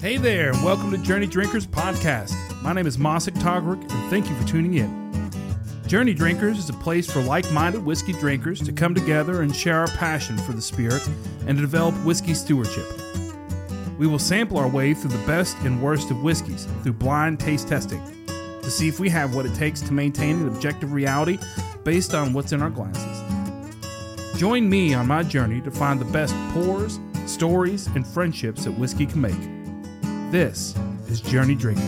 Hey there, and welcome to Journey Drinkers Podcast. My name is Mosik Togrick, and thank you for tuning in. Journey Drinkers is a place for like minded whiskey drinkers to come together and share our passion for the spirit and to develop whiskey stewardship. We will sample our way through the best and worst of whiskeys through blind taste testing to see if we have what it takes to maintain an objective reality based on what's in our glasses. Join me on my journey to find the best pours, stories, and friendships that whiskey can make. This is Journey Drinkers.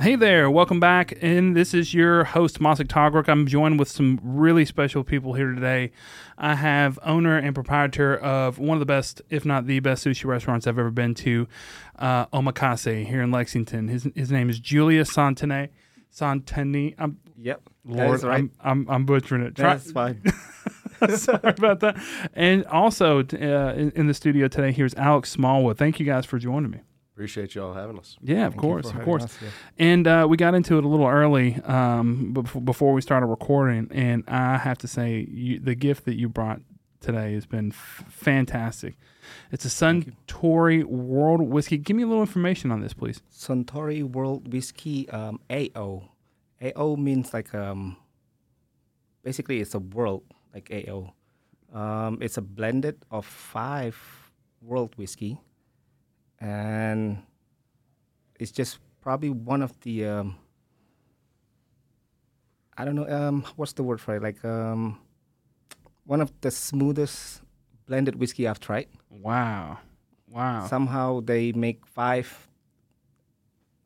Hey there, welcome back. And this is your host, Mosik Togrick. I'm joined with some really special people here today. I have owner and proprietor of one of the best, if not the best, sushi restaurants I've ever been to, uh, Omakase here in Lexington. His, his name is Julia Santene. Santini. I'm, Yep. that Lord, is right. I'm, I'm, I'm butchering it. Try- That's fine. Sorry about that. And also uh, in, in the studio today, here's Alex Smallwood. Thank you guys for joining me. Appreciate y'all having us. Yeah, of Thank course, of course. us, yeah. And uh, we got into it a little early um, before we started recording, and I have to say, you, the gift that you brought today has been f- fantastic. It's a Suntory World Whiskey. Give me a little information on this, please. Suntory World Whiskey um, AO. AO means like um, basically it's a world like AO. Um, it's a blended of five world whiskey, and it's just probably one of the um, I don't know um, what's the word for it like um, one of the smoothest blended whiskey I've tried. Wow, wow, Somehow they make five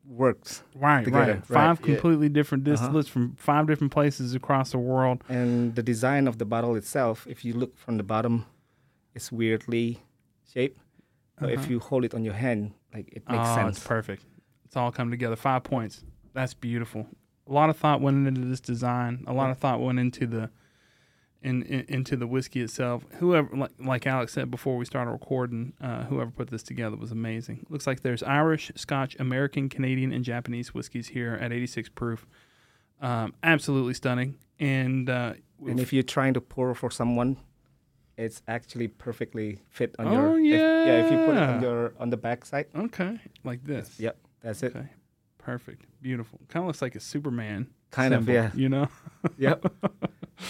works right, together, right. right, Five yeah. completely different Uh-huh. from five different places across the world. and the design of the bottle itself if you look from the bottom it's weirdly shaped but if Uh-huh. you hold it on your hand like it makes oh, sense it's perfect. It's all come together. Five points. That's beautiful. A lot of thought went into this design. A lot Yeah. of thought went into the in, in into the whiskey itself. Whoever, like, like Alex said before we started recording, uh, whoever put this together was amazing. Looks like there's Irish, Scotch, American, Canadian, and Japanese whiskeys here at 86 proof. Um, absolutely stunning. And uh, and if you're trying to pour for someone it's actually perfectly fit on Oh, your if, yeah if you put it on your on the back side okay, like this. yep that's it perfect, beautiful. Kind of looks like a Superman. kind of yeah You know. yep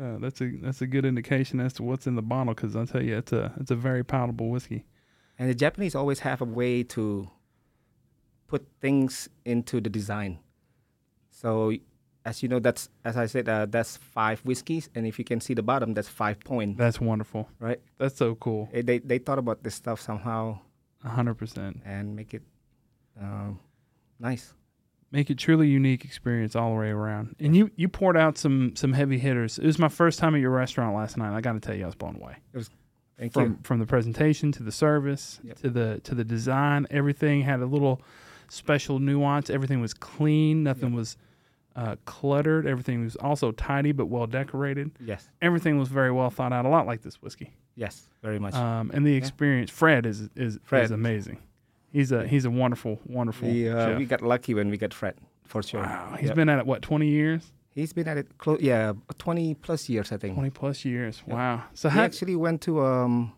Yeah, that's a that's a good indication as to what's in the bottle because I'll tell you it's a it's a very palatable whiskey. and the japanese always have a way to put things into the design so as you know that's as i said uh, that's five whiskeys and if you can see the bottom that's five point That's wonderful. right That's so cool. Eh, they they thought about this stuff somehow A hundred percent. and make it um, nice. Make it truly unique experience all the way around. And you you poured out some some heavy hitters. It was my first time at your restaurant last night. I got to tell you, I was blown away. It was Thank from you. from the presentation to the service Yep. to the to the design. Everything had a little special nuance. Everything was clean. Nothing was uh, cluttered. Everything was also tidy but well decorated. Yes, Everything was very well thought out. A lot like this whiskey. yes, very much. Um, and the experience. Fred is is Fred. is amazing. He's a he's a wonderful wonderful we, uh, we got lucky when we got Fred, for sure. wow, he's Yep. been at it what twenty years, He's been at it close, yeah, twenty plus years, I think. twenty plus years. Yep. Wow. So He actually went to um,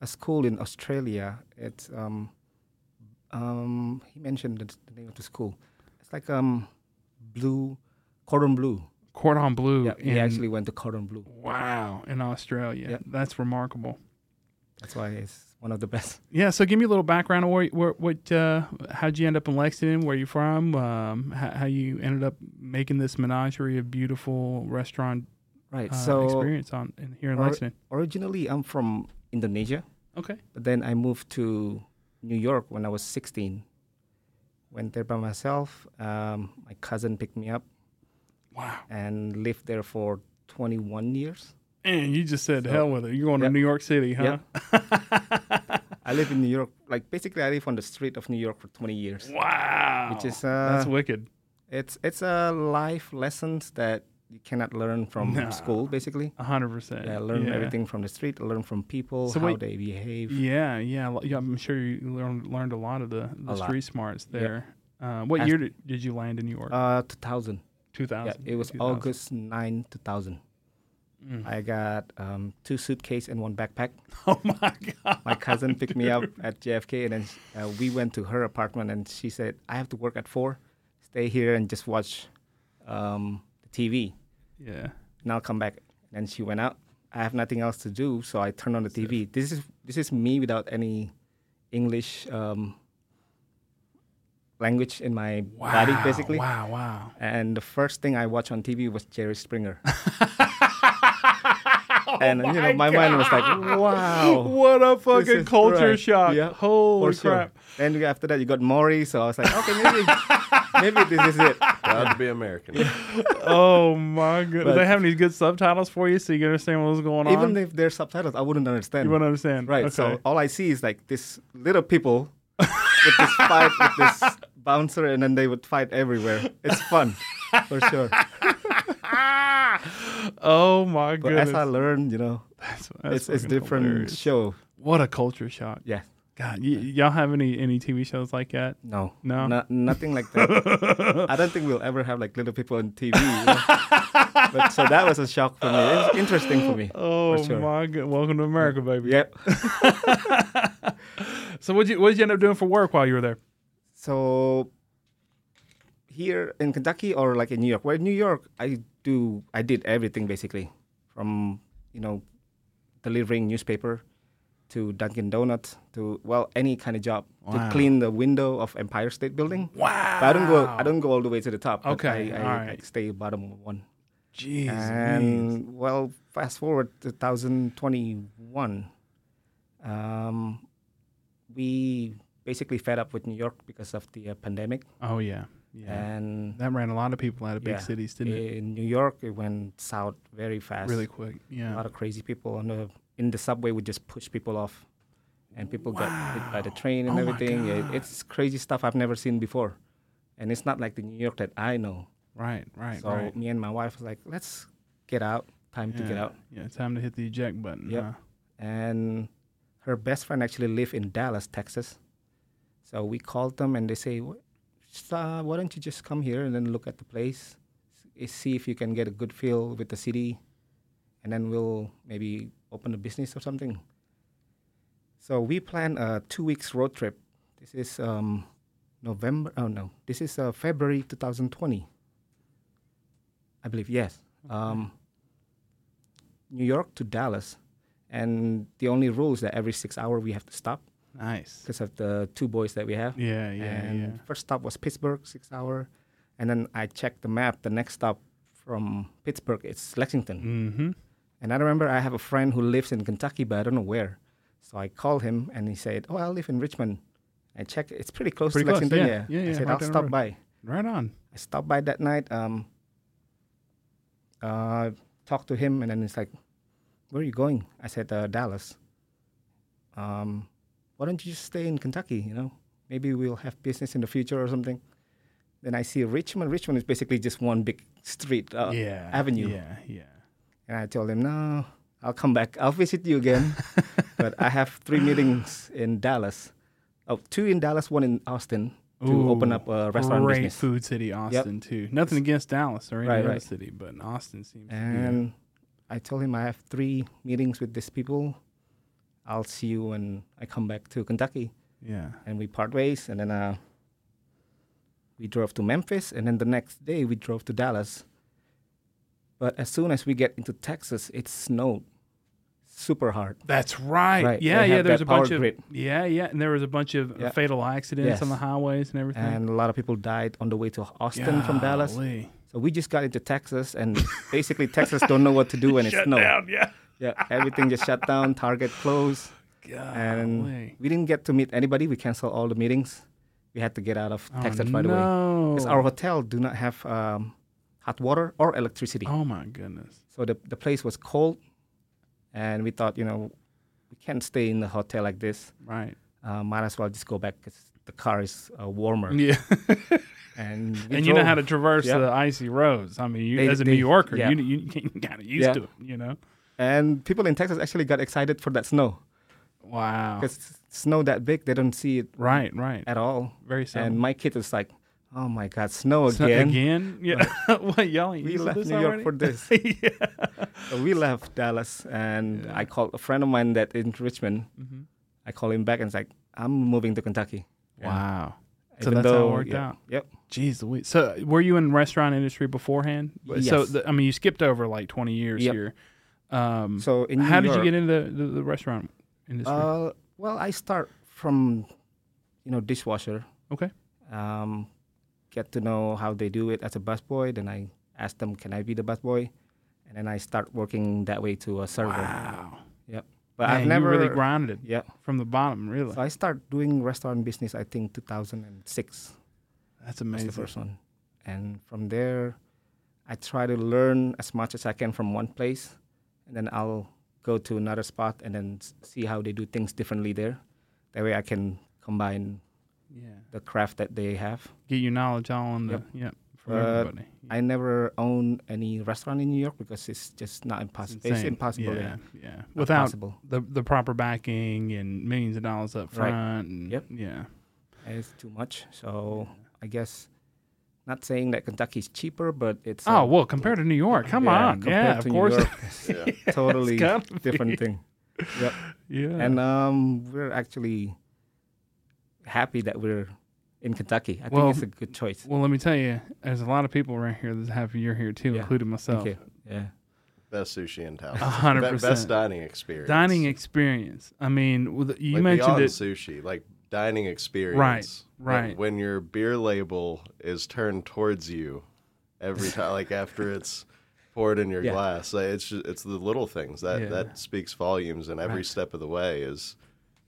a school in Australia. It's um, um, he mentioned the, the name of the school. It's like um, blue, cordon Blue. cordon bleu? Yeah, he actually went to cordon bleu. Wow, in Australia. Yep. That's remarkable. That's why it's one of the best. Yeah, so give me a little background on where, where what, uh, how'd you end up in Lexington? Where you from? Um, how, how you ended up making this menagerie of beautiful restaurant Right. uh, so experience on in, here in or- Lexington? originally, I'm from Indonesia. Okay. But then I moved to New York when I was 16. Went there by myself. Um, my cousin picked me up Wow. and lived there for 21 years. And you just said So- hell with it. You're going to New York City, huh? I live in New York. Like basically, I live on the street of New York for 20 years. Wow. Which is that's uh, wicked. it's it's a life lessons that you cannot learn from No. school. Basically, hundred percent. yeah, learn everything from the street. Learn from people So how wait- they behave. Yeah, yeah, yeah. I'm sure you learned learned a lot of the, the lot. street smarts there. Uh, what As- year did, did you land in New York? Uh, 2000. Two thousand. Yeah, it was August 9, 2000. Mm. I got um, two suitcase and one backpack. Oh my god. My cousin picked me up at JFK, and then uh, we went to her apartment. And she said, "I have to work at four. Stay here and just watch um, the TV. Yeah. And I'll come back." And she went out. I have nothing else to do, so I turned on the TV. This is this is me without any English um, language in my body, basically. Wow, wow. And the first thing I watched on TV was Jerry Springer. and you know, my mind was like, "Wow, What a fucking culture right. shock. Yeah, Holy for sure." crap. Then you- after that, you got Maury, so I was like, "Okay, maybe, maybe this is it." Proud to be American. Oh my goodness. But- they have any good subtitles for you so you can understand what was going on? Even if there's subtitles, I wouldn't understand. you want to understand. Right. Okay. So all I see is like this little people with this fight with this bouncer, and then they would fight everywhere. It's fun, for sure. oh my goodness. as I learned, you know, That's- that's it's it's different hilarious. show. What a culture shock. Yeah. God, y- y'all have any any TV shows like that? No, No? no, nothing like that. I don't think we'll ever have like little people on TV. you know? but so that was a shock for me. It was interesting for me. Oh sure. my god! Welcome to America, baby. Yep. So what you what did you end up doing for work while you were there? So here in Kentucky or like in New York, well, in New York, I do I did everything basically, from you know delivering newspaper to Dunkin' Donuts to well any kind of job Wow. to clean the window of Empire State Building. Wow. But I don't go I don't go all the way to the top. Okay, I, I all right. like stay bottom one. Jeez. and well, fast forward to 2021, um, we basically fed up with New York because of the uh, pandemic, oh yeah. Yeah. and that ran a lot of people out of big yeah, cities, didn't it? in New York it went south very fast. Really quick. Yeah. a lot of crazy people on the in the subway would just push people off, and people got hit by the train and Oh everything. It- it's crazy stuff I've never seen before, and it's not like the New York that I know. Right. Right. So right. me and my wife was like, let's get out. Time to get out. Yeah. Time to hit the eject button. Yeah. huh? and her best friend actually lived in Dallas, Texas. So we called them and they say, "Wh- just, uh, "Why don't you just come here and then look at the place, see if you can get a good feel with the city, and then we'll maybe open a business or something." So we plan a two weeks road trip. This is um, November. Oh no, this is uh, February 2020. I believe yes. Um, New York to Dallas, and the only rule is that every six hour we have to stop Nice. because of the two boys that we have. Yeah. Yeah. and yeah. first stop was Pittsburgh, six hour, and then I checked the map. The next stop from Pittsburgh is Lexington, Mm-hmm. and I remember I have a friend who lives in Kentucky, but I don't know where. So I called him, and he said, "Oh, I live in Richmond." I checked; it's pretty close Pretty to close, Lexington. yeah. Yeah, I said, right "I'll stop road." by." Right on. I stopped by that night. Um, uh, talked to him, and then he's like, "Where are you going?" I said, uh, "Dallas." Um, why don't you just stay in Kentucky? You know, maybe we'll have business in the future or something. Then I see Richmond. Richmond is basically just one big street uh, yeah. avenue, Yeah. Yeah. and I told him, "No, I'll come back. I'll visit you again, but I have three meetings in Dallas. Oh, two in Dallas, one in Austin." To open up a restaurant Great business. food city, Austin too. Nothing against Dallas or any Right, other right. city, but Austin seems. to be And I told him I have three meetings with these people. I'll see you when I come back to Kentucky. yeah. And we part ways. And then uh, we drove to Memphis. And then the next day we drove to Dallas. But as soon as we get into Texas, it snowed super hard. That's right. Right, Yeah, yeah. There's a bunch of grid. yeah, yeah, and there was a bunch of Yeah. fatal accidents on the highways and everything. And a lot of people died on the way to Austin from Dallas. So we just got into Texas. And basically, Texas don't know what to do when it snows. down. Yeah. Yeah, everything just shut down, Target closed. and Golly. we didn't get to meet anybody. We canceled all the meetings. We had to get out of Oh, Texas right away. no. Because our hotel do not have um, hot water or electricity. Oh my goodness. So the, the place was cold. And we thought, you know, we can't stay in the hotel like this. Right. Uh, might as well just go back because the car is uh, warmer. Yeah. And, and you know how to traverse the icy roads. I mean, you, They- as a they- New Yorker, yeah. you you, you got used Yeah. to it. You know. And people in Texas actually got excited for that snow. Wow. Because snow that big, they don't see it Right. Right. at all. Very sad. And my kid was like, Oh my God, snow again. again? Yeah. what y'all ain't We left this New York already? for this. yeah. So we left Dallas, and Yeah. I called a friend of mine that in Richmond. Mhm. I called him back and it's like, I'm moving to Kentucky. Wow. So that's how it worked yeah, out. Yep. Jeez So were you in restaurant industry beforehand? But- So the, I mean, you skipped over like 20 years Yep. here. Um, So how did you get into the, the, the restaurant industry? Uh, well, I start from, you know, dishwasher. okay. Um, get to know how they do it as a busboy. Then I ask them, can I be the busboy? And then I start working that way to a server. Wow. Yep. But Man, I've never really grounded. Yeah. from the bottom. Really, So I start doing restaurant business. I think 2006 that's amazing. the first one, and from there, I try to learn as much as I can from one place, and then I'll go to another spot and then see how they do things differently there. That way, I can combine Yeah. the craft that they have. Get your knowledge all on the Yep. yeah from Uh, everybody. I never own any restaurant in New York because it's just not impossible. It's, insane. impossible. Yeah, Yeah. yeah. Without possible. the the proper backing and millions of dollars up Right. front. And, Yep. Yeah. It's too much. So I guess not saying that Kentucky's cheaper, but it's Oh uh, well, compared to New York, come yeah, on. compared Yeah, to of New course. York, Yeah. totally gotta be. different thing. Yep. yeah. And um, we're actually happy that we're in Kentucky. I Well, think it's a good choice. well, let me tell you, there's a lot of people around here that's happy you're here too, Yeah. including myself. Thank you. Yeah. Best sushi in town. A hundred percent. Best dining experience. Dining experience. I mean, with- you like mentioned it. sushi, like dining experience. When- right. When, your beer label is turned towards you every time, like after it's poured in your Yeah. glass, like, it's just, it's the little things that Yeah. that speaks volumes, and every Right. step of the way is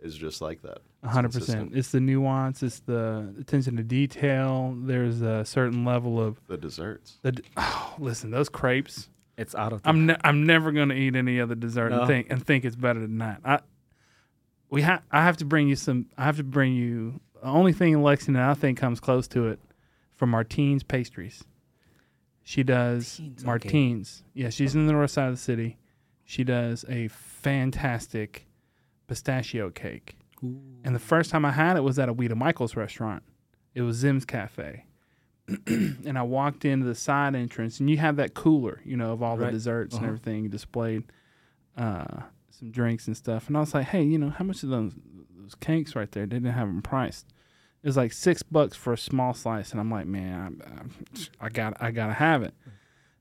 is just like that. It's hundred consistent. percent. It's the nuance. It's the attention to detail. There's a certain level of The desserts. the. Oh, listen, those crepes. It's out of the I'm ne- I'm never gonna eat any other dessert and think and think it's better than that. I we ha- I have to bring you some. I have to bring you the only thing in Lexington I think comes close to it from Martine's Pastries. She does Martine's, okay. Martine's. Yeah, she's in the north side of the city. She does a fantastic pistachio cake. And the first time I had it was at a Ouita Michel's restaurant. It was Zim's Cafe. and I walked into the side entrance, and you have that cooler, you know, of all the desserts and Uh-huh. everything displayed, uh, some drinks and stuff. And I was like, hey, you know, how much of those those cakes right there? They didn't have them priced. It was like six bucks for a small slice, and I'm like, man, I, I got, I gotta have it.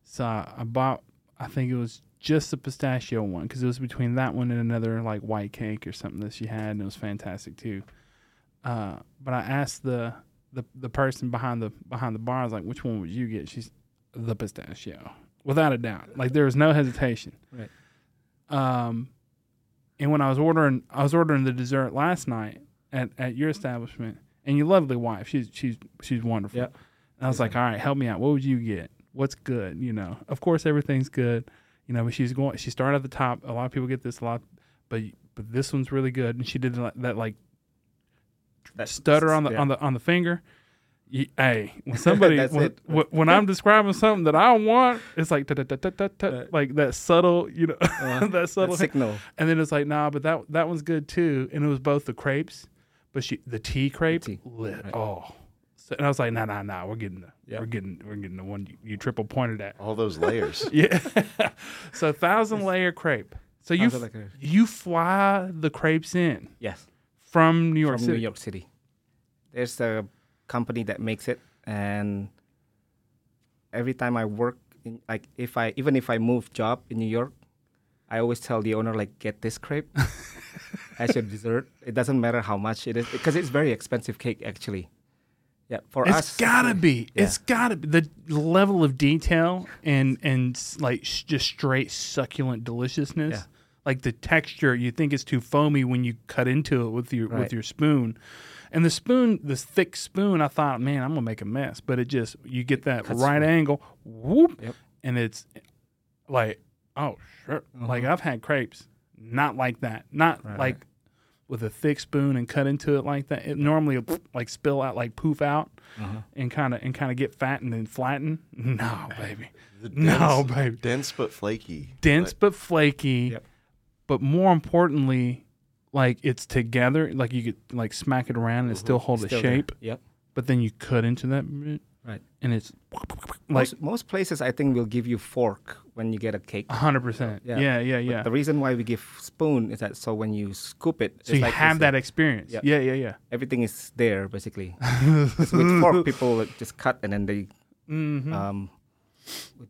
So I, I bought, I think it was just the pistachio one because it was between that one and another like white cake or something that she had, and it was fantastic too. Uh, but I asked the, the the person behind the behind the bar, I was like, "Which one would you get?" She's the pistachio, without a doubt. Like there was no hesitation. Right. Um, and when I was ordering, I was ordering the dessert last night at, at your establishment, and your lovely wife, she's she's she's wonderful. Yep. And I was like, "All right, help me out. What would you get? What's good? You know, of course everything's good." You know, but she's going. She started at the top. A lot of people get this a lot, but but this one's really good. And she did that, that like That- stutter on the yeah. on the on the finger. You, hey, when somebody when, when, I'm describing something that I want, it's like da, da, da, da, da, like that subtle, you know, Uh, that subtle. that signal. and then it's like, nah, but that that one's good too. And it was both the crepes, but she the tea crepe tea, lit. right. Oh, so, and I was like, nah, nah, nah, we're getting the Yeah. we're getting we're getting the one you, you triple pointed at. All those layers. Yeah, so thousand layer crepe. So you f- you fly the crepes in Yes. from New York from City. New York City. There's a company that makes it, and every time I work, in, like if I even if I move job in New York, I always tell the owner like get this crepe as your dessert. It doesn't matter how much it is because it's very expensive cake actually. Yeah, for It's us, it's gotta be. Yeah. It's gotta be the level of detail and and like sh- just straight succulent deliciousness. Yeah. Like the texture, you think it's too foamy when you cut into it with your with your spoon, and the spoon, this thick spoon. I thought, man, I'm gonna make a mess, but it just you get that right through. angle, whoop, Yep. and it's like, oh sure. Uh-huh. Like I've had crepes, not like that, not. Right, like with a thick spoon and cut into it like that. It normally will, like spill out, like poof out Uh-huh. and kind of and kind of get fattened and flatten. No, baby. The No, dense- baby. Dense but flaky. Dense Like, but flaky. Yep. But more importantly, like it's together. Like you could like smack it around and it still hold Still a there. shape. Yep. but then you cut into that Right. and it's like most, most places, I think, will give you fork when you get a cake. hundred percent. Yeah, Yeah. yeah, yeah. The reason why we give spoon is that so when you scoop it, so it's you like have that like experience. Yep. Yeah, yeah, yeah. everything is there basically. with fork, people just cut and then they Mm-hmm. um,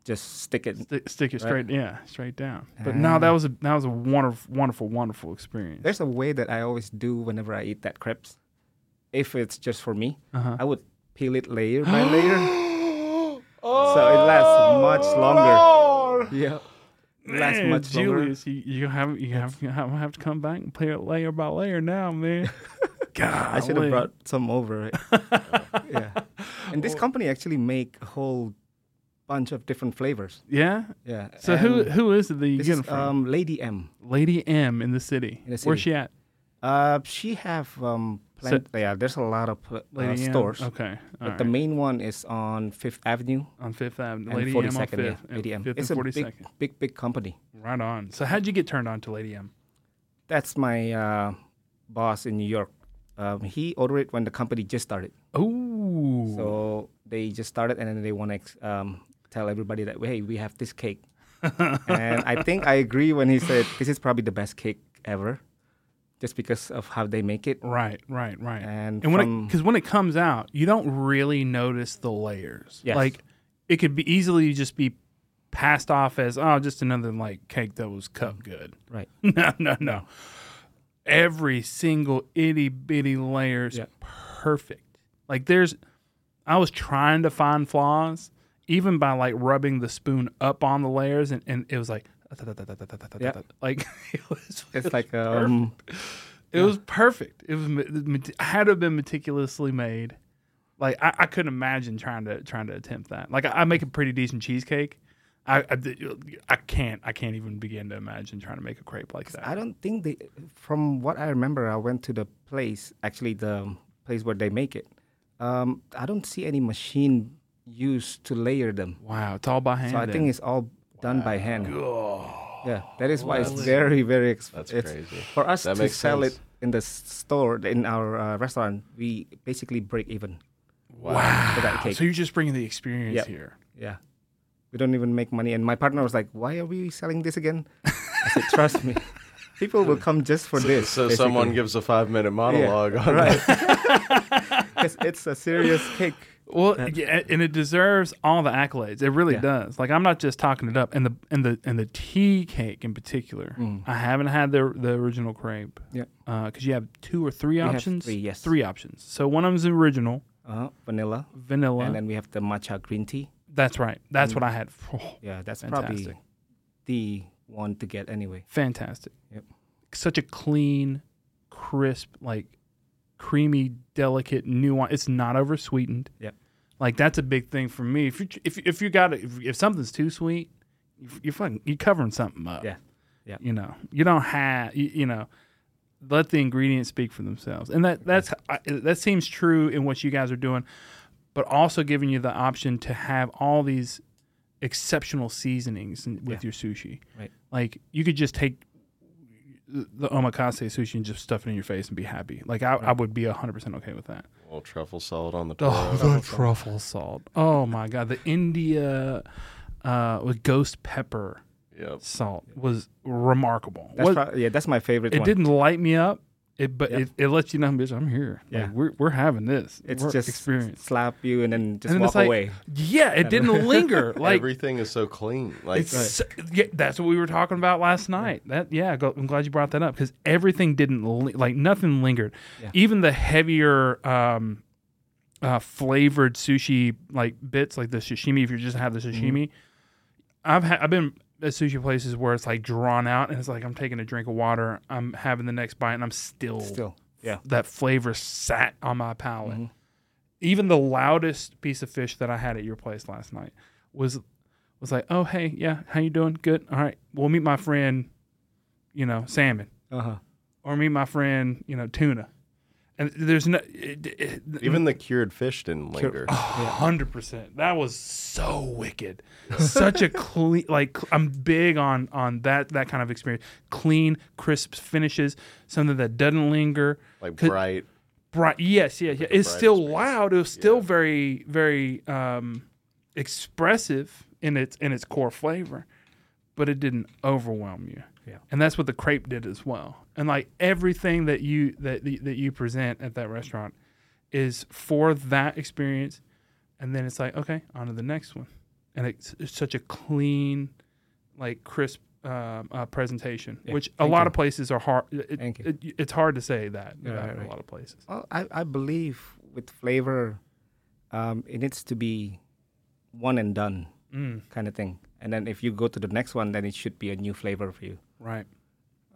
just stick it. stick, stick it Right. straight, yeah, straight down. But no, that was a that was a wonderful, wonderful, wonderful experience. There's a way that I always do whenever I eat that crepes. If it's just for me, Uh-huh. I would peel it layer by layer, so it lasts much longer. Yeah, Man, much longer. Julius, you, you have you have you have, have to come back and play it layer by layer now, man. God, I should have brought some over. yeah, and this company actually make a whole bunch of different flavors. Yeah. Yeah. So who who is it that you This get is from? um, Lady M. Lady M in the city. In the city. Where's she at? Uh, she have um, plenty, yeah. There's a lot of pl- uh, Lady M? stores, Okay. but all the main one is on Fifth Avenue on Fifth Avenue. Lady M on Second. Yeah, Lady M. Fifth It's and a Forty big, big, big company. Right on. So how'd you get turned on to Lady M? That's my uh, boss in New York. Um, he ordered it when the company just started. Ooh. So they just started, and then they want to ex- um, tell everybody that hey, we have this cake. and I think I agree when he said this is probably the best cake ever, just because of how they make it. Right, right, right. And, And when it because when it comes out, you don't really notice the layers. Yes. Like it could be easily just be passed off as oh, just another like cake that was cut good. right, no, no, no. Every single itty bitty layer is Yeah. perfect. Like there's, I was trying to find flaws, even by like rubbing the spoon up on the layers, and, and it was like, Yeah. like it was, it's like um, it was perfect. It was ma- had to have been meticulously made. Like I, I couldn't imagine trying to trying to attempt that. Like I, I make a pretty decent cheesecake. I, I I can't I can't even begin to imagine trying to make a crepe like that. I don't think they. From what I remember, I went to the place, actually the place where they make it. Um, I don't see any machine used to layer them. Wow, it's all by hand. So I then. think it's all done by hand. Yeah, that is why it's That's- very, very That's expensive. crazy. For us That to makes sell sense. it in the s- store, in our uh, restaurant, we basically break even wow. for that cake. So you're just bringing the experience Yep. here. yeah. We don't even make money. And my partner was like, why are we selling this again? I said, trust me. People will come just for this. So someone gives a five minute monologue on right. that. 'Cause it's a serious cake. Well, yeah, and it deserves all the accolades. It really Yeah. does. Like I'm not just talking it up. And the and the and the tea cake in particular, Mm. I haven't had the the original crepe. Yeah. Because you have two or three have options. three, yes. Three options. So one of them them's original Uh, vanilla. vanilla. And then we have the matcha green tea. That's right. That's Mm. what I had. Oh, Yeah, that's Fantastic. probably the one to get anyway. fantastic. Yep. Such a clean, crisp, like creamy, delicate, nuance. It's not oversweetened. Yep. Like that's a big thing for me. If you if if you got it, if, if something's too sweet, you- you're fucking you're covering something up. Yeah. Yeah. You know, you don't have you, you know. Let the ingredients speak for themselves, and that that's I- that seems true in what you guys are doing, but also giving you the option to have all these exceptional seasonings with Yeah. your sushi. Right. Like you could just take the omakase sushi and just stuff it in your face and be happy. Like I, I would be hundred percent okay with that. A little truffle salt on the top. Oh, the truffle salt. Oh my god, the India uh, with ghost pepper Yep. salt was remarkable. That's Was- prob- yeah, that's my favorite it one. didn't light me up, it but Yep. it, it lets you know, bitch, I'm here. Yeah. Like, we're we're having this. It's We're just experience. slap you and then just And then walk it's like, away. Yeah, it didn't linger. Like Everything is so clean. Like It's so- yeah, that's what we were talking about last night. That yeah, go, I'm glad you brought that up because everything didn't li- like nothing lingered. Yeah. Even the heavier um, uh, flavored sushi like bits, like the sashimi. If you just have the Mm-hmm. sashimi, I've ha- I've been at sushi places where it's like drawn out and it's like I'm taking a drink of water, I'm having the next bite, and I'm still, Still, yeah. that flavor sat on my palate. Mhm. Even the loudest piece of fish that I had at your place last night was was like, "Oh, hey, yeah, how you doing? Good. All right, we'll meet my friend, you know, salmon, Uh huh. or meet my friend, you know, tuna." And there's no it, it, even the cured fish didn't linger. hundred percent. That was so wicked. Such a clean, like I'm big on on that that kind of experience. Clean, crisp finishes, something that doesn't linger. Like Could- bright. Right. Yes. Yeah. Yeah. It's still experience. loud. It was still Yeah. very, very um, expressive in its in its core flavor, but it didn't overwhelm you. Yeah. And that's what the crepe did as well. And like everything that you that that you present at that restaurant is for that experience, and then it's like okay, on to the next one, and it's, it's such a clean, like crisp. Um, uh, presentation, Yeah. which a Thank lot you. of places are hard. It, Thank you. it- it's hard to say that Yeah, about right, a lot of places. Well, I, I believe with flavor, um, it needs to be one and done Mm, kind of thing. And then if you go to the next one, then it should be a new flavor for you. Right.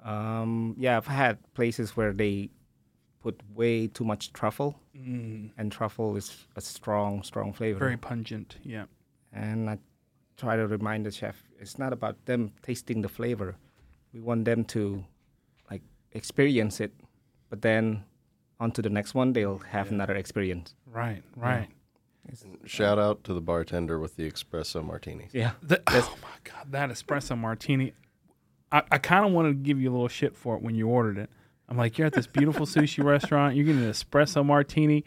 Um, yeah, I've had places where they put way too much truffle, Mm, and truffle is a strong, strong flavor. very pungent. Yeah. and I try to remind the chef it's not about them tasting the flavor. We want them to like experience it, but then on to the next one they'll have Yeah. another experience. Right. Right. Shout out to the bartender with the espresso martini. Yeah. The- oh my god, that espresso martini! I, I kind of wanted to give you a little shit for it when you ordered it. I'm like, you're at this beautiful sushi restaurant, you're getting an espresso martini,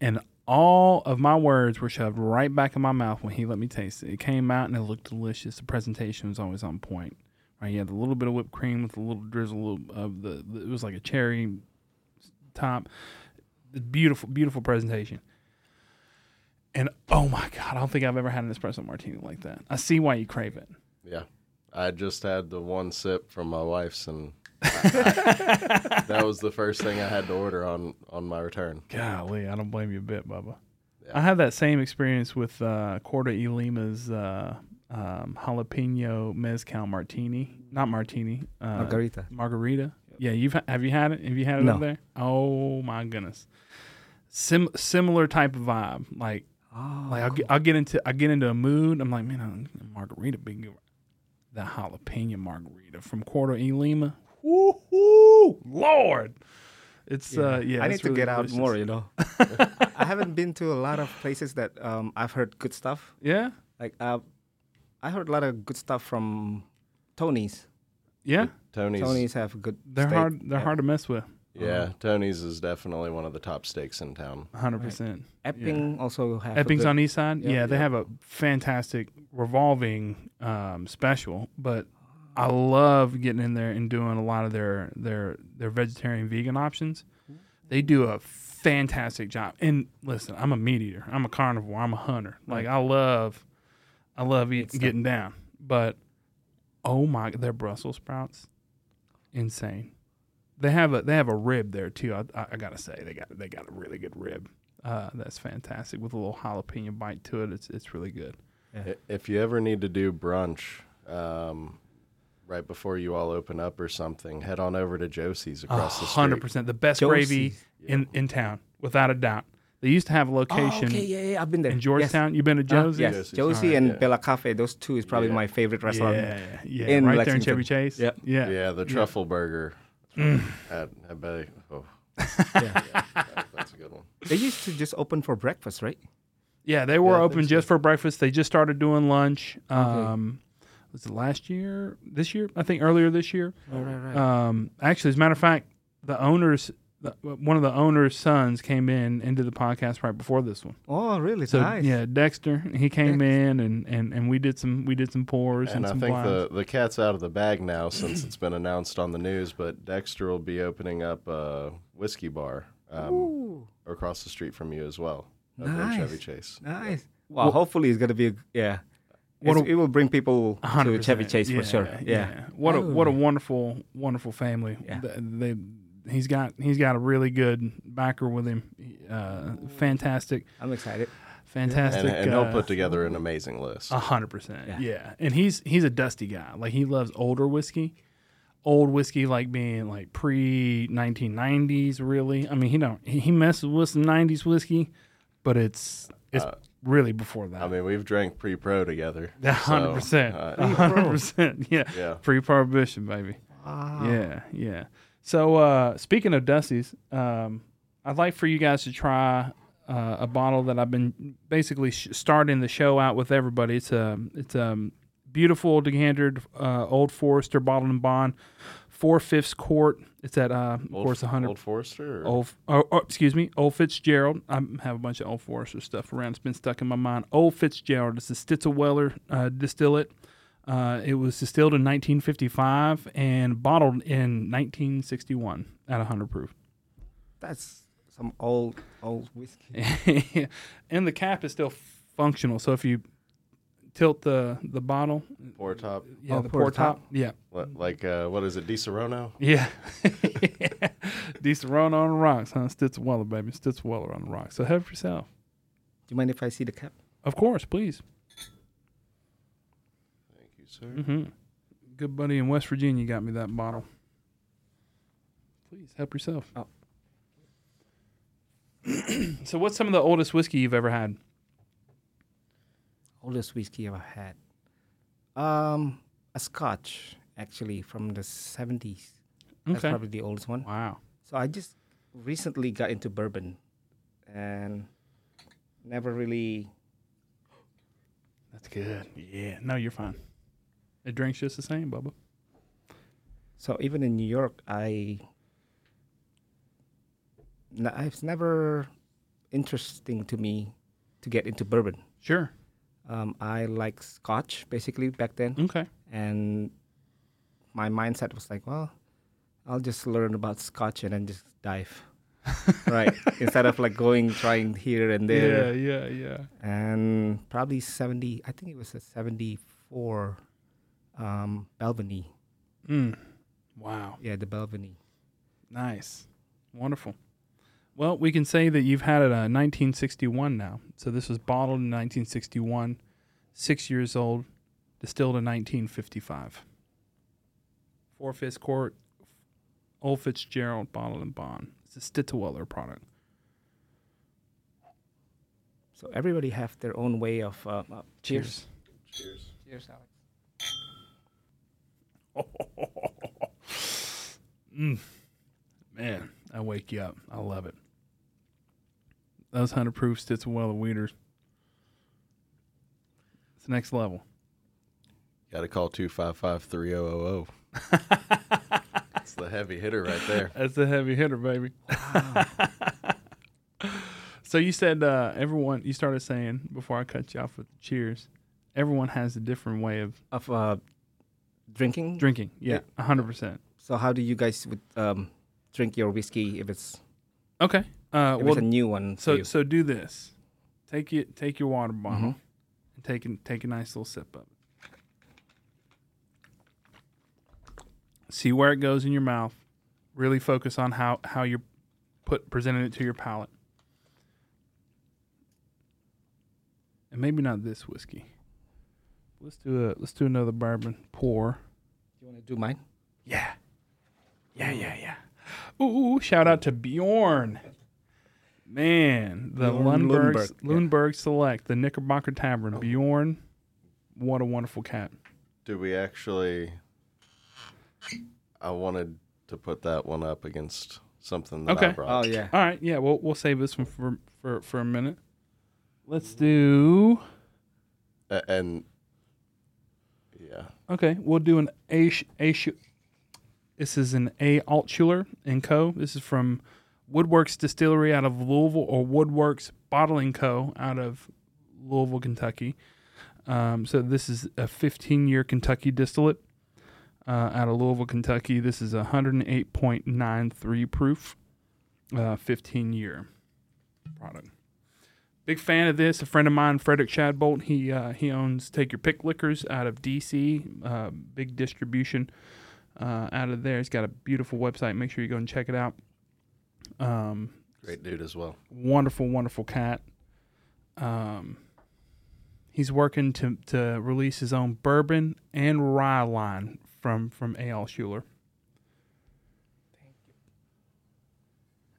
and all of my words were shoved right back in my mouth when he let me taste it. It came out and it looked delicious. The presentation was always on point. Right, you had a little bit of whipped cream with a little drizzle of the. the it was like a cherry top. Beautiful, beautiful presentation. And oh my god, I don't think I've ever had an espresso martini like that. I see why you crave it. Yeah. I just had the one sip from my wife's, and I- I- that was the first thing I had to order on on my return. Golly, I don't blame you a bit, Bubba. Yeah. I have that same experience with uh, Corto Lima's uh, um, jalapeno mezcal martini, not martini, uh, Margarita. margarita. Yeah, you've have you had it? Have you had it No. up there? Oh my goodness, Sim- similar type of vibe. Like, Oh, like I'll get, I'll get into I get into a mood. I'm like, man, I'm- margarita big. Good." The jalapeno margarita from Corto Lima. Woo Lord. It's uh yeah. I it's need to really get out delicious. more, you know. I haven't been to a lot of places that um, I've heard good stuff. Yeah, Like uh, I heard a lot of good stuff from Tony's. yeah. Tony's, Tony's have good. They're steak. hard. They're Yeah. hard to mess with. Yeah, Tony's is definitely one of the top steaks in town. hundred percent. Epping also have. a Epping's good- on East Side. Yeah, Yeah. they Yeah. have a fantastic revolving um, special. But I love getting in there and doing a lot of their their their vegetarian vegan options. They do a fantastic job. And listen, I'm a meat eater. I'm a carnivore. I'm a hunter. Like I love, I love eating, getting down. But oh my, their Brussels sprouts, insane. They have a they have a rib there too. I, I, I gotta say they got they got a really good rib. Uh, that's fantastic with a little jalapeno bite to it. It's it's really good. I- If you ever need to do brunch, um, right before you all open up or something, head on over to Josie's across the street. Hundred percent, the best gravy Josie's. in in town, without a doubt. They used to have a Oh, location okay, yeah, yeah, I've been there. in Yes. Georgetown. You've been to Uh, Josie's? yes, Josie's. Josie Alright, and yeah. Bella Cafe. Those two is probably Yeah. my favorite restaurant. Yeah, yeah, in right there in Lexington. Chevy Chase. Yep. yeah, Yeah, the truffle burger. Mm. At, at Betty. Oh, Yeah. that- that's a good one. they used to just open for breakfast, right? Yeah, they were Yeah, open think just so. for breakfast. They just started doing lunch. Um, was it last year? This year? I think earlier this year. Right, right, right. Um, actually, as a matter of fact, the owners, the, one of the owner's sons, came in into the podcast right before this one. oh, really? So nice. yeah, Dexter, he came in and, and, and we did some we did some pours and, And I think blinds. the, the cat's out of the bag now since it's been announced on the news, but Dexter will be opening up a whiskey bar um, across the street from you as well. Nice. Chevy Chase. nice. Well, hopefully it's gonna be a, yeah. What a- it will bring people to 100%. Chevy Chase Yeah, for sure. Yeah. What a what a Oh. wonderful wonderful family. Yeah. Th- They, he's got he's got a really good backer with him. Uh, fantastic, I'm excited. fantastic. And, and he'll uh, put together an amazing list. A hundred percent. Yeah. Yeah. And he's he's a dusty guy. Like he loves older whiskey. Old whiskey like being like pre nineteen nineties really. I mean he don't he, he messes with some nineties whiskey, but it's it's Uh, really before that. I mean, we've drank pre pro together. A hundred so, percent. uh, A hundred percent. Yeah. Yeah. Pre prohibition, baby. Wow. Yeah, yeah. So uh, speaking of Dusty's, um, I'd like for you guys to try uh, a bottle that I've been basically sh- starting the show out with everybody. It's a it's a beautiful decanted uh, Old Forester bottled and bond four fifths quart. It's at uh, of Old, course a hundred. Old Forester. Or? Old, oh, oh, excuse me, Old Fitzgerald. I have a bunch of Old Forester stuff around. It's been stuck in my mind. Old Fitzgerald. It's a Stitzelweller uh, distillate. Uh, it was distilled in 1955 and bottled in 1961 at 100 proof. That's some old old whiskey. and the cap is still functional. So if you tilt the the bottle, Pour top. yeah, Oh, the pour pour top. top, yeah, Li- Like, uh, what is it? Disaronno? yeah. Decent run on the rocks, huh? Stitzelweller, baby. Stitzelweller on the rocks. So have yourself. Do you mind if I see the cap? Of course, please. Thank you, sir. hmm Good buddy in West Virginia got me that bottle. Please help yourself. Oh. so, what's some of the oldest whiskey you've ever had? Oldest whiskey I've had. Um, a Scotch actually from the seventies. That's Okay. probably the oldest one. Wow. So I just recently got into bourbon, and never really. That's good. Yeah. No, you're fine. It drinks just the same, Bubba. So even in New York, I. It's never interesting to me to get into bourbon. Sure. Um, I like Scotch basically back then, Okay. and my mindset was like, well, I'll just learn about Scotch and then just dive, right? Instead of like going trying here and there. Yeah, yeah, yeah. and probably 70 i think it was a 74 um Balvenie Mm. Wow. yeah the Balvenie Nice. Wonderful. Well, we can say that you've had it uh, 1961 now. So this was bottled in 1961, six years old, distilled in 1955. Four Fifths Court, Old Fitzgerald, bottled and bond. It's a Stitzelweller product. so everybody have their own way of uh, uh, cheers Cheers. cheers alex Mm. Man, I wake you up. I love it. Those 100 proof Stitzelweller Wheaters. It's next level. Got to call 255 3000. It's the heavy hitter right there. That's the heavy hitter, baby. so you said uh, everyone. You started saying before I cut you off with the cheers. Everyone has a different way of of uh drinking drinking. Yeah, hundred percent. so how do you guys would um drink your whiskey if it's Okay. Uh, if well, it's a new one so so do this. Take it. Take your water bottle Mhm. and take a, take a nice little sip of it. See where it goes in your mouth. Really focus on how how you're put presenting it to your palate. And maybe not this whiskey. Let's do a let's do another bourbon pour. You want to do mine Yeah. Yeah, yeah, yeah. Ooh, shout out to Bjorn. Man, the Bjorn Lundberg Lundberg, yeah. Select, the Knickerbocker Tavern. Oh. Bjorn, what a wonderful cat. Do we actually? I wanted to put that one up against something that I brought. oh yeah All right, yeah, we'll we'll save this one for for for a minute. Let's do A- and yeah, okay. We'll do an A A. This is an A Altschuler and Co. This is from Woodworks Distillery out of Louisville, or Woodworks Bottling Co. out of Louisville, Kentucky. Um, so this is a 15-year Kentucky distillate uh, out of Louisville, Kentucky. This is 108.93 proof, uh, 15-year product. Big fan of this. A friend of mine, Frederick Shadbolt, he uh, he owns Take Your Pick Liquors out of DC. Uh, big distribution uh, out of there. He's got a beautiful website. Make sure you go and check it out. Um, great dude as well. wonderful, wonderful cat. Um, he's working to to release his own bourbon and rye line from from A.L. Schuler.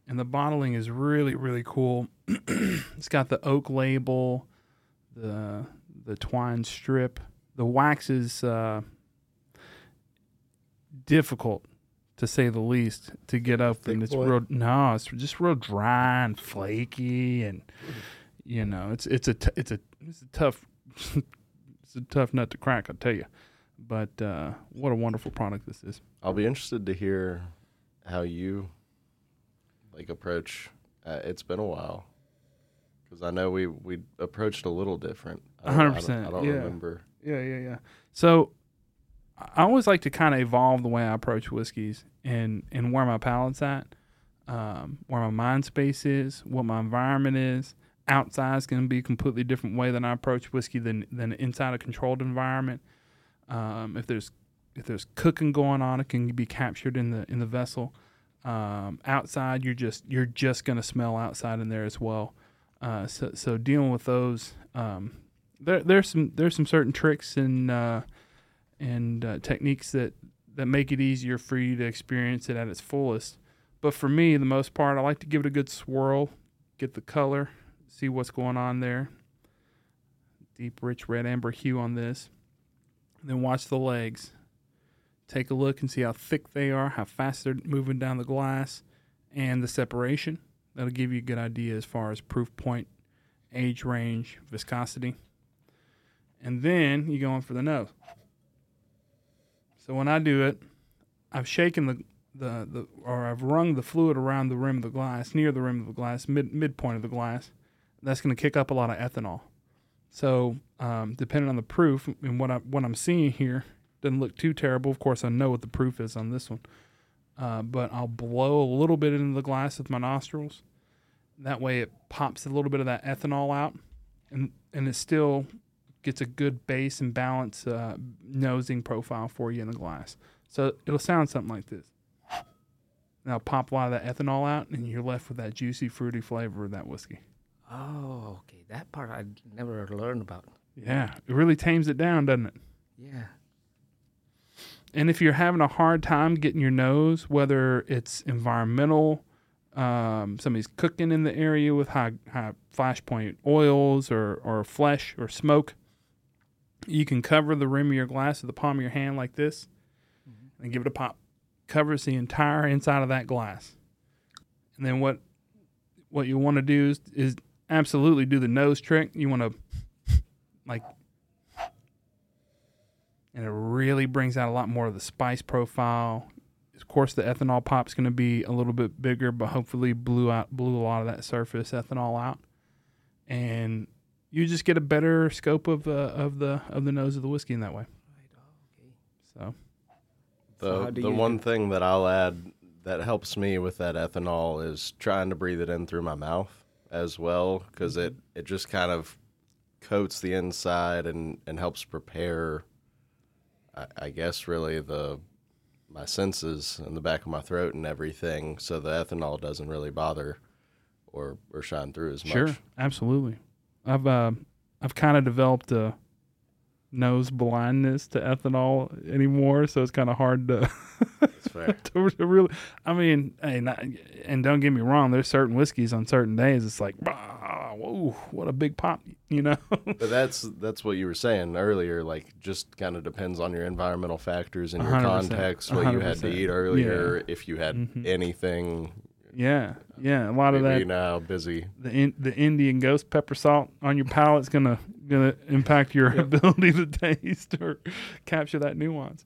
And the bottling is really really cool. it's got the oak label, the the twine strip. The wax is uh, difficult to say the least to get up Thick and it's boy? real no it's just real dry and flaky and you know it's it's a t- it's a it's a tough it's a tough nut to crack I'll tell you But uh, what a wonderful product this is. I'll be interested to hear how you like approach. Uh, it's been a while because I know we we approached a little different. I don't- I don't- 100%, I don't yeah. remember. Yeah, yeah, yeah. So I always like to kind of evolve the way I approach whiskeys and and where my palate's at, um, where my mind space is, what my environment is. Outside is going to be a completely different way than I approach whiskey than than inside a controlled environment. Um, if there's if there's cooking going on, it can be captured in the in the vessel. Um, outside, you're just you're just going to smell outside in there as well. Uh, so so dealing with those, um, there there's some there's some certain tricks and uh, and uh, techniques that that make it easier for you to experience it at its fullest. But for me, the most part, I like to give it a good swirl, get the color, see what's going on there. Deep, rich red amber hue on this. then watch the legs. Take a look and see how thick they are, how fast they're moving down the glass, and the separation. That'll give you a good idea as far as proof point, age range, viscosity. And then you go in for the nose. So when I do it, I've shaken the, the, the or I've wrung the fluid around the rim of the glass, near the rim of the glass, mid midpoint of the glass. That's going to kick up a lot of ethanol. So um, depending on the proof and what I what I'm seeing here, doesn't look too terrible. Of course, I know what the proof is on this one, uh, but I'll blow a little bit into the glass with my nostrils. That way, it pops a little bit of that ethanol out, and and it still gets a good base and balance uh, nosing profile for you in the glass. So it'll sound something like this. Now pop a lot of that ethanol out, and you're left with that juicy, fruity flavor of that whiskey. Oh, okay. That part I never learned about. Yeah, it really tames it down, doesn't it? Yeah. And if you're having a hard time getting your nose, whether it's environmental, um, somebody's cooking in the area with high, high flashpoint oils or, or flesh or smoke, you can cover the rim of your glass with the palm of your hand like this and give it a pop. Covers the entire inside of that glass. And then what what you want to do is, is absolutely do the nose trick. You want to like and it really brings out a lot more of the spice profile. Of course, the ethanol pop's going to be a little bit bigger, but hopefully blew out blew a lot of that surface ethanol out, and you just get a better scope of uh, of the of the nose of the whiskey in that way. So The So the one thing that I'll add that helps me with that ethanol is trying to breathe it in through my mouth as well because it Mm-hmm. it just kind of coats the inside and and helps prepare. I, I guess really the my senses in the back of my throat and everything, so the ethanol doesn't really bother or or shine through as much. sure, absolutely. I've uh, I've kind of developed a nose blindness to ethanol anymore, so it's kind of hard to. To to really, I mean, hey, not, and don't get me wrong. There's certain whiskeys on certain days. It's like, "Bah, whoa, what a big pop, you know. But that's that's what you were saying earlier. Like, just kind of depends on your environmental factors and your 100%, context, what you had to eat earlier, yeah. if you had Mhm. anything. yeah, yeah. A lot of that, you know how busy. the in, the Indian ghost pepper salt on your palate's gonna gonna impact your ability to taste or capture that nuance.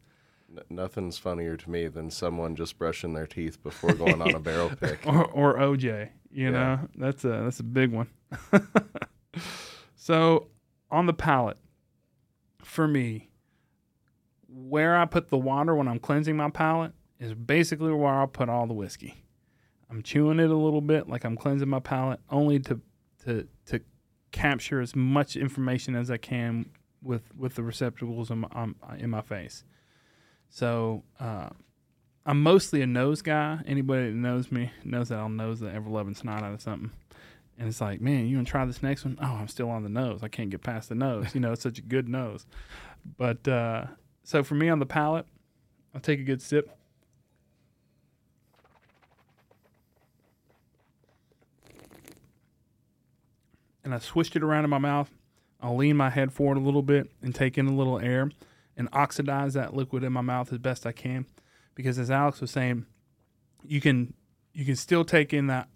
N- nothing's funnier to me than someone just brushing their teeth before going on a barrel pick. or or OJ. You Yeah. know, that's a that's a big one. so on the palate, for me, where I put the water when I'm cleansing my palate is basically where I'll put all the whiskey. I'm chewing it a little bit, like I'm cleansing my palate, only to to to capture as much information as I can with with the receptacles in my, in my face. So uh, I'm mostly a nose guy. Anybody that knows me knows that I'll nose the ever loving snot out of something. And it's like, man, you gonna try this next one? Oh, I'm still on the nose. I can't get past the nose. You know, it's such a good nose. But uh, so for me on the palate, I'll take a good sip. And I swished it around in my mouth. I'll lean my head forward a little bit and take in a little air and oxidize that liquid in my mouth as best I can because as Alex was saying, you can you can still take in that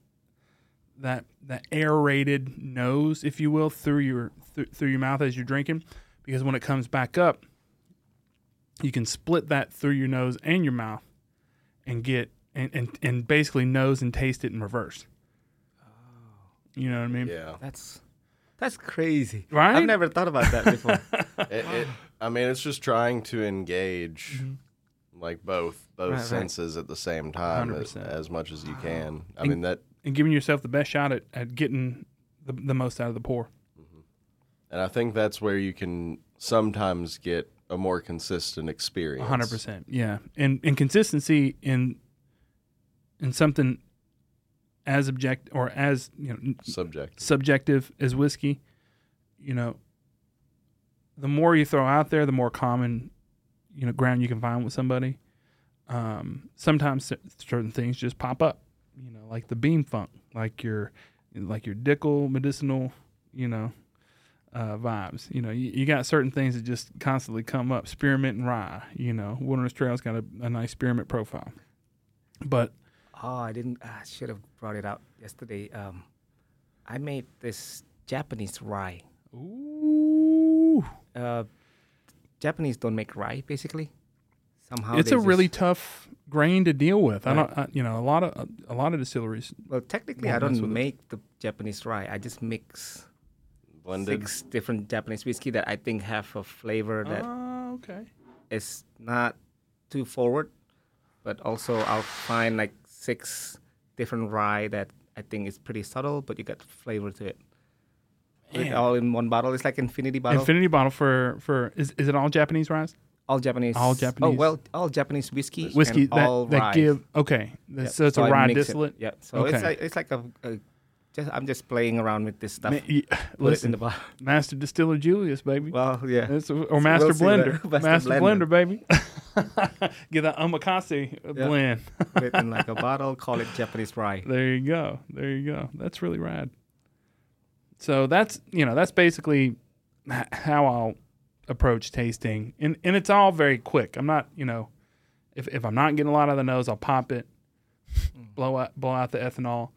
that that aerated nose, if you will, through your th- through your mouth as you're drinking, because when it comes back up, you can split that through your nose and your mouth and get and, and, and basically nose and taste it in reverse. Oh. You know what I mean? Yeah. That's that's crazy. Right? I've never thought about that before. It, it, I mean, it's just trying to engage mm-hmm. like both both Right, right. senses at the same time as, as much as you can. I And- mean that, And giving yourself the best shot at, at getting the, the most out of the pour. Mm-hmm. and I think that's where you can sometimes get a more consistent experience. hundred percent. Yeah. And and consistency in in something as object or as you know n- Subject. subjective as whiskey, you know, the more you throw out there, the more common, you know, ground you can find with somebody. Um, sometimes certain things just pop up, you know, like the beam funk, like your, like your Dickel medicinal, you know, uh, vibes. You know, you, you got certain things that just constantly come up. Spearmint and rye, you know, Wilderness Trail's got a, a nice spearmint profile, but oh, I didn't. I should have brought it out yesterday. Um, I made this Japanese rye. ooh, Uh, Japanese don't make rye basically. Somehow it's they a really tough grain to deal with. I don't, I, you know, a lot of a lot of distilleries. well. Technically, I don't with it. make the Japanese rye. I just mix Blended. six different Japanese whiskey that I think have a flavor that Oh, okay. is not too forward, but also I'll find like six different rye that I think is pretty subtle, but you got flavor to it. All in one bottle. It's like infinity bottle. Infinity bottle for for is is it all Japanese rice? all Japanese. All Japanese. Oh well, all Japanese whiskey. Whiskey and that, all that rye. give okay. Yeah, So it's a rye mix it. distillate. Yeah. So it's like it's like a, a just I'm just playing around with this stuff. Ma- y- Put it in listen, the bottle. Master Distiller Julius, baby. Well, yeah. That's or Master we'll Blender. Master, Master Blender. Blender. baby. Get that omakase Yeah. blend. Put in like a bottle. Call it Japanese rye. There you go. There you go. That's really rad. So that's you know that's basically how I'll approach tasting, and and it's all very quick. I'm not you know if if I'm not getting a lot of the nose, I'll pop it, mm. blow out blow out the ethanol,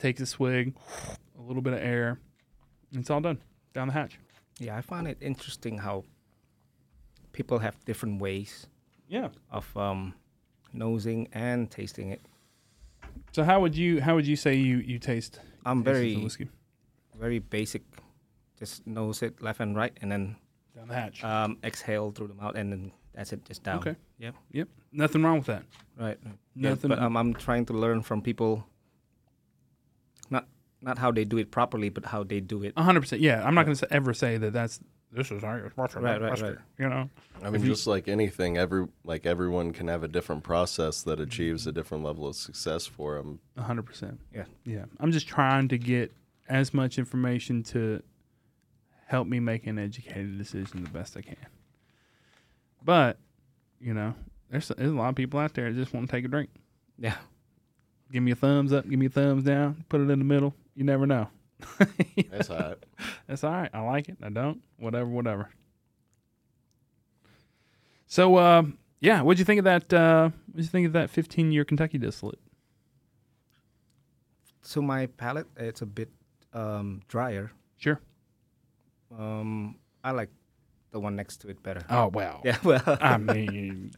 take a swig, a little bit of air, and it's all done down the hatch. Yeah, I find it interesting how people have different ways Yeah. of um, nosing and tasting it. So how would you how would you say you you taste? I'm very whiskey very basic. Just nose it left and right, and then down the hatch. um, exhale through the mouth, and then that's it, just down. Okay. Yep. Yep. Nothing wrong with that. Right. right. Yeah, Nothing. but um, I'm trying to learn from people. Not not how they do it properly, but how they do it. A hundred percent. Yeah, I'm not going to ever say that that's this is how you're supposed to Right, right, right. You know. I mean, just like anything, every like everyone can have a different process that achieves a different level of success for them. A hundred percent. Yeah. Yeah. I'm just trying to get as much information to help me make an educated decision the best I can. But, you know, there's there's a lot of people out there that just want to take a drink. Yeah. Give me a thumbs up, give me a thumbs down, put it in the middle. You never know. That's hot. That's all right. I like it. I don't. Whatever, whatever. So, uh, yeah, what'd you think of that? Uh, what'd you think of that 15 year Kentucky distillate? To my palate, it's a bit um, drier. Sure. Um, I like the one next to it better. Oh, wow. Yeah. Well. I mean,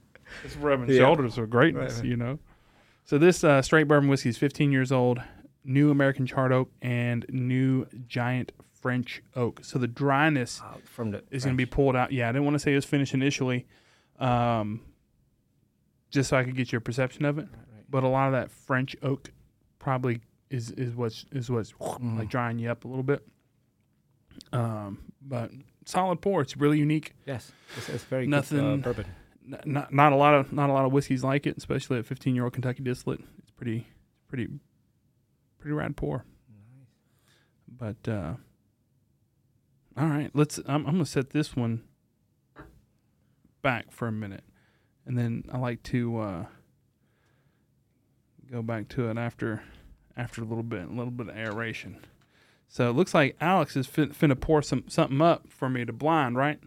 it's rubbing Yeah. shoulders with greatness, Right, right. you know. So this uh, straight bourbon whiskey is 15 years old, new American charred oak and new giant French oak. So the dryness uh, from the is going to be pulled out. Yeah, I didn't want to say it was finished initially, um, just so I could get your perception of it. right. But a lot of that French oak probably is is what's is what's Mm. like drying you up a little bit. Um, but solid pour. It's really unique. Yes, it's, it's very Nothing- good uh, bourbon. N- Not not a lot of not a lot of whiskeys like it, especially a 15 year old Kentucky distillate. It's pretty pretty pretty rad pour. But uh, all right, let's. I'm, I'm gonna set this one back for a minute, and then I like to uh, go back to it after after a little bit, a little bit of aeration. So it looks like Alex is fin- finna pour some something up for me to blind, right?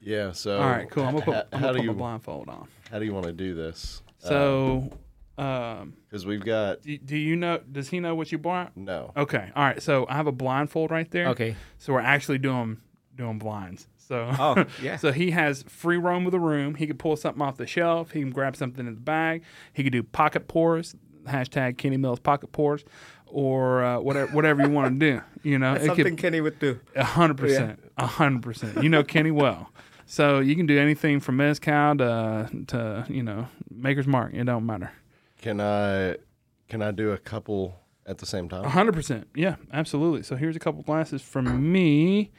Yeah. So All right, cool. I'm gonna put, h- I'm gonna do put my you blindfold on. how do you want to do this? So, um, because we've got do, do you know? Does he know what you bought? no. Okay, all right. So I have a blindfold right there. Okay. So we're actually doing doing blinds. So Oh, yeah. so he has free roam of the room. He could pull something off the shelf. He can grab something in the bag. He could do pocket pours. Hashtag Kenny Mills pocket pours, or uh, whatever whatever you want to do. You know, That's something could Kenny would do. a hundred percent, a hundred percent. You know Kenny well, so you can do anything from mezcal to to you know Maker's Mark. It don't matter. Can I can I do a couple at the same A time? hundred percent. Yeah, absolutely. So here's a couple glasses from me.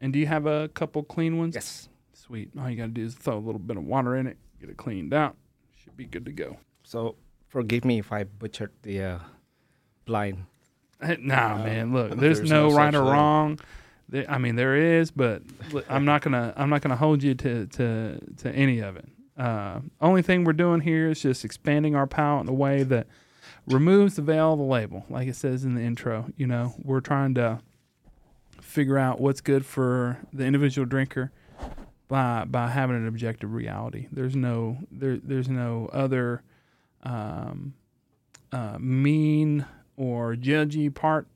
And do you have a couple clean ones? Yes. Sweet. All you got to do is throw a little bit of water in it, get it cleaned out. Should be good to go. So forgive me if I butchered the uh, blind. Eh, Nah, No, man. Look, there's, there's no, no right or thing. wrong. There, I mean, there is, but look, I'm not gonna. I'm not gonna hold you to to to any of it. Uh, only thing we're doing here is just expanding our palate in a way that removes the veil of the label, like it says in the intro. You know, we're trying to figure out what's good for the individual drinker by by having an objective reality. There's no there there's no other um, uh, mean or judgy part.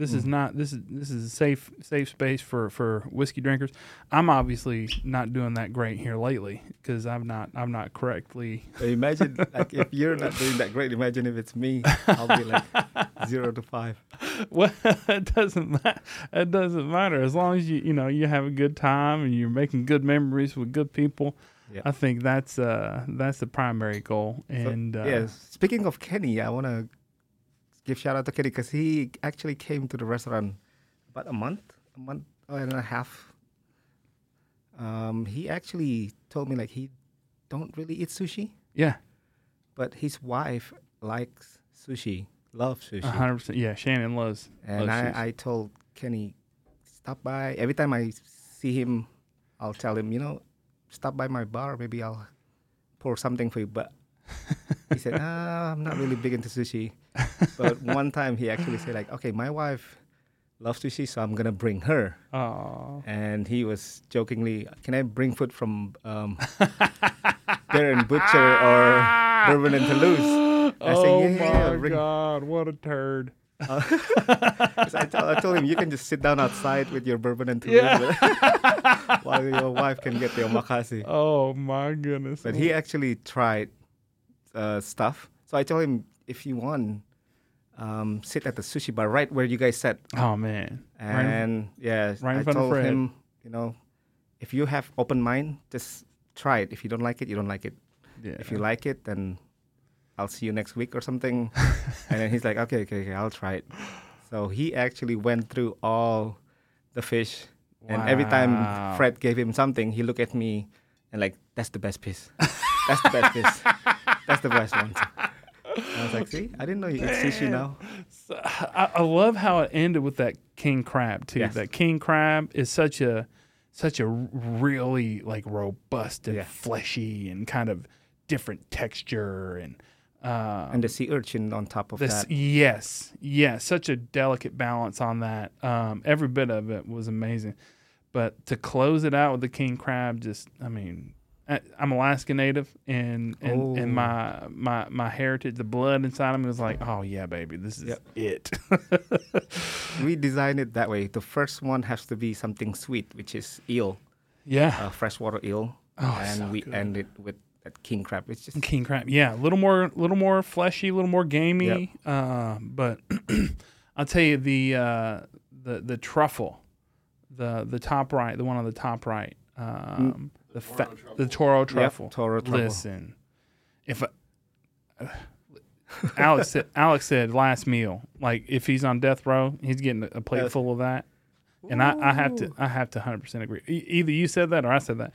This is Mm. not this is this is a safe safe space for for whiskey drinkers. I'm obviously not doing that great here lately because I'm not I'm not correctly. So imagine like if you're not doing that great, imagine if it's me. I'll be like zero to five. Well, it doesn't matter. It doesn't matter as long as you you know you have a good time and you're making good memories with good people. Yeah. I think that's uh that's the primary goal. So, And uh, yeah, speaking of Kenny, I want to give shout out to Kenny because he actually came to the restaurant about a month, a month and a half. Um, he actually told me like he don't really eat sushi, yeah, but his wife likes sushi, loves sushi. hundred percent. Yeah, Shannon loves. And loves sushi. I, I told Kenny, stop by. Every time I see him, I'll tell him, you know, stop by my bar. Maybe I'll pour something for you. But he said, ah, I'm not really big into sushi. But one time he actually said, like, okay, my wife loves sushi, so I'm gonna bring her. Aw. And he was jokingly, can I bring food from um, Bear and Butcher or Bourbon and Toulouse? I said, oh yeah, yeah, yeah, my bring- god, what a turd! 'Cause I, told, told him you can just sit down outside with your bourbon and Toulouse while your wife can get the omakase. Oh my goodness! But he actually tried uh, stuff. So I told him if you want, um, sit at the sushi bar right where you guys sat. Oh man! Right And yeah, right in I told him, you know, if you have open mind, just try it. If you don't like it, you don't like it. yeah. If you like it, then I'll see you next week or something. and then he's like, okay, okay, okay, I'll try it. So he actually went through all the fish. And every time Fred gave him something, he looked at me and like, that's the best piece. That's the best piece. That's the best one. I was like, see, I didn't know you eat sushi now. So, I, I love how it ended with that king crab too. Yes. That king crab is such a such a really like robust and Yeah. fleshy and kind of different texture and uh, And the sea urchin on top of this that. yes yes such a delicate balance on that. Um, every bit of it was amazing, but to close it out with the king crab, just I mean. I- I'm Alaska Native, and and, and Oh. my my my heritage, the blood inside of me was like, oh yeah, baby, this is Yep. it. We designed it that way. The first one has to be something sweet, which is eel, yeah, uh, freshwater eel. Oh, and so we good. end it with that king crab. It's just king crab. Yeah, a little more, little more fleshy, a little more gamey. Uh, but I'll tell you the uh, the the truffle, the the top right, the one on the top right, um, the fa- the Toro truffle. Toro truffle. Listen, if I, Alex said, Alex said last meal, like if he's on death row, he's getting a plate Yes. full of that. And I, I have to I have to 100% agree. E- either you said that or I said that.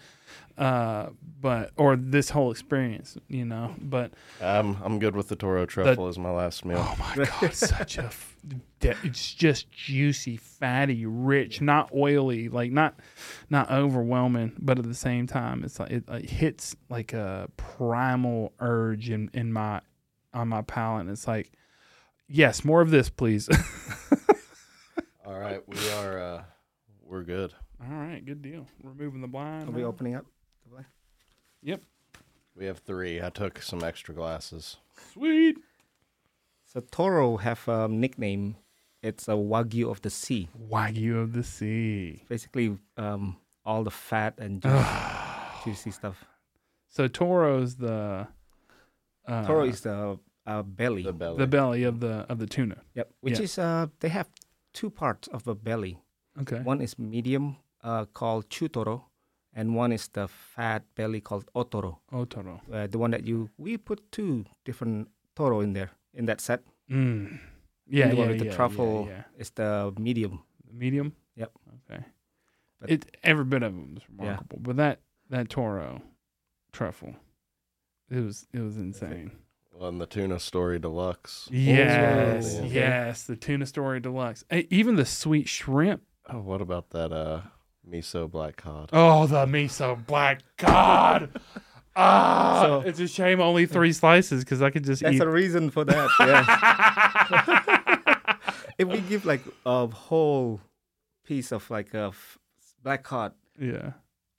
Uh, but or this whole experience, you know. But I'm I'm good with the Toro truffle as my last meal. oh my god, such a f- de- it's just juicy, fatty, rich, not oily, like not not overwhelming, but at the same time, it's like it, it hits like a primal urge in in my on my palate. And it's like, yes, more of this, please. All right, we are uh, we're good. All right, good deal. Removing the blind. Are we now. opening up? We have three. I took some extra glasses. Sweet. So Toro have a nickname. It's a wagyu of the sea. Wagyu of the sea. Basically, um, all the fat and juice, juicy stuff. So Toro's the uh, Toro is the uh, belly. The belly. the belly of the of the tuna. Yep. Which Yeah. is uh they have two parts of the belly. Okay. One is medium uh called chutoro and one is the fat belly called otoro. Otoro. Uh, the one that you we put two different toro in there in that set. Mm. Yeah, the yeah, one with yeah, the truffle Yeah, is the medium. Medium. Yep. Okay. But- it every bit of them was Yeah. remarkable, but that that Toro truffle, it was it was insane. On the tuna story deluxe. Yes, yes, the tuna story deluxe. Eh, Even the sweet shrimp. Oh, what about that uh miso black cod? Oh, the miso black god. Ah, So- it's a shame only three slices because I could just That's eat. a reason for that. Yeah. if we give like a whole piece of like a f- black cod, yeah,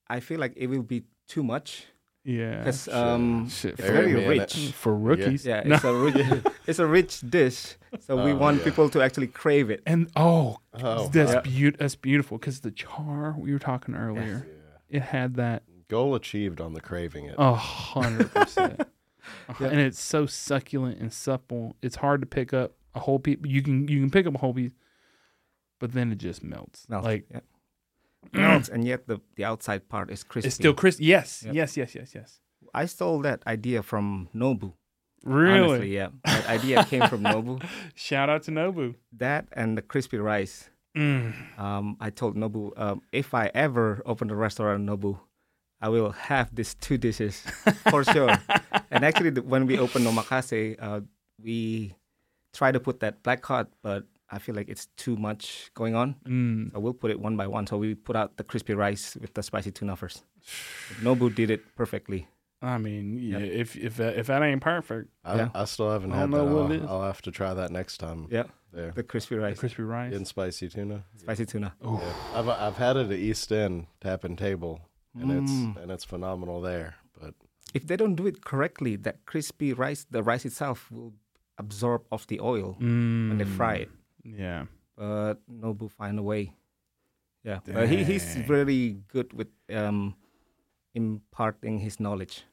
I feel like it will be too much yeah. because um, Shit, it's for, Bury very me in it. rich. for rookies. Yeah, No. it's a rich, it's a rich dish, so we Oh, want yeah. people to actually crave it. And oh, Oh, that's Yeah. beaut That's beautiful because the char we were talking earlier, it had that goal achieved on the craving it. a hundred percent, uh-huh. Yeah. and it's so succulent and supple. It's hard to pick up a whole piece. You can you can pick up a whole piece, but then it just melts. Melts, Like yeah. melts, and yet the, the outside part is crispy. it's still crisp. Yes, Yep. yes, yes, yes, yes. I stole that idea from Nobu. Really? Honestly, yeah, that idea came from Nobu. Shout out to Nobu. That and the crispy rice. Mm. Um, I told Nobu, um, if I ever open a restaurant, Nobu, I will have these two dishes for sure. and actually, when we opened Omakase, uh, we try to put that black card, but I feel like it's too much going on. Mm. So we'll put it one by one. So we put out the crispy rice with the spicy tuna first. Nobu did it perfectly. I mean, yeah, if if that, if that ain't perfect, I, yeah. I still haven't I had don't that. know what I'll, it is. I'll have to try that next time. Yeah, There. the crispy the rice, crispy rice. and spicy tuna. spicy tuna. Ooh. Yeah. I've I've had it at East End Tap and Table, and Mm. it's and it's phenomenal there. But If they don't do it correctly, that crispy rice, the rice itself will absorb off the oil when they fry it. Mm. Yeah. but Nobu find a way. Yeah, but he, he's Dang. really good with um, imparting his knowledge.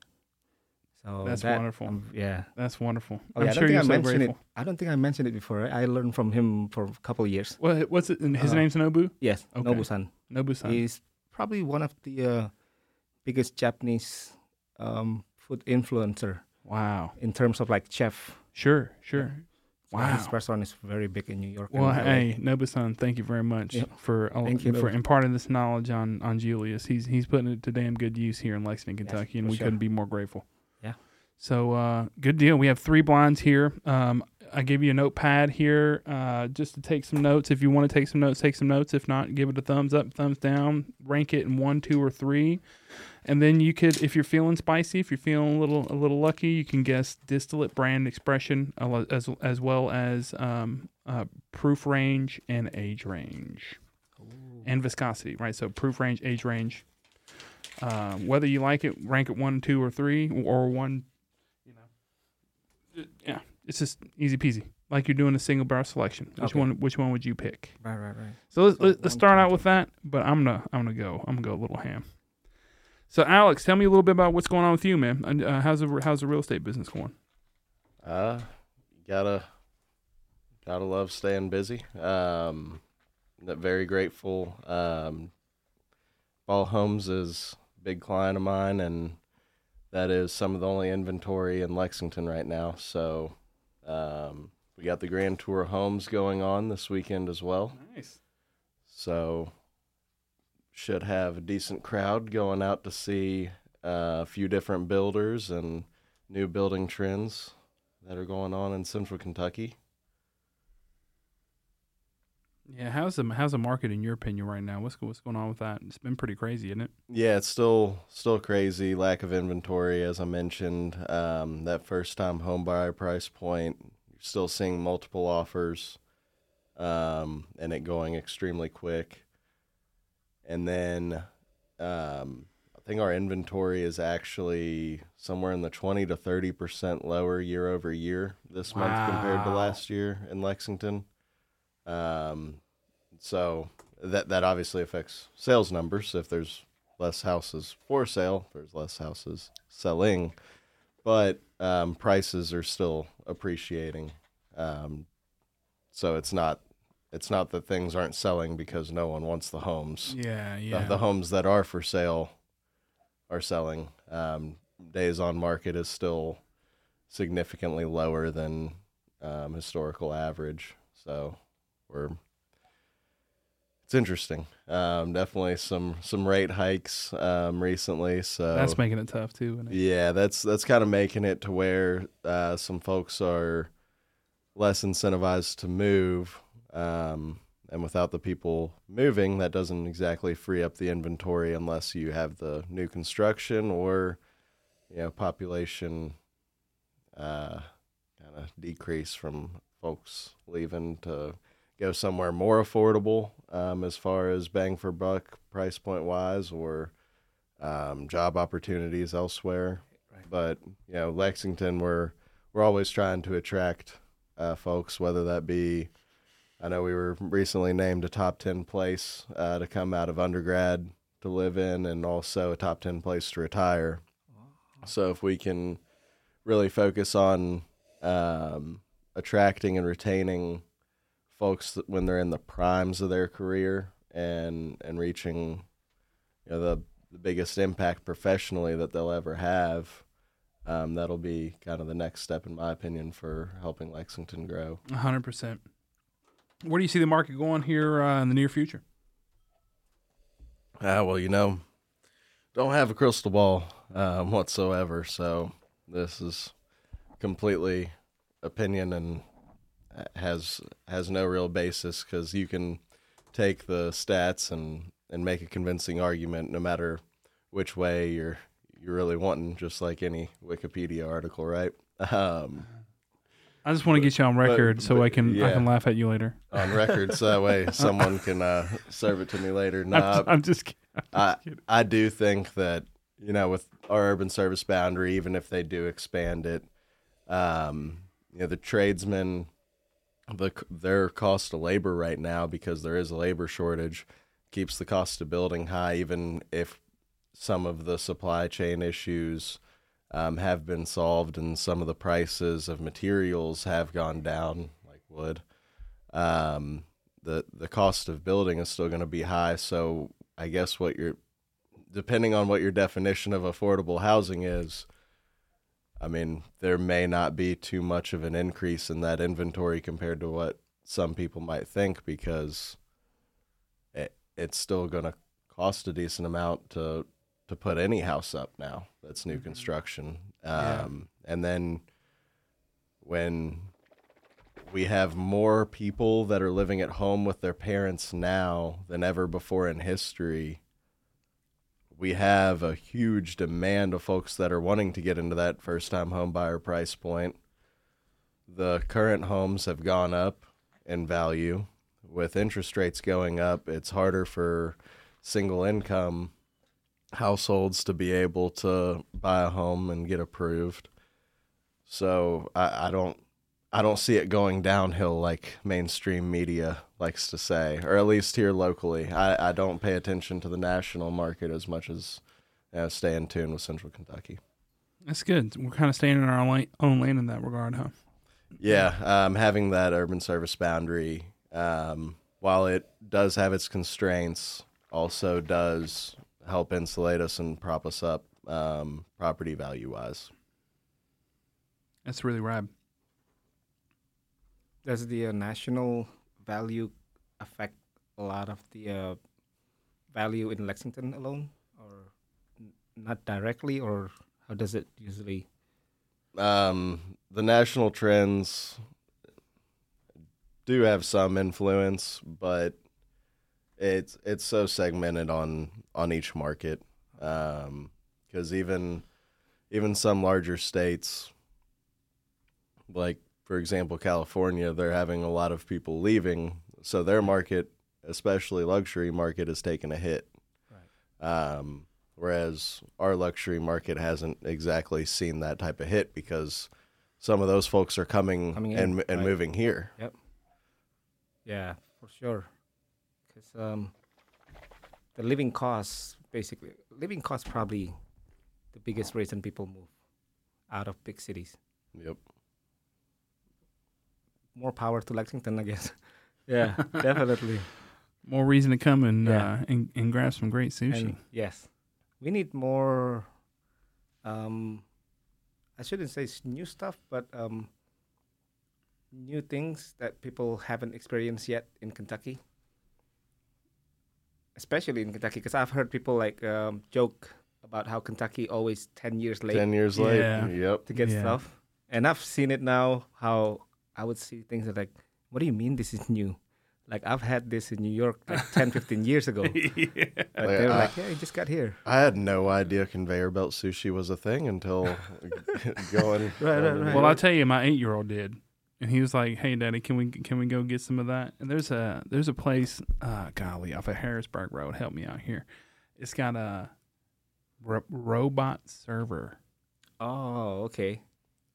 So That's that, wonderful. um, yeah. That's wonderful. Oh, I'm sure you're I so mentioned grateful. it. I don't think I mentioned it before. I learned from him for a couple of years. What, what's it? His Uh, name's Nobu. Yes, Okay. Nobu-san. Nobu-san. He's probably one of the uh, biggest Japanese um, food influencer wow. in terms of like chef. Sure. Sure. So Wow. His restaurant is very big in New York. Well, hey, Nobu-san, thank you very much Yep. for Thank you. for imparting this knowledge on on Julius. He's he's putting it to damn good use here in Lexington, Kentucky, and we sure. couldn't be more grateful. So uh, good deal. We have three blinds here. Um, I gave you a notepad here uh, just to take some notes. If you want to take some notes, take some notes. If not, give it a thumbs up, thumbs down. Rank it in one, two, or three. And then you could, if you're feeling spicy, if you're feeling a little a little lucky, you can guess distillate brand expression as as well as um, uh, proof range and age range and viscosity. Right, so proof range, age range. Uh, whether you like it, rank it one, two, or three, or one. You know, yeah, it's just easy peasy. Like you're doing a single bar selection. Which Okay. one? Which one would you pick? Right, right, right. So let's, So let's, start out with that. But I'm gonna I'm gonna go I'm gonna go a little ham. So Alex, tell me a little bit about what's going on with you, man. And, Uh, how's the how's the real estate business going? Uh, gotta gotta love staying busy. Um, very grateful. Um, Ball Homes is a big client of mine, and that is some of the only inventory in Lexington right now. So, um, we got the Grand Tour Homes going on this weekend as well. Nice. So, should have a decent crowd going out to see uh, a few different builders and new building trends that are going on in Central Kentucky. Yeah, how's the how's the market in your opinion right now? What's what's going on with that? It's been pretty crazy, isn't it? Yeah, it's still still crazy. Lack of inventory, as I mentioned. Um, that first time home buyer price point, you're still seeing multiple offers, um, and it going extremely quick. And then, um, I think our inventory is actually somewhere in the twenty to thirty percent lower year over year this month compared to last year in Lexington. Um, so that that obviously affects sales numbers. If there's less houses for sale, there's less houses selling, but um, prices are still appreciating. Um, so it's not it's not that things aren't selling because no one wants the homes. Yeah, The, yeah. the homes that are for sale are selling. Um, days on market is still significantly lower than um, historical average. So we're it's interesting. Um, definitely some some rate hikes um, recently. So That's making it tough too. It? yeah, that's that's kind of making it to where uh, some folks are less incentivized to move, um, and without the people moving, that doesn't exactly free up the inventory unless you have the new construction or you know population uh, kind of decrease from folks leaving to go somewhere more affordable um, as far as bang for buck price point wise or um, job opportunities elsewhere. Right. But you know, Lexington, we're we're always trying to attract uh, folks, whether that be. I know we were recently named a top ten place uh, to come out of undergrad to live in, and also a top ten place to retire. So if we can really focus on um, attracting and retaining folks that when they're in the primes of their career and and reaching you know the the biggest impact professionally that they'll ever have um, that'll be kind of the next step in my opinion for helping Lexington grow hundred percent. Where do you see the market going here uh, in the near future? ah well you know don't have a crystal ball um, whatsoever so this is completely opinion and has has no real basis because you can take the stats and and make a convincing argument no matter which way you're you're really wanting just like any wikipedia article right um I just want to get you on record so but- I can I can laugh at you later. on record so that way someone can uh serve it to me later I'm, nah, just, I'm just kidding. I I do think that you know with our urban service boundary, even if they do expand it, um, you know the tradesmen, the their cost of labor right now because there is a labor shortage, keeps the cost of building high, even if some of the supply chain issues um, have been solved and some of the prices of materials have gone down, like wood. Um, the the cost of building is still going to be high. So I guess what you're, depending on what your definition of affordable housing is, I mean, there may not be too much of an increase in that inventory compared to what some people might think because it, it's still going to cost a decent amount to to put any house up now that's new construction. Yeah. Um, And then when we have more people that are living at home with their parents now than ever before in history. We have a huge demand of folks that are wanting to get into that first time home buyer price point. The current homes have gone up in value. With interest rates going up, it's harder for single income households to be able to buy a home and get approved. So I, I don't I don't see it going downhill like mainstream media likes to say, or at least here locally. I, I don't pay attention to the national market as much as you know, stay in tune with Central Kentucky. That's good. We're kind of staying in our own lane in that regard, huh? Yeah, um, having that urban service boundary, um, while it does have its constraints, also does help insulate us and prop us up um, property value wise. That's really rad. Does the uh, national value affect a lot of the uh, value in Lexington alone, or n- not directly, or how does it usually? um, the national trends do have some influence, but it's it's so segmented on on each market. Because even even some larger states, like for example California, they're having a lot of people leaving, so their market, especially luxury market, is taking a hit. Um, whereas our luxury market hasn't exactly seen that type of hit because some of those folks are coming, Coming in, and and right. moving here. Yep. Yeah, for sure. 'Cause, um, the living costs, basically, living costs probably the biggest reason people move out of big cities. Yep. More power to Lexington, I guess. yeah, definitely. More reason to come and Yeah. uh, and, and grab some great sushi. And yes, we need more. Um, I shouldn't say new stuff, but um, new things that people haven't experienced yet in Kentucky, especially in Kentucky, because I've heard people like um, joke about how Kentucky always ten years late Ten years late. Yeah. Yep. to get Yeah. stuff, and I've seen it now. How I would see things that like, what do you mean this is new? Like I've had this in New York like 10, 15 years ago. But Like, they were I- like, yeah, it just got here. I had no idea conveyor belt sushi was a thing until going. Right, right, right. Well, I'll tell you, my eight year old did, and he was like, "Hey, Daddy, can we can we go get some of that?" And there's a there's a place, uh, golly, off of Harrodsburg Road. Help me out here. It's got a ro- robot server. Oh, okay.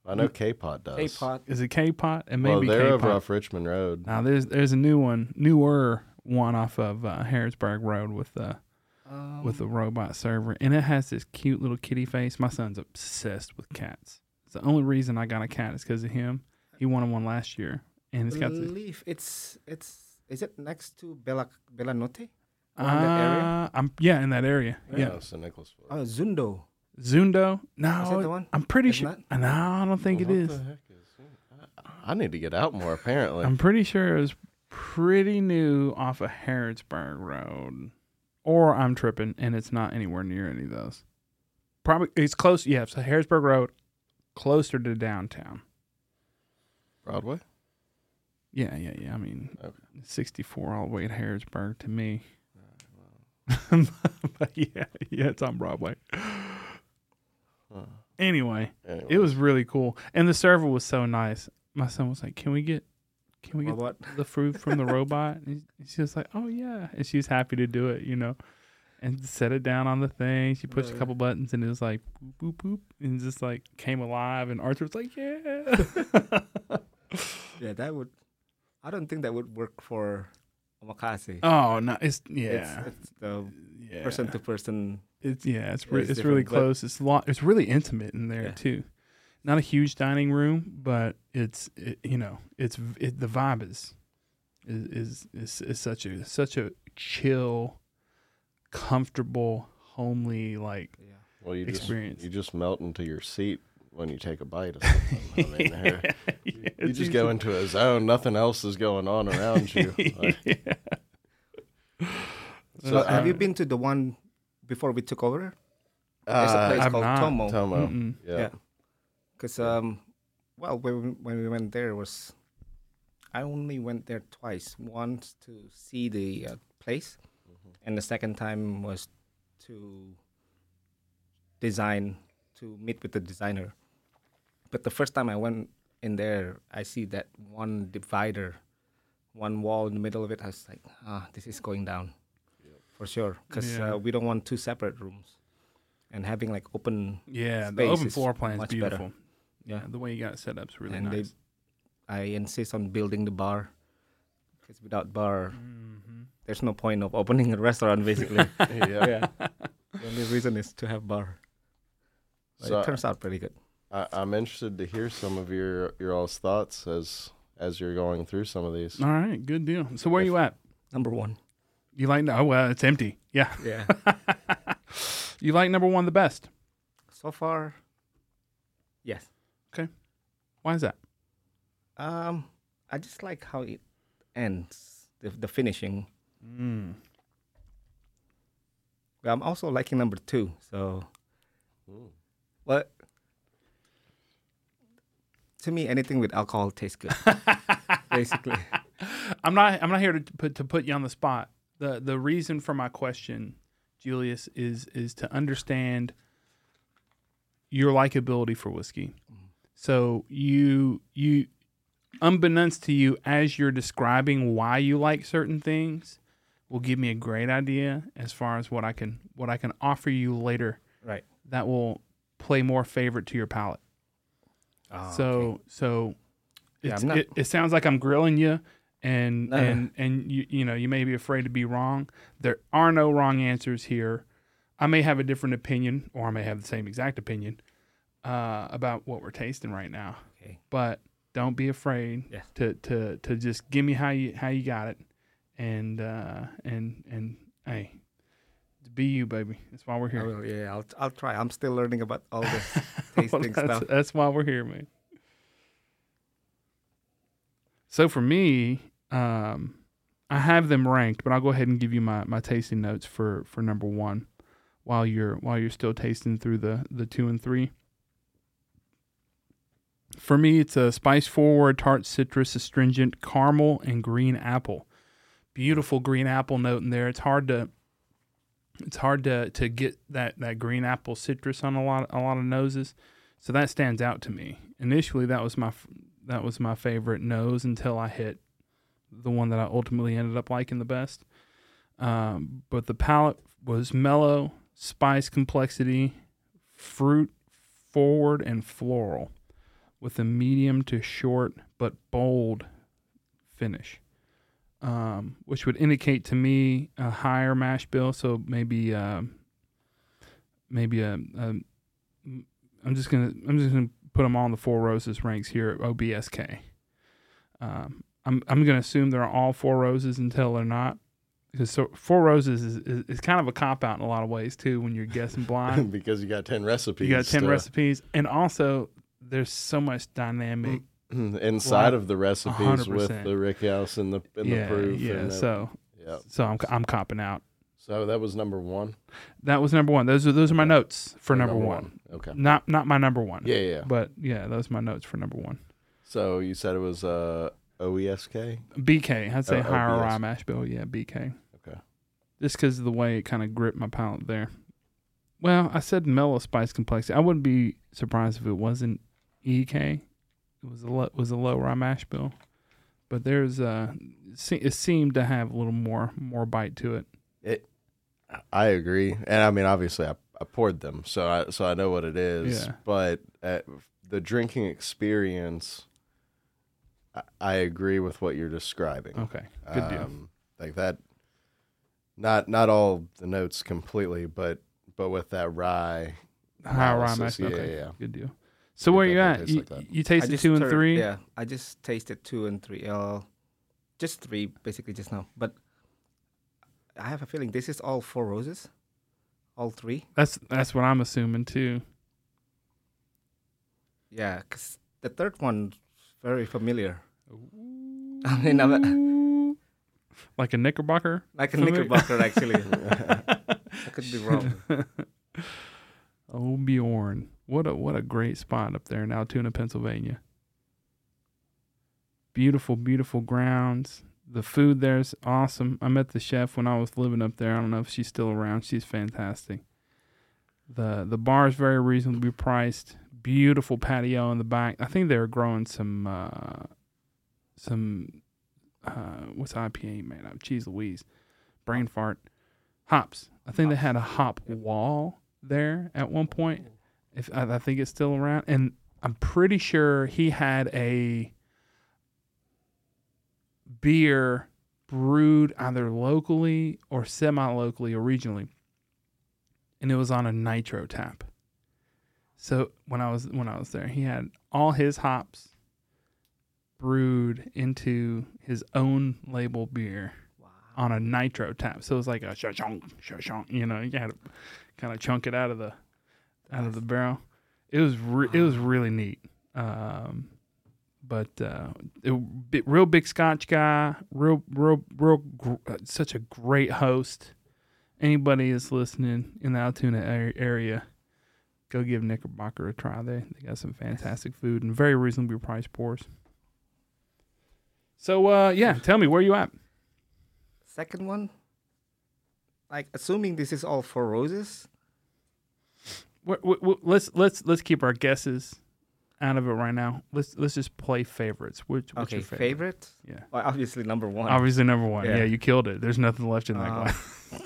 I know K-Pot does. K-pot. Is it K-Pot? And Well, maybe they're over K-Pot. off Richmond Road. Now there's there's a new one, newer one off of uh, Harrodsburg Road with the Um, with the robot server, and it has this cute little kitty face. My son's obsessed with cats. It's the only reason I got a cat is because of him. He wanted one last year, and it's got this. believe it's it's is it next to Bella Bellanote? Around that area? Uh, I'm yeah in that area. Yeah, Oh, St. Nicholas. Oh, Zundo. Zundo. Is No, that the one? I'm pretty It's sure. not? No, I don't think it What is. the heck is I I need to get out more. Apparently, I'm pretty sure it was pretty new off of Harrodsburg Road, or I'm tripping and it's not anywhere near any of those. Probably it's close. Yeah, so Harrodsburg Road, closer to downtown. Broadway. Yeah, yeah, yeah. I mean, Okay. 64 all the way to Harrodsburg to me. but yeah, yeah, it's on Broadway. Huh. Anyway, Anyway. it was really cool, and the server was so nice. My son was like, "Can we get, can we get what? the fruit from the robot?" And she was like, "Oh yeah," and she was happy to do it, you know, and set it down on the thing. She pushed a Right. couple buttons, and it was like boop boop boop, and just like came alive. And Arthur was like, "Yeah." Yeah, that would. I don't think that would work for omakase. oh no, it's yeah, It's, it's the yeah. person to person. It's yeah, it's re- it's it's really close. It's lo- it's really intimate in there Yeah. too. Not a huge dining room, but it's it, you know it's it, the vibe is is, is is is such a such a chill, comfortable, homely like Yeah. well, you experience. just you just melt into your seat when you take a bite of something. I mean, here- you, Yeah, you it's just go into a zone. Nothing else is going on around you. Like, yeah. So, have you uh, been to the one before we took over? There's a uh, place I've called not. Tomo. Tomo. Mm-mm. Yeah. Yeah. Because um, well, when when we went there was, I only went there twice. Once to see the uh, place, and the second time was to design to meet with the designer. But the first time I went in there, I see that one divider, one wall in the middle of it. I was like, ah, this is going down, for sure. Because Yeah. uh, we don't want two separate rooms, and having like open Yeah, the open is floor plan is much better. beautiful. Yeah. the way you got it set up is really and nice. they, I insist on building the bar because without bar, Mhm. there's no point of opening a restaurant. Basically, yeah. the only reason is to have bar. But So it turns out pretty good. I, I'm interested to hear some of your your all's thoughts as as you're going through some of these. All right, good deal. So where If- you at? Number one. You like? Oh well, it's empty. Yeah. Yeah. You like number one the best? so far, yes. Okay. Why is that? Um, I just like how it ends. The the finishing. Mm. But I'm also liking number two. So, Mm. well, to me, anything with alcohol tastes good. basically. I'm not. I'm not here to put to put you on the spot. the The reason for my question, Julius, is is to understand your likability for whiskey. Mm-hmm. So you you, unbeknownst to you, as you're describing why you like certain things, will give me a great idea as far as what I can what I can offer you later. Right. That will play more favorite to your palate. Ah, so okay. so Yeah, not- it, it sounds like I'm grilling you, and No. and and you you know you may be afraid to be wrong. There are no wrong answers here. I may have a different opinion, or I may have the same exact opinion uh, about what we're tasting right now. Okay. But don't be afraid Yes. to to to just give me how you how you got it, and uh, and and hey, be you, baby. That's why we're here. will, yeah, I'll I'll try. I'm still learning about all this Well, tasting that's, stuff. that's why we're here, man. So for me, um, I have them ranked, but I'll go ahead and give you my, my tasting notes for, for number one, while you're while you're still tasting through the the two and three. For me, it's a spice forward, tart citrus, astringent, caramel, and green apple. Beautiful green apple note in there. It's hard to it's hard to to get that that green apple citrus on a lot a lot of noses. So that stands out to me. Initially that was my that was my favorite nose until i hit the one that i ultimately ended up liking the best. Um, but the palate was mellow spice complexity fruit forward and floral with a medium to short but bold finish um, which would indicate to me a higher mash bill. So maybe, um, maybe a, a, I'm just gonna I'm just gonna put them all in the four roses ranks here at OBSK. Um, I'm I'm gonna assume they're all four roses until they're not, because so four roses is, is, is kind of a cop out in a lot of ways too when you're guessing blind. because you got 10 recipes. you got ten to- recipes, and also there's so much dynamic. inside of the recipes with 100%. the Rick House and the, and yeah, the proof. yeah. and So yeah. so I'm I'm copping out. So that was number one. That was number one. Those are those are my notes for number, one. Okay. Not not my number one. Yeah, yeah. But yeah, those are my notes for number one. So you said it was uh, OESK? BK, I'd say Oh, higher OBS. rye mash bill. Yeah, BK. Okay. Just because of the way it kind of gripped my palate there. Well, I said mellow spice complexity. I wouldn't be surprised if it wasn't EK. It was a low, was a low rye mash bill, but there's uh, it se- it seemed to have a little more more bite to it. It. I agree, and I mean, obviously, I, I poured them, so I so I know what it is. Yeah. But uh, the drinking experience, I, I agree with what you're describing. Okay, good deal. Um, like that. Not not all the notes completely, but but with that rye. High rye mash. yeah, Okay, yeah. good deal. So It where you at? You, like you tasted two and tur- three. Yeah, I just tasted two and three. Uh, just three basically just now. But I have a feeling this is all four roses, all three. That's that's what I'm assuming too. Yeah, because the third one very familiar. I mean, I'm, Like a Knickerbocker. like a Familiar. Knickerbocker actually. I could be wrong. Oh Bjorn, what a what a great spot up there in Altoona, Pennsylvania. Beautiful, beautiful grounds. The food there's awesome. I met the chef when I was living up there. I don't know if she's still around. She's fantastic. the The bar is very reasonably priced. Beautiful patio in the back. I think they were growing some uh, some uh, what's IPA made of? Cheese Louise, brain fart, hops. I think they had a hop wall there at one point. If I, I think it's still around, and I'm pretty sure he had a beer brewed either locally or semi-locally or regionally, and it was on a nitro tap. So when I was when I was there, he had all his hops brewed into his own label beer Wow. on a nitro tap. So it was like a shashong, shashong, you know, you had to kind of chunk it out of the out of the barrel. It was re- it was really neat. Um, but uh, it, real big Scotch guy, real real real gr- uh, such a great host. Anybody that's listening in the Altoona area, go give Knickerbocker a try. They they got some fantastic food and very reasonably priced pours. So uh, yeah, tell me where you at? Second one, like assuming this is all four roses. We're, we're, let's let's let's keep our guesses out of it right now. Let's let's just play favorites. Which, what's okay, your favorite? favorite? Yeah. Well, obviously number one. Obviously number one. Yeah. yeah. you killed it. There's nothing left in that uh,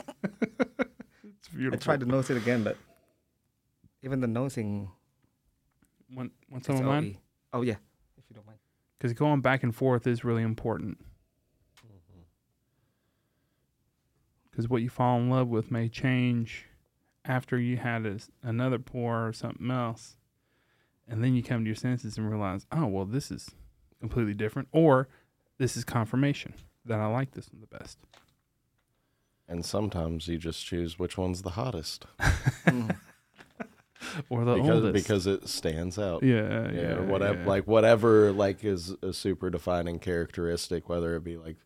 it's beautiful. I tried to nose it again, but even the nosing. One, what's on mine? Oh yeah, if you don't mind. Because going back and forth is really important. Because mm-hmm. what you fall in love with may change after you had a, another pour or something else, and then you come to your senses and realize, oh well, this is completely different, or this is confirmation that I like this one the best. And sometimes you just choose which one's the hottest Mm. Or the because oldest. because it stands out. yeah, yeah, yeah, whatever yeah. like whatever like is a super defining characteristic whether it be like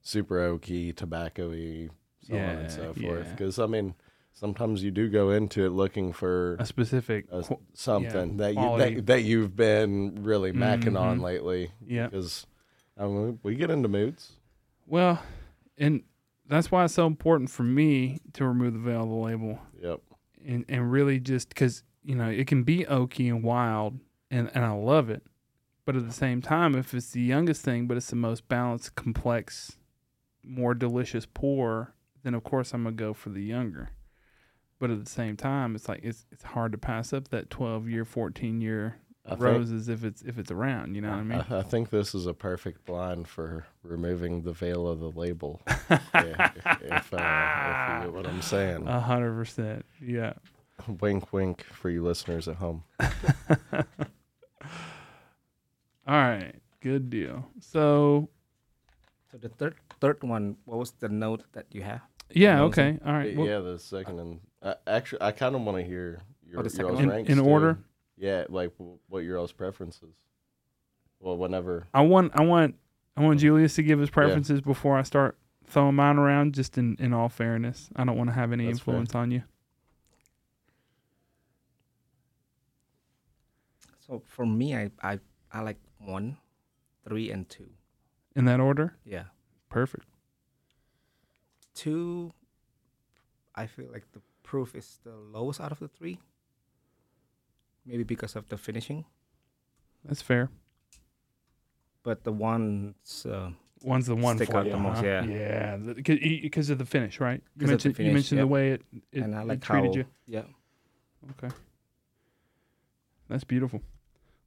super oaky tobacco-y so on and so forth yeah. because i mean sometimes you do go into it looking for a specific. a- something that you that, that, you've been really macking on Mhm. lately yeah. because I mean, we get into moods Well, and that's why it's so important for me to remove the veil of the label yep and, and really just because, you know, it can be oaky and wild and, and I love it. But at the same time, if it's the youngest thing, but it's the most balanced, complex, more delicious pour, then of course I'm going to go for the younger. But at the same time, it's like it's it's hard to pass up that 12 year, 14 year I think, roses if it's if it's around, you know what I mean? I, I think this is a perfect blind for removing the veil of the label yeah, if, uh, if you get what i'm saying A hundred percent. Yeah. wink wink for you listeners at home All right. Good deal. So So the third third one, what was the note that you have? yeah, Amazing. okay. All right. Well, yeah, the second and uh, actually, I kind of want to hear your, Oh, your second all's one? in, ranks in too. order, Yeah, like what your all's preferences. Well, whenever. I want I want I want Julius to give his preferences before I start throwing mine around. Just in in all fairness, I don't want to have any That's fair. influence on you. So for me, I I, I like one, three, and two. In that order, Yeah, perfect. two. I feel like the proof is the lowest out of the three. Maybe because of the finishing, That's fair. but the one's uh, One's the one Stick for out you, the most, huh? yeah. yeah, because of the finish, right? You 'Cause of the mentioned you mentioned yep. the way it it, and I it treated how you. yeah. Okay. That's beautiful.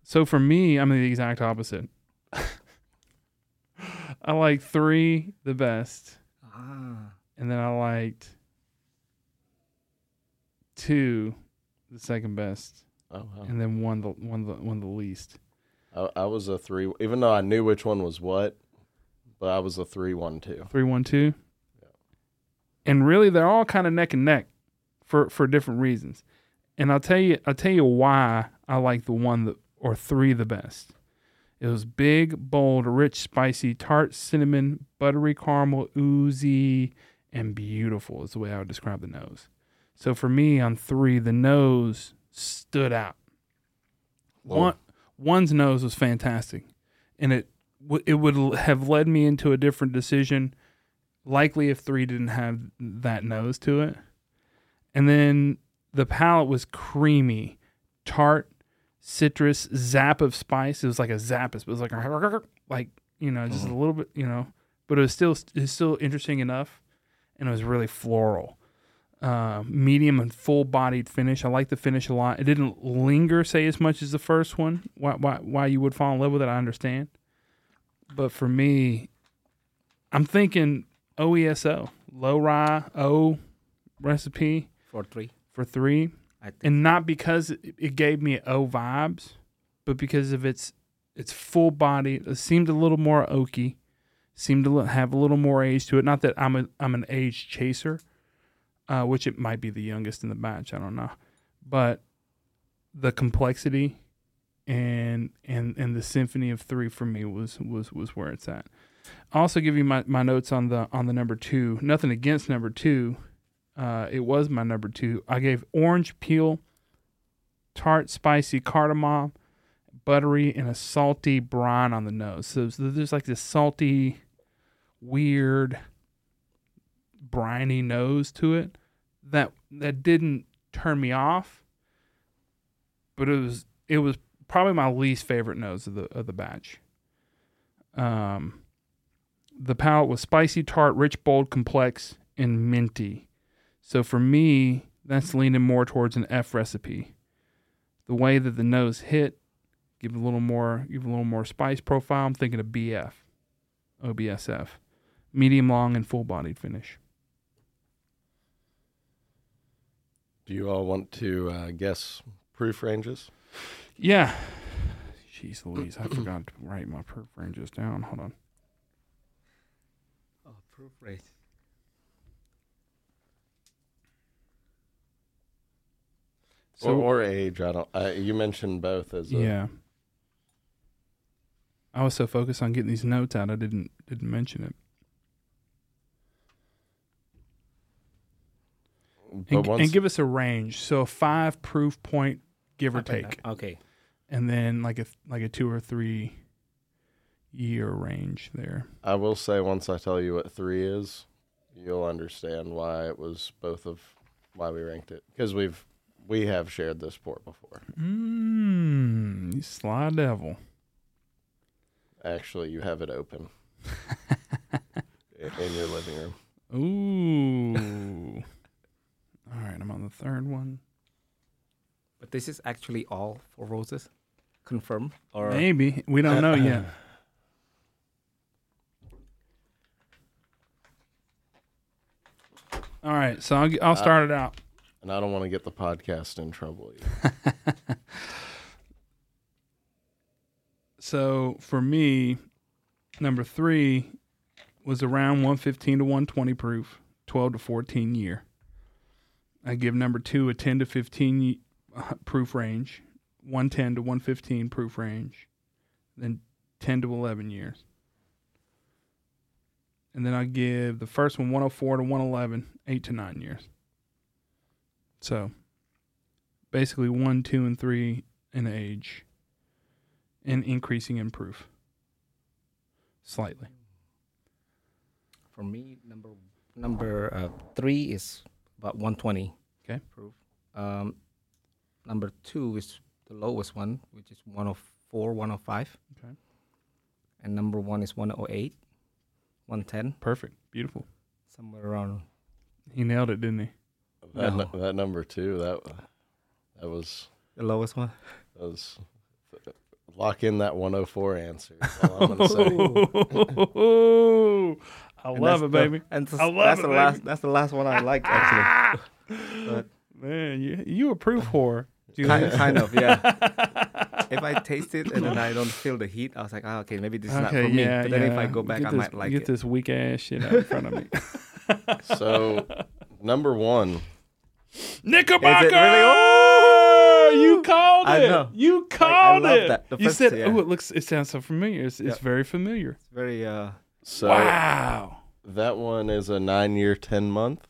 So for me, I'm the exact opposite. I like three the best, Ah, and then I liked two the second best, Oh, wow. and then one the one the one the least. I, I was a three, even though I knew which one was what, but I was a three, one, two. Three one two. Yeah. And really, they're all kind of neck and neck, for for different reasons. And I'll tell you, I'll tell you why I like the one that or three the best. It was big, bold, rich, spicy, tart, cinnamon, buttery caramel, oozy, and beautiful is the way I would describe the nose. So for me, on three, the nose stood out. Whoa. One one's nose was fantastic, and it it would have led me into a different decision, likely if three didn't have that nose to it. And then the palate was creamy, tart, citrus, zap of spice. It was like a zap. It was like a, like you know just mm-hmm. a little bit you know, but it was still it was still interesting enough, and it was really floral uh, medium and full bodied finish. I like the finish a lot. It didn't linger, say, as much as the first one. Why, why, why you would fall in love with it, I understand. But for me, I'm thinking OESO, low rye O recipe for three. for three. I think. And not because it, it gave me O vibes, but because of its its full body. It seemed a little more oaky, seemed to have a little more age to it. Not that I'm a I'm an age chaser, uh, which it might be the youngest in the batch. I don't know, but the complexity and and and the symphony of three for me was was was where it's at. I'll also give you my, my notes on the on the number two. Nothing against number two. Uh, it was my number two. I gave orange peel, tart, spicy cardamom, buttery, and a salty brine on the nose. So there's like this salty, weird, briny nose to it that that didn't turn me off, but it was it was probably my least favorite nose of the of the batch. Um, the palate was spicy, tart, rich, bold, complex, and minty. So for me, that's leaning more towards an F recipe. The way that the nose hit, give a little more, give a little more spice profile. I'm thinking of BF, OBSF, medium long and full bodied finish. Do you all want to uh, guess proof ranges? Yeah. Jeez Louise, I forgot to write my proof ranges down. Hold on. Oh, proof rate. So or, or age? I don't. I, you mentioned both as a, yeah. I was so focused on getting these notes out, I didn't didn't mention it. And, once, and give us a range. So a five proof point, give or take, Okay. and then like a like a two or three year range there. I will say once I tell you what three is, you'll understand why it was both of why we ranked it because we've we have shared this port before. Mmm, you sly devil. Actually, you have it open i- in your living room. Ooh. All right, I'm on the third one. But this is actually all four roses? Confirmed? Or Maybe we don't know yet. All right, so I'll, I'll start it out. And I don't want to get the podcast in trouble. Either. So for me, number three was around 115 to 120 proof, 12 to 14 year. I give number two a 10 to 15 uh, proof range, 110 to 115 proof range, then 10 to 11 years. And then I give the first one 104 to 111, 8 to 9 years. So basically one, two, and three in age and increasing in proof slightly. for me, number number uh, three is about 120. Okay. Proof. Um, number two is the lowest one, which is 104, 105. Okay. And number one is 108, 110, Perfect. Beautiful. somewhere around. He nailed it, didn't he? That, No. nu- that number two, that that was The lowest one? that was lock in that 104 answer. That's all I'm gonna say. I And love that's it, the- baby. and I love that's it, the baby. last. That's the last one I liked actually. but Man, you you a proof whore. kind, kind of, yeah. if I taste it and then I don't feel the heat, I was like, oh, okay, maybe this is not Okay, for me. yeah, But then if I go back, Get I this, might like get it. this weak ass shit out in front of me. So number one, Knickerbocker! really? Oh! You called I it. know. You I called love it. that. The you said, yeah. "Oh, it looks. It sounds so familiar. It's, it's very familiar." It's very uh so wow. That one is a nine year, 10 month,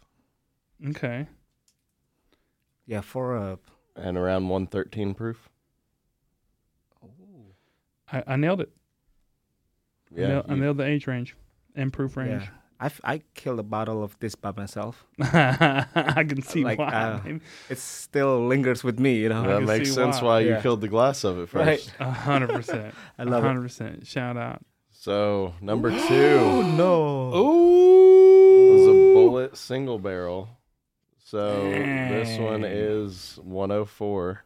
Okay. yeah for a and around 113 proof. I, I nailed it. I, Yeah, nailed, I you- nailed the age range and proof range. yeah. I f- I killed a bottle of this by myself. I can see Like, why. uh, baby. It still lingers with me, you know. that can makes see sense why. why, you Yeah. killed the glass of it first. Right. A hundred percent. I A love it. hundred percent. Shout out. So number Oh two no! Ooh. was a Bulleit single barrel. So this one is 104.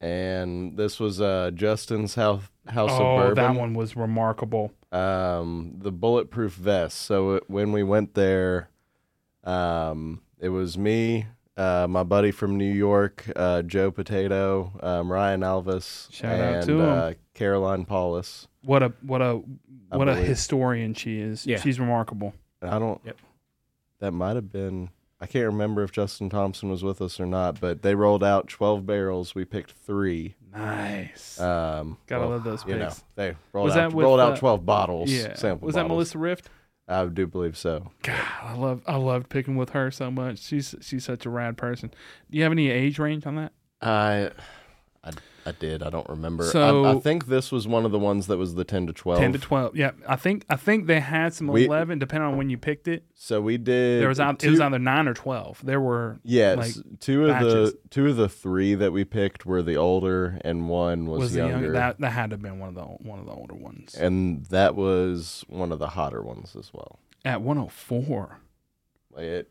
And this was uh, Justin's house, house of Oh, bourbon. that one was remarkable. um, the bulletproof vest. So it, when we went there, um, it was me, uh, my buddy from New York, uh, Joe Potato, um, Ryan Alvis, Shout out and to 'em. uh, Caroline Paulus. What a what a I what a believe. historian she is. Yeah. She's remarkable. And I don't. Yep. That might have been. I can't remember if Justin Thompson was with us or not, but they rolled out twelve barrels. We picked three. Nice. Um, Gotta well, love those You know, they rolled Was out that with, rolled uh, out twelve bottles. yeah. sample Was that bottles. Melissa Rift? I do believe so. God, I love I loved picking with her so much. She's she's such a rad person. Do you have any age range on that? I, I, I did. I don't remember. So- I, I think this was one of the ones that was the ten to twelve. Ten to twelve. Yeah, I think I think they had some We- eleven, depending on when you picked it. So we did. There was two, it was either nine or twelve. There were yes, like, two of batches. the two of the three that we picked were the older, and one was, was, the younger. younger. That that had to have been one of the one of the older ones. and that was one of the hotter ones as well. At one hundred four. It,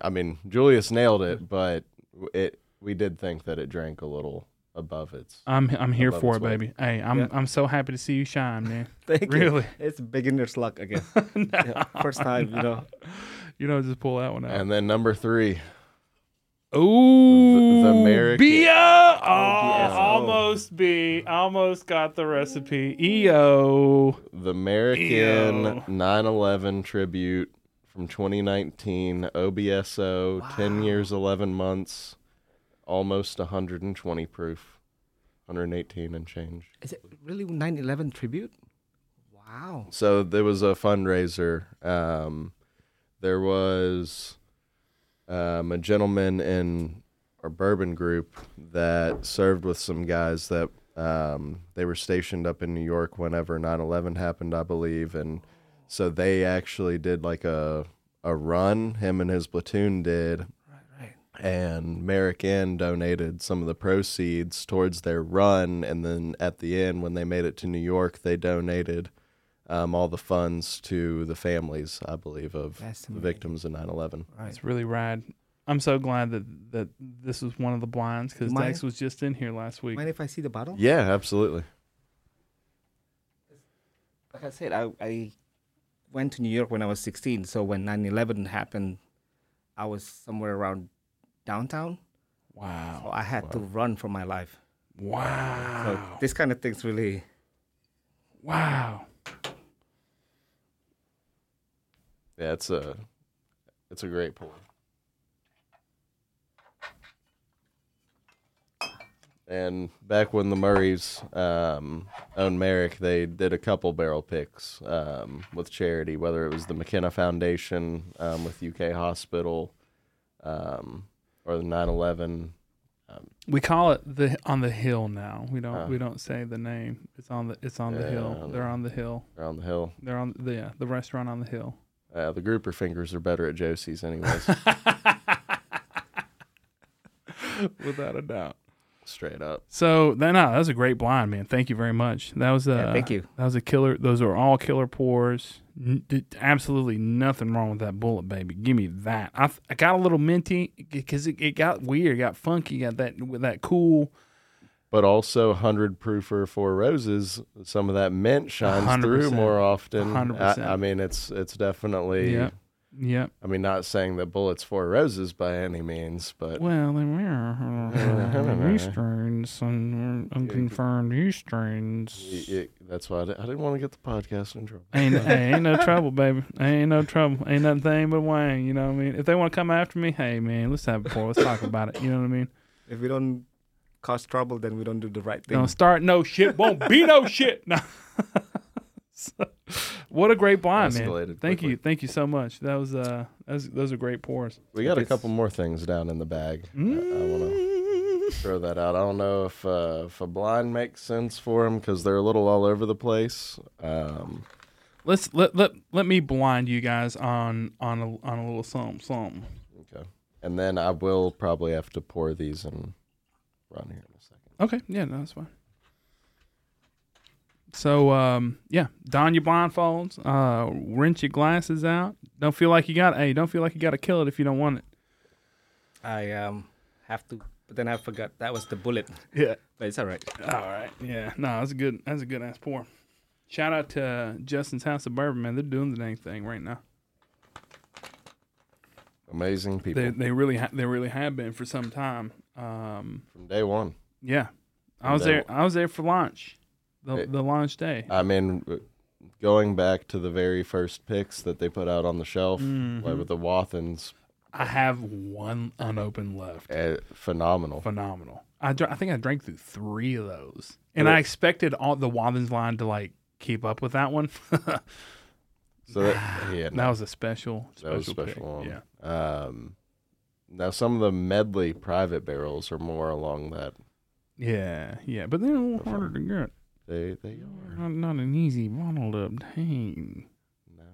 I mean, Julius nailed it, but it we did think that it drank a little above its. I'm I'm here for it, weight. baby. Hey, I'm Yeah. I'm so happy to see you shine, man. Thank you. really. It's beginner's luck again. Yeah, First time, you know. You know, just pull that one out. And then number three, Ooh, the American- Bia. Oh, OBSO. Oh, almost B. Almost got the recipe. EO. The American Ew. 9/11 tribute from 2019, OBSO, 10 years, 11 months, almost 120 proof, 118 and change. Is it really 9/11 tribute? Wow. So there was a fundraiser. Um, there was um, a gentleman in our bourbon group that served with some guys that um, they were stationed up in New York whenever 9/11 happened, I believe, and so they actually did like a a run. Him and his platoon did. And Merrick Inn donated some of the proceeds towards their run, and then at the end, when they made it to New York, they donated um, all the funds to the families, I believe, of the victims of 9/11. Right. It's really rad. I'm so glad that that this was one of the blinds because Mind- Dex was just in here last week. Mind if I see the bottle? Yeah, absolutely. Like I said, I, I went to New York when I was 16. So when 9/11 happened, I was somewhere around downtown. So Wow. I had to run for my life. So Wow. this kind of things really. Wow. Yeah, it's a it's a great pour. And back when the Murrays um, owned Merrick, they did a couple barrel picks um, with charity, whether it was the McKenna Foundation um, with UK Hospital um, or the 9/11. We call it the on the hill now. We don't Oh. we don't say the name. It's on the it's on the hill. on They're the- on the hill. around the hill. They're on the yeah, the restaurant on the hill. Uh, the grouper fingers are better at Josie's, anyways. Without a doubt. Straight up. So that no, that was a great blind, man. Thank you very much. That was a Yeah, uh, thank you. That was a killer. Those are all killer pours. N- absolutely nothing wrong with that Bulleit, baby. Give me that. I, I got a little minty because it, it got weird, got funky, got that with that cool. but also 100 proofer four roses some of that mint shines through 100%. more often 100%. I, I mean it's it's definitely Yep. Yep. i mean not saying that Bulleit's four roses by any means but Well, they were Easterns and unconfirmed Easterns. y- y- that's why I, di- I didn't want to get the podcast in trouble Ain't, ain't no trouble, baby. Ain't no trouble. Ain't nothing but Wayne. You know what I mean? If they want to come after me, hey, man, let's have a pour. Let's talk about it. You know what I mean? If we don't cause trouble, then we don't do the right thing. Don't start no shit. Won't be no shit. No. So, what a great blind, man. Escalated Thank quickly. you, thank you so much. That was uh, that was, those are great pours. we got a couple more things down in the bag i, I want to throw that out i don't know if uh, if a blind makes sense for them because they're a little all over the place um, Let's let let let me blind you guys on on a on a little something something. okay and then i will probably have to pour these and run here in a second Okay, yeah, no, that's fine. So um, yeah, don your blindfolds, uh, rinse your glasses out. Don't feel like you got hey, don't feel like you got to kill it if you don't want it. I um have to, but then I forgot that was the Bulleit. Yeah. But it's all right. All right. Yeah. No, that's a good. That's a good ass pour. Shout out to uh, Justin's House of Bourbon, man. They're doing the dang thing right now. amazing people They they really ha- they really have been for some time. Um, from day one yeah, I was day there. I was there for launch, the It- the launch day. I mean, going back to the very first picks that they put out on the shelf, Mhm. like with the Wathen's, I have one unopened left. eh, phenomenal. Phenomenal. I dr- I think I drank through three of those, and I expected all the Wathen's line to like keep up with that one. So that, yeah, that was a special that was a special, pick. one. Yeah. Um, now some of the medley private barrels are more along that. Yeah, yeah, but they're a little harder to get. They they are Not, not an easy bottle to obtain. no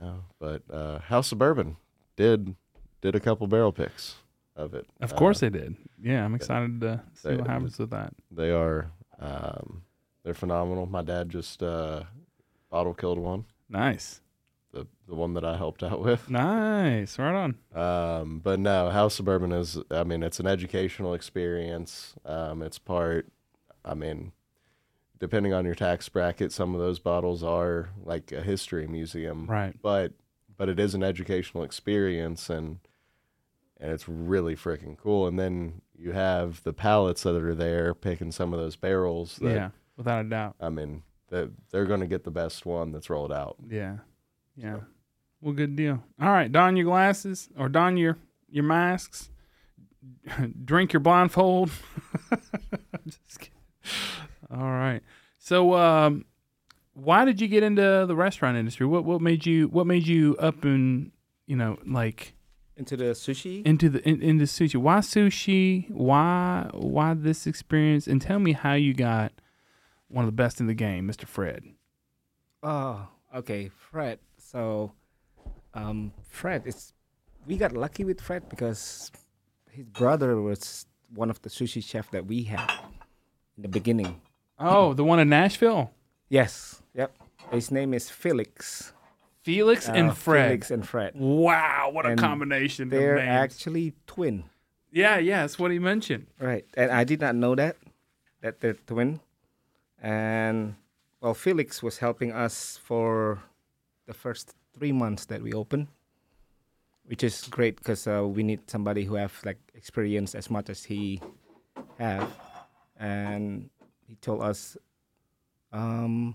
no, but uh, House of Bourbon did did a couple barrel picks of it. Of Uh, course they did. Yeah, I'm excited to see they- what happens with that. they are. Um, they're phenomenal. My dad just uh, bottle killed one. Nice, the the one that I helped out with. nice, right on. Um, but no, House of Bourbon is. I mean, it's an educational experience. Um, it's part. I mean, depending on your tax bracket, some of those bottles are like a history museum. Right. But but it is an educational experience, and and it's really freaking cool. And then you have the pallets that are there picking some of those barrels. That, yeah, without a doubt. I mean, that they're going to get the best one that's rolled out. Yeah, yeah. So. Well, good deal. All right, don your glasses or don your your masks. Drink your blindfold. All right. So, um, why did you get into the restaurant industry? What what made you what made you up and you know like Into the sushi. into the in, into sushi? Why sushi? Why why this experience? And tell me how you got one of the best in the game, Mr. Fred. Oh, okay, Fred. So, um, Fred it's We got lucky with Fred because his brother was one of the sushi chef that we had in the beginning. Oh, the one in Nashville. Yes. Yep. His name is Felix. Felix Uh, and Fred. Felix and Fred. Wow, what a combination! They're names. actually twin. yeah, yeah, that's what he mentioned. Right. And I did not know that that they're twin. And well, Felix was helping us for the first three months that we opened, which is great because uh, we need somebody who have like experience as much as he have. And he told us, um,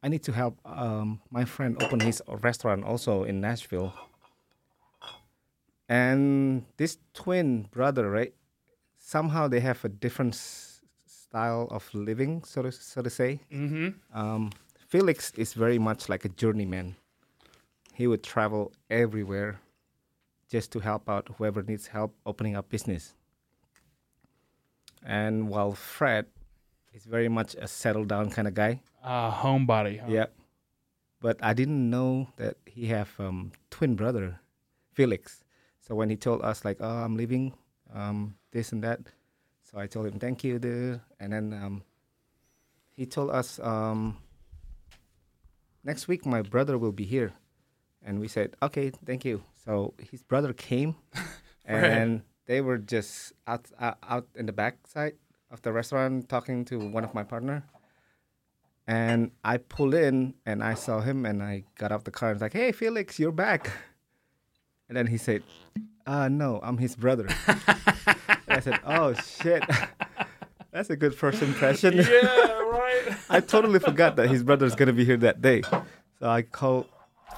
I need to help um, my friend open his restaurant also in Nashville. And this twin brother, right? Somehow they have a different s- style of living, so to, so to say. Mm-hmm. Um, Felix is very much like a journeyman. He would travel everywhere just to help out whoever needs help opening up business. And while Fred is very much a settled down kind of guy. Uh, homebody. Huh? Yeah. But I didn't know that he have um, twin brother, Felix. So when he told us like, "Oh, I'm leaving," um, this and that, so I told him, "Thank you, dude." And then um, he told us, um, "Next week my brother will be here," and we said, "Okay, thank you." So his brother came, and they were just out out, out in the back side of the restaurant talking to one of my partner. And I pull in and I saw him and I got off the car and was like, "Hey, Felix, you're back." And then he said, "Uh, no, I'm his brother." I said, "Oh shit, that's a good first impression." yeah, right. I totally forgot that his brother's gonna be here that day. So I called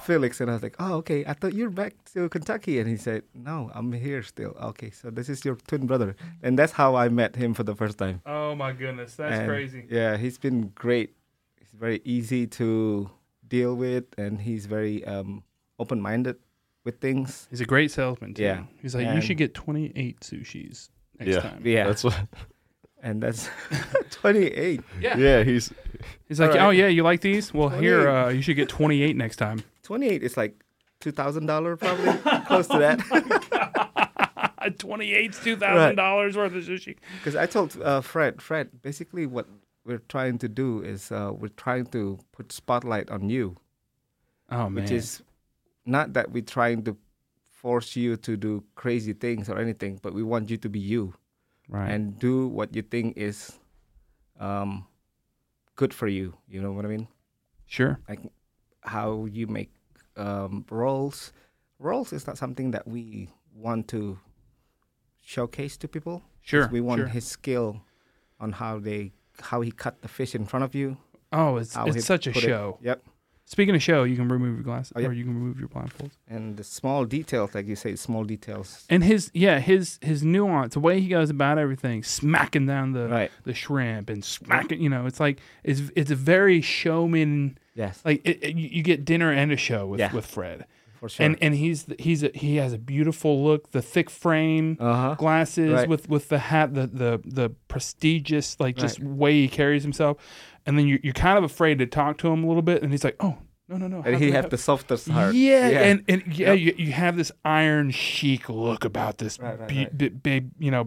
Felix and I was like, "Oh, okay. I thought you're back to Kentucky." And he said, "No, I'm here still." Okay, so this is your twin brother, and that's how I met him for the first time. Oh my goodness, that's And, crazy. Yeah, he's been great. He's very easy to deal with, and he's very um, open-minded with things. He's a great salesman too. Yeah. He's like, you should get 28 sushis next Yeah. time. Yeah, That's what. and that's 28. Yeah. Yeah, he's He's like, All right. oh yeah, you like these? Well, here uh, you should get 28 next time. 28 is like two thousand dollar probably close to that. 28's two thousand dollars worth of sushi. Because I told uh, Fred, Fred, basically what we're trying to do is uh, we're trying to put spotlight on you, Oh man, which is not that we're trying to force you to do crazy things or anything, but we want you to be you right. and do what you think is um, good for you. You know what I mean? sure. Like how you make um, rolls. Rolls is not something that we want to showcase to people. Sure. We want sure. his skill on how they how he cut the fish in front of you. Oh, it's it's such a put it- show. Yep. Speaking of show, you can remove your glasses Oh, yeah. or you can remove your blindfolds. And the small details, like you say, small details. And his yeah, his his nuance, the way he goes about everything, smacking down the Right. the shrimp and smacking, you know, it's like it's it's a very showman. Yes. Like it, it- you get dinner and a show with Yeah. with Fred, For sure. and and he's he's a, he has a beautiful look, the thick frame. uh huh. glasses Right. with with the hat the the the prestigious like just way he carries himself and then you're, you're kind of afraid to talk to him a little bit and he's like oh no no no And he how- have the softest heart. yeah, and and yeah you, you have this iron chic look about this Right, right, be- right. bi- big you know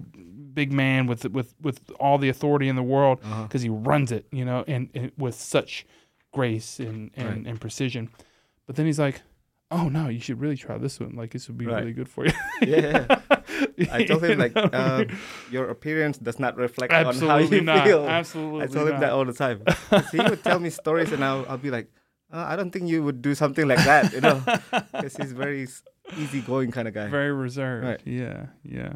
big man with with with all the authority in the world Uh-huh. because he runs it you know and, and with such grace and and, Right. and precision but then he's like oh no you should really try this one like this would be Right. really good for you yeah. I told him like uh, your appearance does not reflect on how Absolutely you not. feel. Absolutely I told him not. that all the time. he would tell me stories, and I'll, I'll be like, uh, I don't think you would do something like that, you know, because he's very s- easy going kind of guy. Very reserved. Right. Yeah, yeah.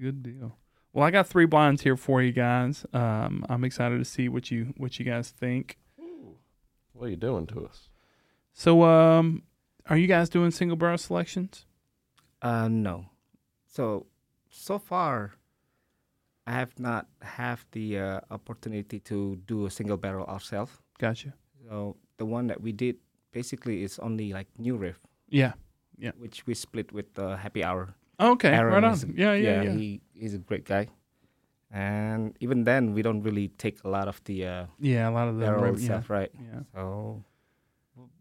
Good deal. Well, I got three blinds here for you guys. Um, I'm excited to see what you what you guys think. What are you doing to us? So, um, are you guys doing single barrel selections? Uh, no. So, so far, I have not have the uh, opportunity to do a single barrel ourselves. Gotcha. So the one that we did basically is only like new riff, Yeah. Yeah. Which we split with uh, Happy Hour. Okay. Aaron right on. is a- yeah, yeah, yeah. He he's a great guy, and even then we don't really take a lot of the uh, yeah, a lot of the barrel road, yeah. stuff, right? Yeah. So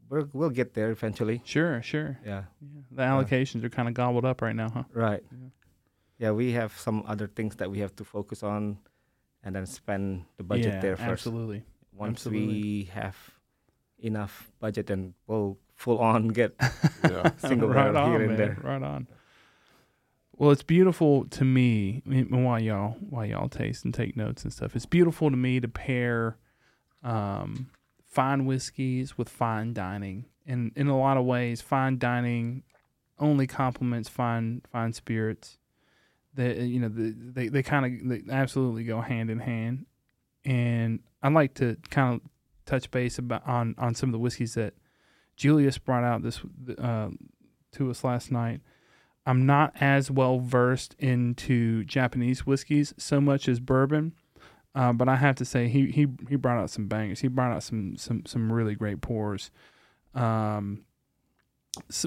we'll we'll get there eventually. Sure, sure. Yeah. Yeah. The allocations are kind of gobbled up right now, huh? Right. Yeah. Yeah, we have some other things that we have to focus on, and then spend the budget yeah, there first. Absolutely. Once absolutely. we have enough budget, then we'll full on get Yeah. single right on, here and there. Right on. Well, it's beautiful to me while y'all while y'all taste and take notes and stuff. It's beautiful to me to pair um, fine whiskeys with fine dining, and in a lot of ways, fine dining only complements fine fine spirits. That you know, the, they they kind of absolutely go hand in hand, and I'd like to kind of touch base about on on some of the whiskeys that Julius brought out this uh, to us last night. I'm not as well versed into Japanese whiskeys so much as bourbon, uh, but I have to say he he he brought out some bangers. He brought out some some some really great pours. Um,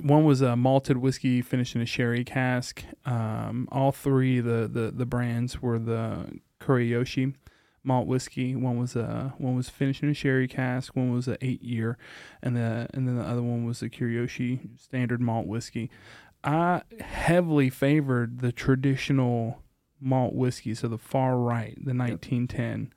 one was a malted whiskey finished in a sherry cask. Um, all three the the the brands were the Kurayoshi malt whiskey. One was a one was finished in a sherry cask. One was a eight year, and the and then the other one was the Kurayoshi standard malt whiskey. I heavily favored the traditional malt whiskey, so the far right, the 1910.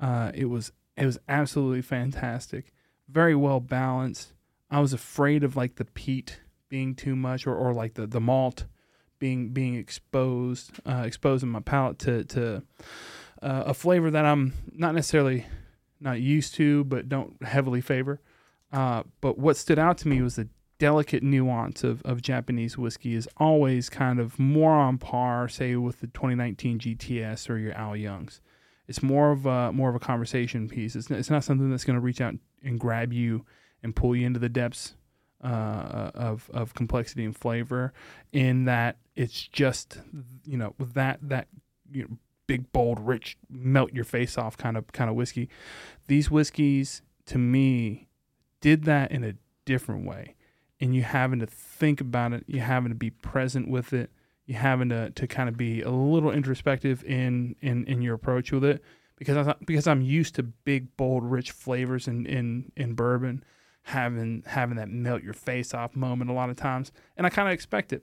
Uh, it was it was absolutely fantastic, very well balanced. I was afraid of like the peat being too much, or, or like the, the malt being being exposed, uh, exposing my palate to to uh, a flavor that I'm not necessarily not used to, but don't heavily favor. Uh, but what stood out to me was the delicate nuance of, of Japanese whiskey is always kind of more on par, say, with the 2019 GTS or your Al Youngs. It's more of a more of a conversation piece. It's, it's not something that's going to reach out and grab you and pull you into the depths uh, of of complexity and flavor. In that, it's just you know that that you know, big, bold, rich, melt your face off kind of kind of whiskey. These whiskeys, to me, did that in a different way. And you having to think about it, you having to be present with it, you having to, to kind of be a little introspective in, in, in your approach with it. Because I because I'm used to big, bold, rich flavors in, in, in bourbon, having having that melt your face off moment a lot of times, and I kind of expect it.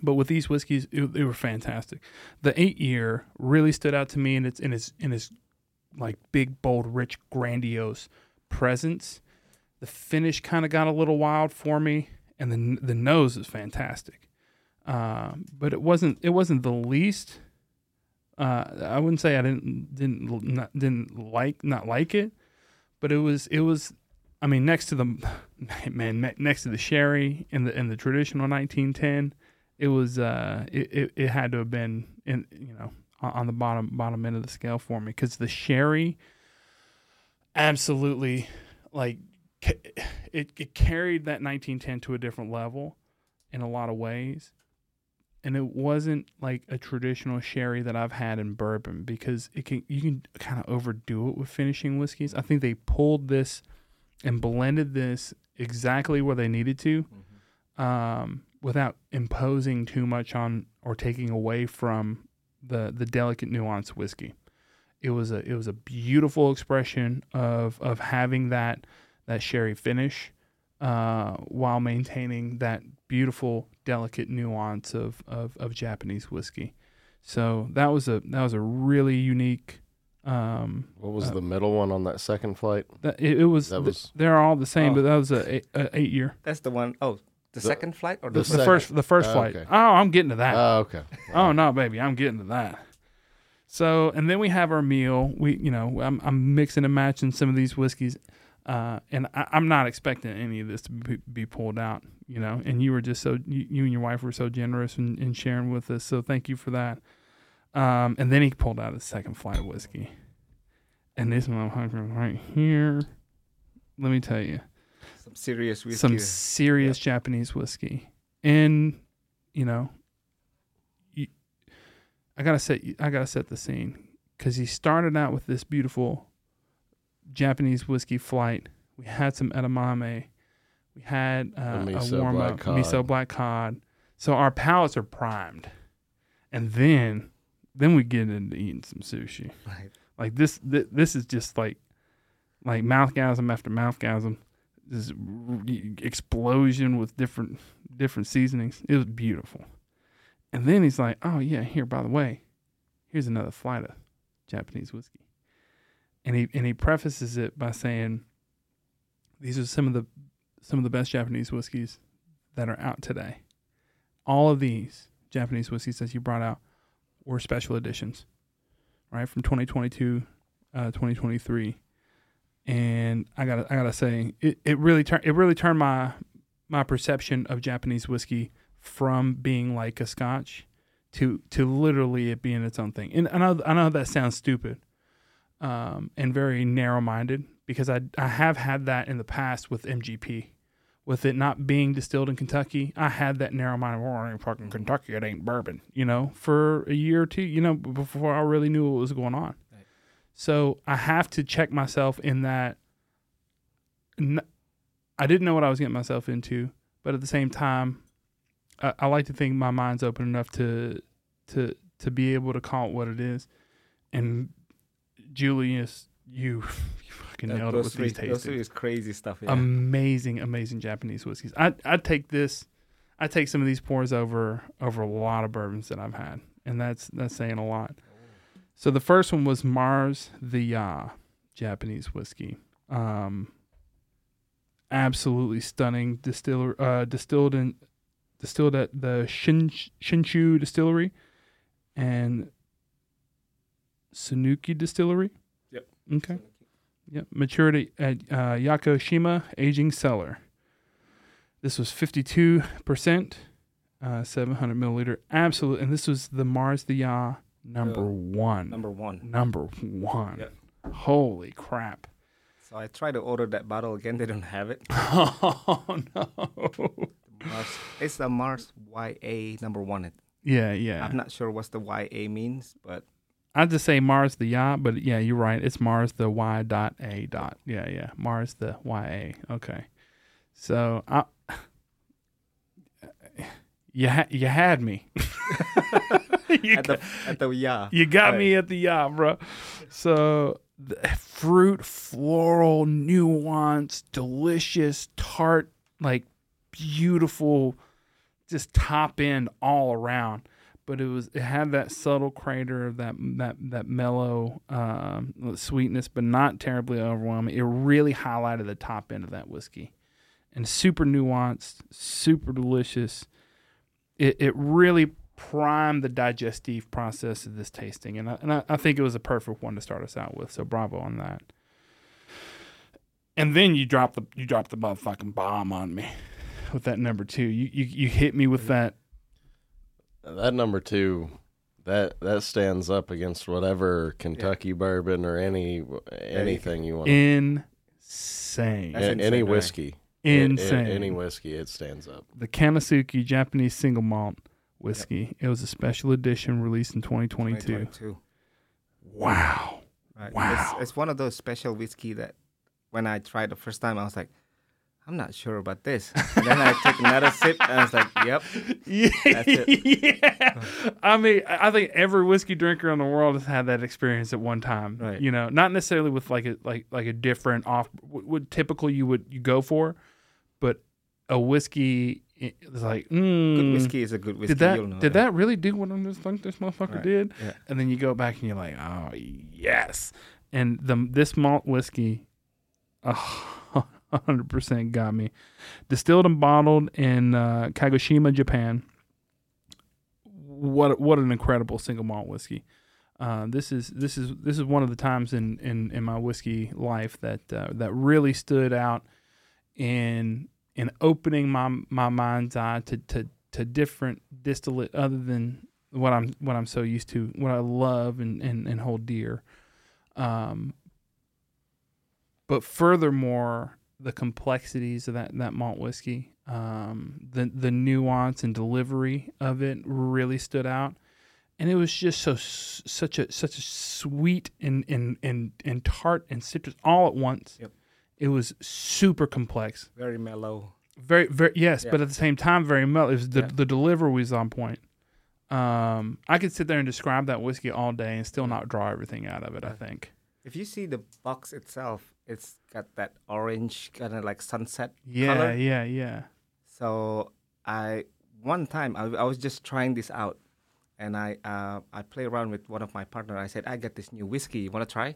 But with these whiskeys, they were fantastic. The eight year really stood out to me in its in its in its like big, bold, rich, grandiose presence. The finish kind of got a little wild for me, and the the nose is fantastic. Uh, but it wasn't it wasn't the least. Uh, I wouldn't say I didn't didn't not, didn't like not like it, but it was it was. I mean, next to the man, next to the sherry and the and the traditional 1910, it was uh it, it, it had to have been in you know on, the bottom bottom end of the scale for me because the sherry absolutely like it, it carried that 1910 to a different level in a lot of ways and it wasn't like a traditional sherry that I've had in bourbon because it can you can kind of overdo it with finishing whiskeys. I think they pulled this and blended this exactly where they needed to um, without imposing too much on or taking away from the the delicate nuance whiskey. It was a it was a beautiful expression of of having that that sherry finish uh, while maintaining that beautiful delicate nuance of, of, of Japanese whiskey. So that was a that was a really unique. Um, What was Uh, the middle one on that second flight? that, it, it was, That th- was- they're all the same, Oh. but that was a, eight, a eight year. That's the one oh the, The- second flight or the the, The second- first the first Oh, flight. okay. Oh, I'm getting to that. Oh, okay. Oh no, baby, I'm getting to that. So, and then we have our meal. We, you know, I'm, I'm mixing and matching some of these whiskeys. Uh, and I, I'm not expecting any of this to be, be pulled out, you know. And you were just so you, you and your wife were so generous in, in sharing with us, so thank you for that. Um, and then he pulled out his second flight of whiskey, and this one I'm motherfucker right here. Let me tell you, Some serious whiskey. some serious Japanese whiskey, and you know, you, I gotta set I gotta set the scene because he started out with this beautiful Japanese whiskey flight. We had some edamame, we had uh, a warm up miso black cod, so our palates are primed, and then then we get into eating some sushi. Right. Like this, th- this is just like, like mouthgasm after mouthgasm, this explosion with different different seasonings. It was beautiful. And then he's like, "Oh yeah, here by the way, here's another flight of Japanese whiskey." And he and he prefaces it by saying, "These are some of the some of the best Japanese whiskeys that are out today. All of these Japanese whiskeys that you brought out were special editions." right from 2022 uh 2023 and i gotta i gotta say it, it really turned it really turned my my perception of japanese whiskey from being like a scotch to to literally it being its own thing and i know i know that sounds stupid um and very narrow-minded because i i have had that in the past with mgp with it not being distilled in Kentucky, I had that narrow minded, Well, it ain't fucking Kentucky. It ain't bourbon. You know, for a year or two. You know, before I really knew what was going on. Right. So I have to check myself in that. n- I didn't know what I was getting myself into, but at the same time, I, I like to think my mind's open enough to to to be able to call it what it is. And Julius, you, you fucking That- nailed it with three, these those tastings three is crazy stuff. Yeah. amazing, amazing Japanese whiskeys. I I take this, I take some of these pours over over a lot of bourbons that I've had, and that's that's saying a lot. So the first one was Mars the Ya Japanese whiskey. Um, absolutely stunning distiller, uh, distilled in distilled at the Shin Shinshu Distillery and Tsunuki Distillery. Yep. Okay. Yep. Maturity at uh, Yakushima Aging Cellar. This was 52%, uh, 700 milliliter. Absolute. And this was the Mars the Ya number Uh, one. Number one. Number one. Yep. Holy crap. So I tried to order that bottle again. They don't have it. Oh, no. Mars, it's the Mars YA number one. Yeah, yeah. I'm not sure what the YA means, but I'd just say Mars the Ya, but yeah, you're right. It's Mars the Y dot A dot. Yeah, yeah. Mars the Y A. Okay. So I, you ha- you had me. you, at the at the yeah. you got right. me at the Ya, bro. So the fruit, floral, nuance, delicious, tart, like beautiful, just top end all around but it was it had that subtle crater of that that that mellow um, sweetness, but not terribly overwhelming. It really highlighted the top end of that whiskey, and super nuanced, super delicious. It it really primed the digestive process of this tasting, and I, and I, I think it was a perfect one to start us out with. So bravo on that. And then you drop the you drop the motherfucking bomb on me with that number two. You you you hit me with that That number two, that that stands up against whatever Kentucky bourbon or any anything you want. insane. A- insane, any right? whiskey, A- a- insane. any whiskey, it stands up. the Kanosuke Japanese single malt whiskey. It was a special edition released in 2022. 2022. Wow. Right. Wow. It's, it's one of those special whiskey that when I tried the first time, I was like, I'm not sure about this. And then I took another sip and I was like, yep. yeah. I mean, I think every whiskey drinker in the world has had that experience at one time. Right. You know, not necessarily with like a like like a different off what, what typical you would you go for, but a whiskey it's like mm, good whiskey is a good whiskey. Did that did that. that. really do what I'm just think this motherfucker right. did? Yeah. And then you go back and you're like, oh yes. And the this malt whiskey, oh, 100% got me. Distilled and bottled in uh, Kagoshima, Japan. What what an incredible single malt whiskey. Uh, this is this is this is one of the times in in, in my whiskey life that uh, that really stood out in in opening my my mind's eye to to to different distillate other than what I'm what I'm so used to, what I love and and, and hold dear. Um, but furthermore, the complexities of that that malt whiskey, um, the the nuance and delivery of it really stood out, and it was just so such a such a sweet and and and, and tart and citrus all at once. Yep. It was super complex. Very mellow. Very, very yes, Yeah. but at the same time, very mellow. It was the Yeah. the delivery was on point. Um, I could sit there and describe that whiskey all day and still not draw everything out of it. I think. If you see the box itself, it's got that orange kind of like sunset Yeah, color. yeah, yeah. Yeah. So I one time I, I was just trying this out, and I uh, I play around with one of my partner. I said I got this new whiskey. You want to try?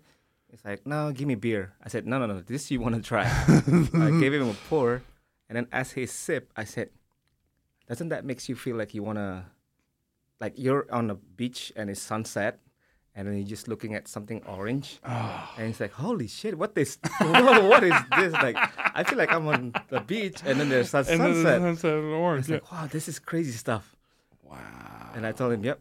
It's like no, give me beer. I said no, no, no. This you want to try? I gave him a pour, and then as he sip, I said, doesn't that makes you feel like you wanna, like you're on a beach and it's sunset. And then you're just looking at something orange, ah. and it's like, "Holy shit! what, what is this? Like, I feel like I'm on the beach, and then there's a And then the sunset. sunset orange. It's Yeah. like, wow, this is crazy stuff. Wow. And I told him, yep,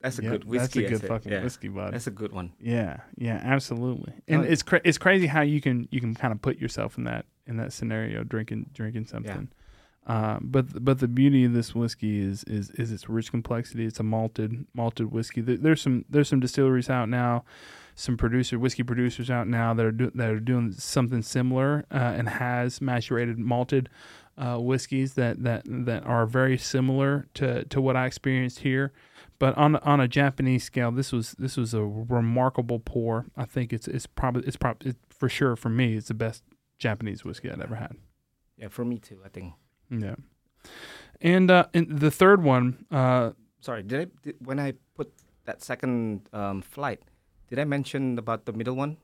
that's a Yep, good whiskey. That's I a good said. fucking yeah, whiskey, bud. That's a good one. Yeah, yeah, absolutely. And Oh, it's cra- it's crazy how you can you can kind of put yourself in that in that scenario, drinking drinking something. Um, but but the beauty of this whiskey is is is its rich complexity. It's a malted malted whiskey. There's some there's some distilleries out now, some producer whiskey producers out now that are do, that are doing something similar uh, and has macerated malted uh, whiskeys that that that are very similar to to what I experienced here. But on on a Japanese scale, this was this was a remarkable pour. I think it's it's probably it's probably it, for sure for me it's the best Japanese whiskey I've ever had. Yeah, for me too. I think. Yeah. And uh, and the third one, uh, Sorry, did I did, when I put that second um, flight? Did I mention about the middle one?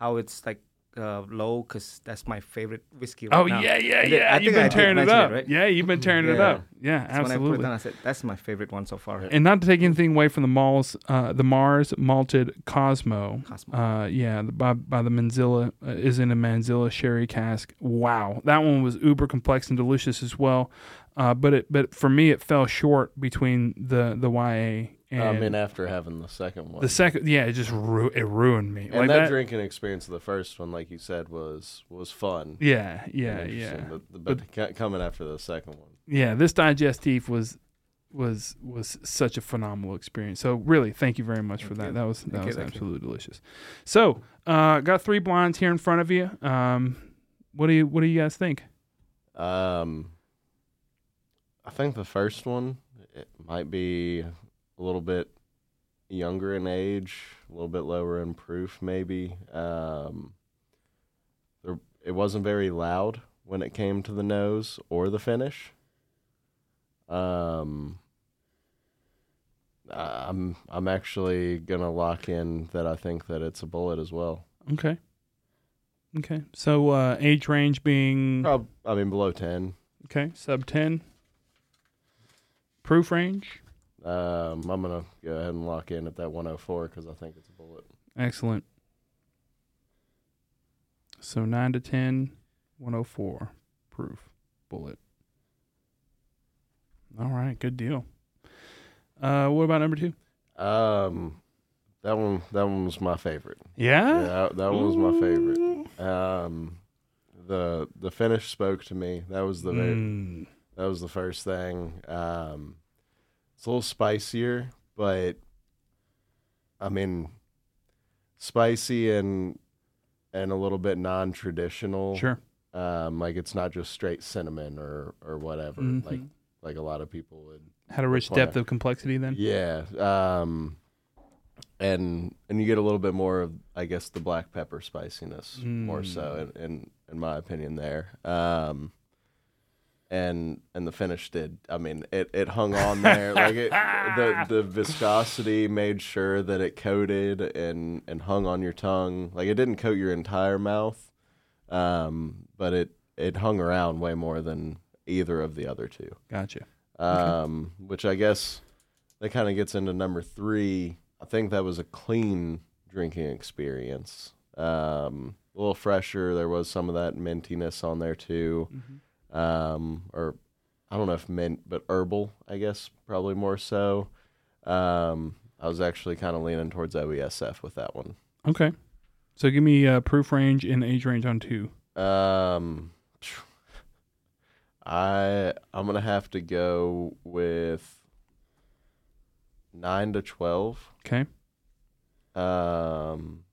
How it's like uh, low because that's my favorite whiskey. Right oh now. yeah, yeah, I yeah, I you've I been did tearing it mention it, up. right? Yeah, you've been tearing it up. Yeah, That's when I put it down. I said that's my favorite one so far. And not to take anything away from the malls, uh, the Mars Maltage Cosmo. Cosmo. Uh, yeah, the, by by the Manzilla uh, is in a Manzilla sherry cask. Wow, that one was uber complex and delicious as well. Uh, but it but for me it fell short between the the YA and I mean, after having the second one, the second. Yeah, it just ru- it ruined me. and like that, that. drinking experience of the first one, like you said, was was fun. yeah, yeah, yeah. But, the- but ca- coming after the second one, yeah, this digestif was was was such a phenomenal experience. So really, thank you very much for that. you. That was that Thank was you. absolutely delicious. So, uh, got three blinds here in front of you. Um, what do you what do you guys think? um, I think the first one it might be a little bit younger in age, a little bit lower in proof, maybe. Um, there, it wasn't very loud when it came to the nose or the finish. Um, I'm I'm actually gonna lock in that I think that it's a Bulleit as well. Okay. Okay. So uh, age range being I mean below ten. okay sub ten. Proof range Um, I'm gonna go ahead and lock in at that 104 because I think it's a Bulleit. excellent. So nine to 10, 104 proof Bulleit. All right, good deal. Uh, what about number two? Um, that one that one was my favorite. Yeah. Yeah, that, that one was my favorite. Um, the the finish spoke to me. That was the very, Mm. that was the first thing. Um, it's a little spicier, but I mean, spicy and and a little bit non traditional. Sure. Um, like it's not just straight cinnamon or or whatever. Like Mhm. like a lot of people would. Had a rich Fire. depth of complexity then. Yeah. Um, and and you get a little bit more of I guess the black pepper spiciness more so in, in in my opinion there. Um, and and the finish did. I mean, it, it hung on there like it, the the viscosity made sure that it coated and and hung on your tongue. Like it didn't coat your entire mouth, um, but it it hung around way more than either of the other two Gotcha. um, which I guess that kind of gets into number three. I think that was a clean drinking experience. Um, a little fresher. There was some of that mintiness on there too. Mm-hmm. Um, or I don't know if mint, but herbal, I guess, probably more so. Um, I was actually kind of leaning towards OESF with that one. Okay. So give me uh, proof range and age range on two. Um, I I'm gonna have to go with nine to twelve. Okay. Um,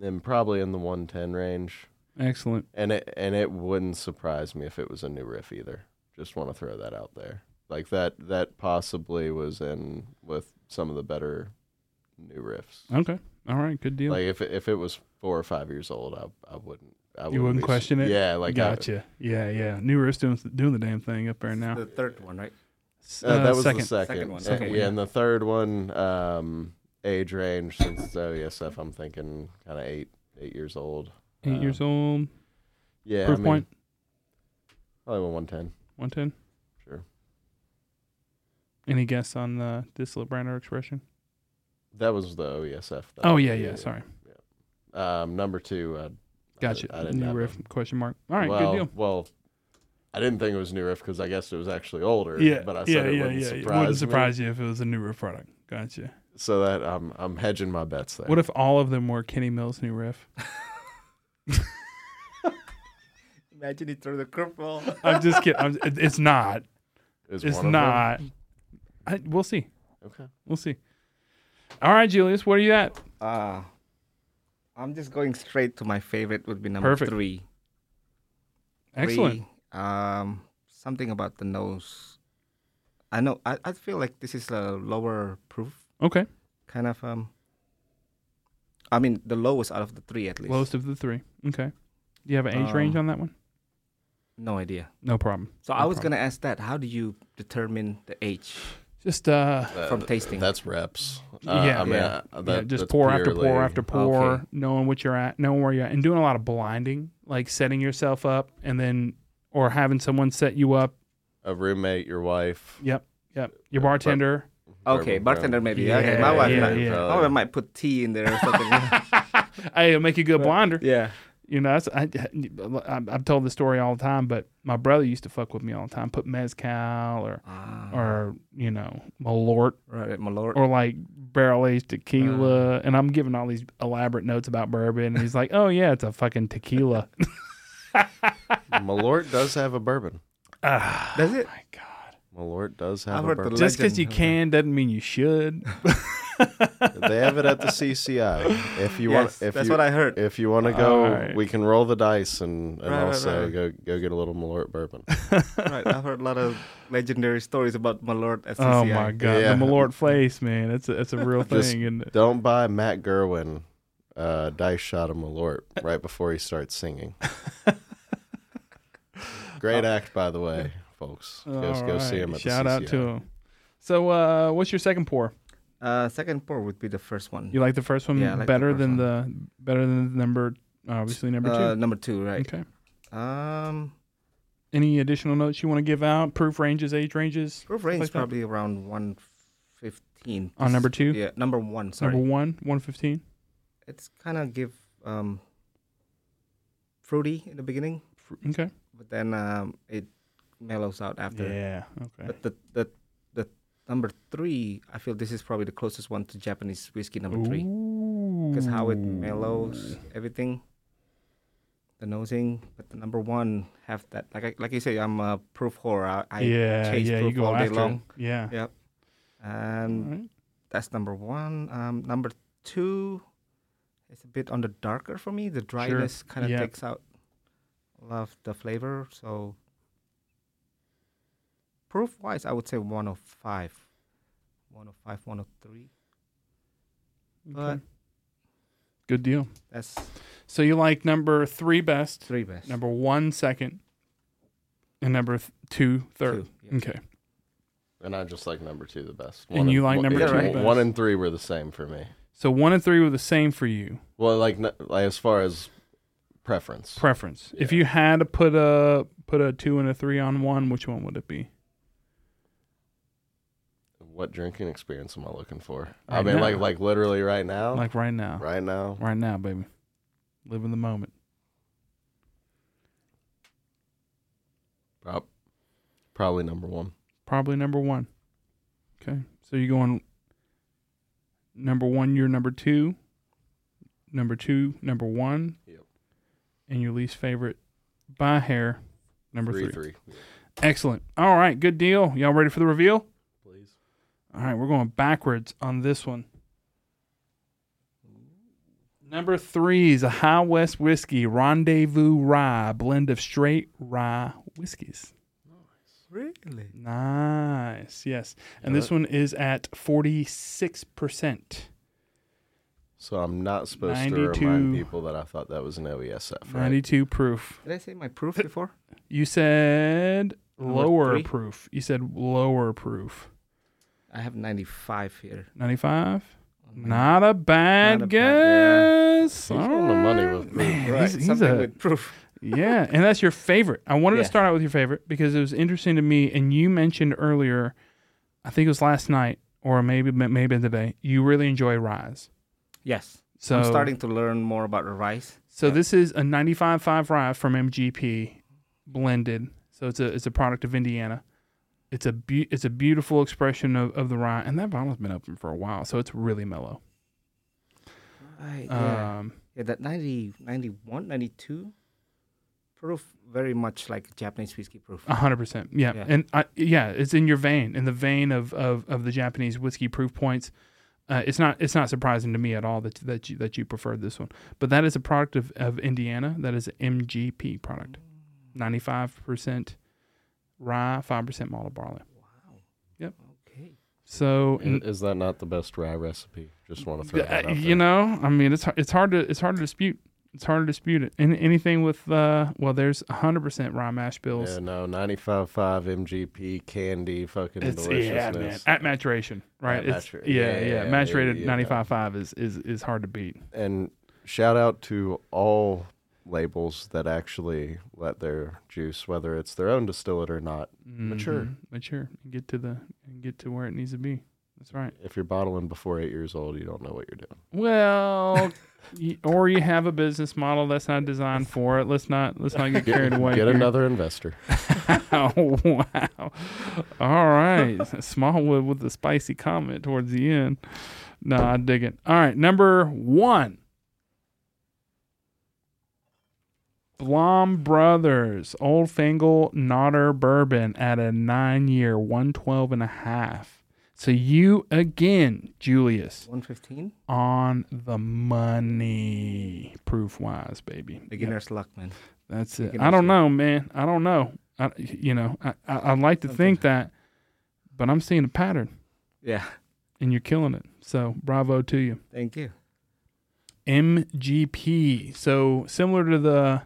and probably in the one ten range. Excellent. And it and it wouldn't surprise me if it was a new riff either. Just want to throw that out there. Like that that possibly was in with some of the better new riffs. Okay. All right. Good deal. Like if it, if it was four or five years old, I I wouldn't. I you wouldn't be question it. Yeah, like I- gotcha. yeah, yeah. New Riff's doing doing the damn thing up there now. The third one, right? S- Uh, that was second. the second. Second one, Uh, okay. yeah, and the third one, um, age range since it's OESF, I'm thinking kind of eight eight years old. Eight uh, years old. Yeah, Proof I mean, point Probably one ten. one ten. Sure. Any guess on the distillate brand or expression? That was the OESF. though. Oh yeah, yeah. Sorry. Yeah. Um, number two. Uh, Gotcha. I, I didn't New riff a- question mark. All right. well, good deal. Well, I didn't think it was new riff because I guess it was actually older. Yeah. but I said yeah. it yeah. wouldn't yeah. surprise It wouldn't me. surprise you if it was a new riff product. Gotcha. So that I'm I'm hedging my bets there. What if all of them were Kenny Mills new riff? Imagine he threw the curveball. I'm just kidding. I'm, it- it's not. Is It's one of them? not. I, we'll see. Okay. We'll see. All right, Julius, where are you at? Uh, I'm just going straight to my favorite would be number Perfect. three. Excellent. Three, um, something about the nose. I know. I, I feel like this is a lower proof Okay. kind of. Um. I mean, the lowest out of the three at least. Lowest of the three. Okay. Do you have an age Um, range on that one? No idea. No problem. So No I was problem. gonna ask that. How do you determine the age? Just uh, Uh, From tasting. That's reps. Uh, Yeah. I mean, Yeah. uh, yeah, just that's pour after pour after pour, Okay. knowing what you're at, knowing where you're at, and doing a lot of blinding, like setting yourself up, and then or having someone set you up. a roommate, your wife. Yep. Yep. Your Yeah, bartender. Okay, Bourbon bartender brown. maybe. okay, my wife. yeah, might, yeah. My wife might put tea in there or something. hey, it'll make you a good blinder. yeah. You know, that's, I, I, I've told the story all the time, but my brother used to fuck with me all the time. Put mezcal or, Ah, or you know, Malort right, my lord. or like barrel aged tequila. Uh. and I'm giving all these elaborate notes about bourbon. And he's like, oh, yeah, it's a fucking tequila. Malort does have a bourbon. ah, Does it? my God. Malort does I've have a heard the bourbon. Just because you can doesn't mean you should. they have it at the CCI. If you yes, want, if that's you, what I heard. if you want to go, Alright. we can roll the dice and, and Right, right, also right. go go get a little Malort bourbon. right, I've heard a lot of legendary stories about Malort lord at oh my God. Yeah. The Malort face, man. It's a, it's a real thing. And Don't buy Matt Gerwin uh, dice shot of Malort right before he starts singing. Great act, by the way, folks. Go, All go see right. him at Shout the out CCI. to him. So, uh, what's your second pour? Uh, second pour would be the first one. You like the first one Yeah, I like the better first than one. the better than the number obviously number Uh, two. number two, right? Okay. Um, Any additional notes you want to give out? Proof ranges, age ranges proof range like is that? probably around one fifteen. on number two, Yeah, number one. Sorry, number one, one fifteen. it's kind of give um fruity in the beginning, Okay. but then um it mellows out after. Yeah. Okay. But the the the number three, I feel this is probably the closest one to Japanese whiskey number three. because how it mellows everything, the nosing. But the number one have that like I, like you say, I'm a proof whore. I, I yeah, chase yeah, proof all day long. it. Yeah. Yep. And right. that's number one. Um, number two, it's a bit on the darker for me. The dryness kind of Yeah. takes out love the flavor. So proof wise, I would say 105, 105, 103. But Okay. Good deal. that's So you like number three best, three best. number one second, and number th- two third. Two, yeah. Okay. And I just like number two the best. And you like one- number two yeah, the best? One and three were the same for me. So one and three were the same for you. Well, like, like as far as preference, Preference. If you had to put a put a two and a three on one, which one would it be? What drinking experience am I looking for? I mean, now. like like literally right now. Like right now. right now. Right now, baby. Live in the moment. Prob- probably number one. Probably number one. Okay. So you're going number one, you're number two. Number two, number one. Yep. And your least favorite by hair, number three, three. three. Excellent. All right, good deal. Y'all ready for the reveal? Please. All right, we're going backwards on this one. Number three is a High West whiskey, Rendezvous Rye, blend of straight rye whiskeys. Nice. Really? Nice, yes. And Yeah, this that- one is at forty six percent, So I'm not supposed to 92. remind people that I thought that was an OESF, right? ninety two proof. Did I say my proof uh, before? You said lower proof. You said lower proof. I have 95 here. Ninety five. Not a bad Not a bad- yeah. guess. He's on the money with proof. Man, Right, he's, he's something a with proof. yeah, and that's your favorite. I wanted to start out with your favorite because it was interesting to me, and you mentioned earlier, I think it was last night or maybe maybe today. You really enjoy Ryes, Yes. so I'm starting to learn more about the rice. So yeah. this is a 95.5 Rye from MGP blended. So it's a it's a product of Indiana. It's a be- it's a beautiful expression of, of the rye, and that bottle's been open for a while, so it's really mellow. Right. Yeah. Um, yeah, that 90, 91, 92 proof, very much like Japanese whiskey proof. A hundred percent. Yeah. Yeah. And I, yeah, it's in your vein, in the vein of, of, of the Japanese whiskey proof points. Uh, it's not it's not surprising to me at all that that you that you preferred this one. But that is a product of, of Indiana. That is an MGP product. Ninety five percent rye, five percent malted barley. Wow. Yep. Okay. So I- Is that not the best rye recipe? Just want to throw that out you there. know, I mean, it's it's hard to it's hard to dispute. It's hard to dispute it. And anything with uh, well, there's hundred percent rye mash bills. Yeah, no, 95.5 MGP candy, fucking It's yeah, man. At maturation, right? At It's, matura- yeah, yeah, yeah, yeah, Maturated yeah, yeah. ninety five five is, is is hard to beat. And shout out to all labels that actually let their juice, whether it's their own distillate or not, Mature. Mhm. mature. And get to the and get to where it needs to be. That's right. if you're bottling before eight years old, you don't know what you're doing. Well, y- or you have a business model that's not designed for it. Let's not let's not get carried away. Get here. another investor. oh, wow. All right. Smallwood with the spicy comment towards the end. No, I dig it. All right. Number one Blaum Brothers Old Fangle Nodder Bourbon at a nine year, 112 and a half. So you again, Julius, 115? on the money, proof wise, baby. Yep. Beginner's luck, man. That's it. can I don't know, man. I don't know. I, you know, I, I, I'd like to think that, but I'm seeing a pattern, Yeah. and you're killing it. So bravo to you. Thank you. MGP. So similar to the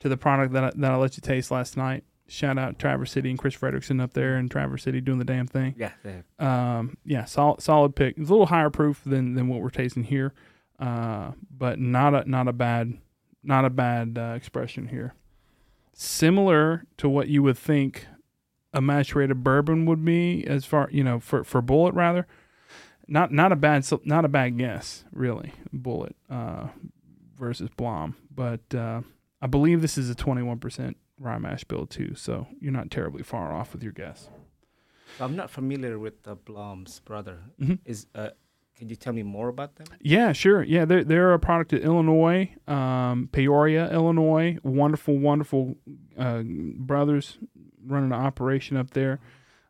to the product that I, that I let you taste last night. Shout out Traverse City and Chris Fredrickson up there in Traverse City doing the damn thing. Yeah. yeah. Um, yeah, solid solid pick. It's a little higher proof than than what we're tasting here, uh, but not a not a bad not a bad uh, expression here. Similar to what you would think a maturated bourbon would be, as far you know for for Bulleit rather. Not not a bad not a bad guess really. Bulleit uh, versus Blaum, but uh, I believe this is a twenty one percent rye mash bill too. So you're not terribly far off with your guess. I'm not familiar with the Blaum's brother. Mhm. Is uh, Can you tell me more about them? Yeah, sure. Yeah, they're they're a product of Illinois, um, Peoria, Illinois. Wonderful, wonderful uh, brothers running an operation up there.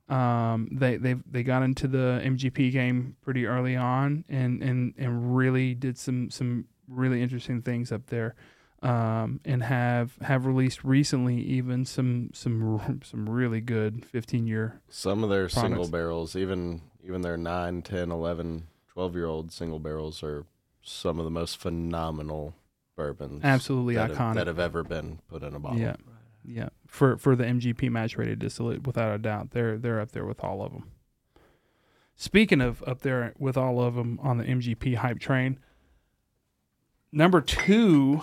Um, they they they got into the MGP game pretty early on, and and and really did some some really interesting things up there. Um, and have have released recently even some some some really good 15 year Some of their single barrels even even their 9, 10, 11, 12 year old single barrels are some of the most phenomenal bourbons absolutely that, iconic have, that have ever been put in a bottle. Yeah. Yeah, for for the MGP match rated distillate, without a doubt, they're they're up there with all of them. Speaking of up there with all of them on the MGP hype train, number two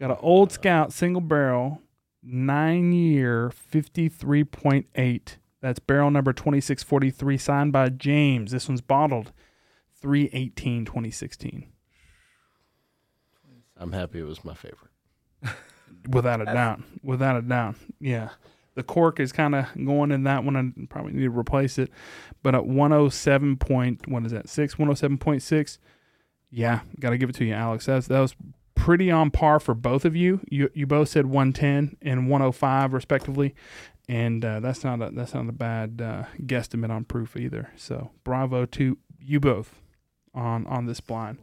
got an Old Scout single barrel, nine year, fifty three point eight That's barrel number 2643, signed by James. This one's bottled 318 2016. I'm happy it was my favorite. Without a doubt. Without a doubt. Yeah. The cork is kind of going in that one. I probably need to replace it. But at 107 point, what is that? 6? 107.6. Yeah, got to give it to you, Alex. That was, that was pretty on par for both of you. You you both said 110 and 105 respectively, and uh, that's not a that's not a bad uh, guesstimate on proof either. So bravo to you both on on this blind.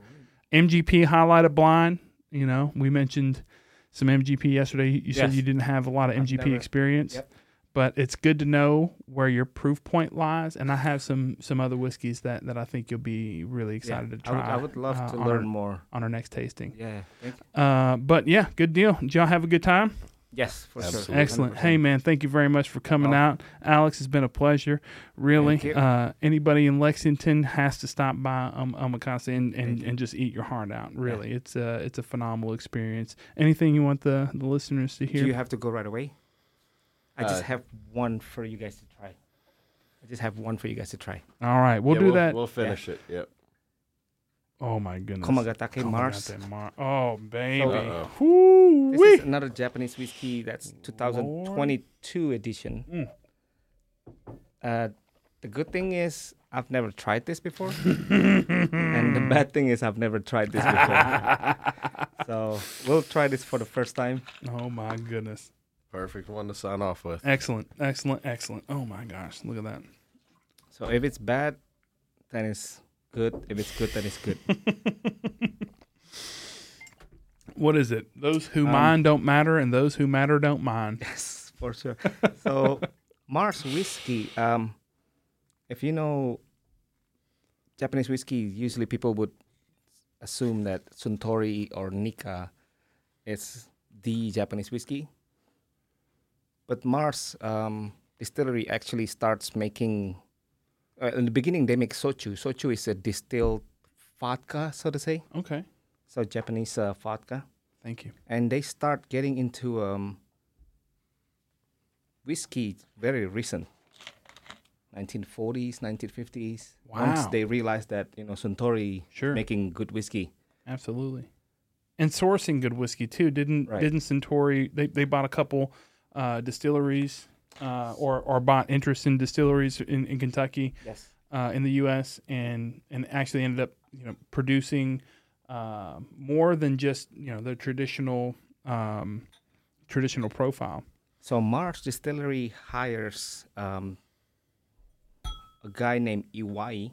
MGP highlighted blind. You know, we mentioned some MGP yesterday. You said you didn't have a lot of I've MGP never- experience. Yep. But it's good to know where your proof point lies, and I have some some other whiskeys that, that I think you'll be really excited to I would, try. I would love uh, to learn our, more. on our next tasting. Yeah. Thank you. Uh, but yeah, good deal. Did y'all have a good time? Yes, for Absolutely. sure. Excellent. 100%. Hey man, thank you very much for coming Oh. out. Alex, it's been a pleasure. Really. Thank you. Uh, anybody in Lexington has to stop by um, Omakase and, and, and just eat your heart out. Really, it's a it's a phenomenal experience. Anything you want the, the listeners to hear? Do you have to go right away? I just Uh, have one for you guys to try. I just have one for you guys to try. All right, we'll Yeah, do that. We'll finish it. Yep. oh my goodness. Komagatake Mars. Komagatake Mar- Oh baby. Uh-oh. Woo This is another Japanese whiskey that's 2022 edition. Mm. Uh, the good thing is I've never tried this before, and the bad thing is I've never tried this before. so we'll try this for the first time. Oh my goodness. Perfect one to sign off with. Excellent, excellent, excellent. Oh my gosh, look at that. So if it's bad, then it's good. If it's good, then it's good. What is it? Those who Um, mind don't matter, and those who matter don't mind. yes, for sure. So Mars whiskey. Um, if you know Japanese whiskey, usually people would assume that Suntory or Nikka is the Japanese whiskey. But Mars um, Distillery actually starts making. Uh, in the beginning, they make shochu. Shochu is a distilled vodka, so to say. Okay, So Japanese uh, vodka. thank you. and they start getting into um, whiskey very recent 1940s 1950s Wow. once they realized that you know suntory Sure. making good whiskey Absolutely. And sourcing good whiskey too. Didn't Right. didn't Suntory they, they bought a couple uh, distilleries uh, or or bought interest in distilleries in, in Kentucky yes uh, in the U.S. and and actually ended up you know producing uh, more than just you know the traditional um, traditional profile. so mars distillery hires um, a guy named iwai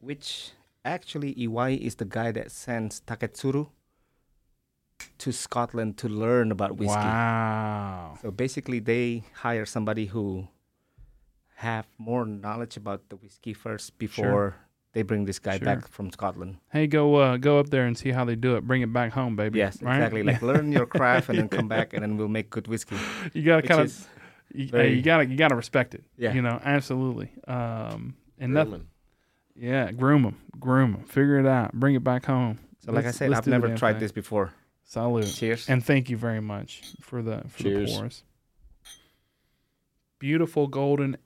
which actually iwai is the guy that sends taketsuru to scotland to learn about whiskey Wow. So basically, they hire somebody who have more knowledge about the whiskey first before they bring this guy Sure. back from Scotland. Hey, go uh, go up there and see how they do it. Bring it back home, baby. Yes, Right? exactly. Like learn your craft and then come back and then we'll make good whiskey. you gotta kind of you, very- you gotta you gotta respect it. Yeah. You know, absolutely. Um, and nothing. Grooming. Yeah, groom them, groom them, figure it out, bring it back home. so. Like I Let's- said, let's I've never tried thing. this before. Salute. Cheers. And thank you very much for the for Cheers. the pours. Beautiful golden,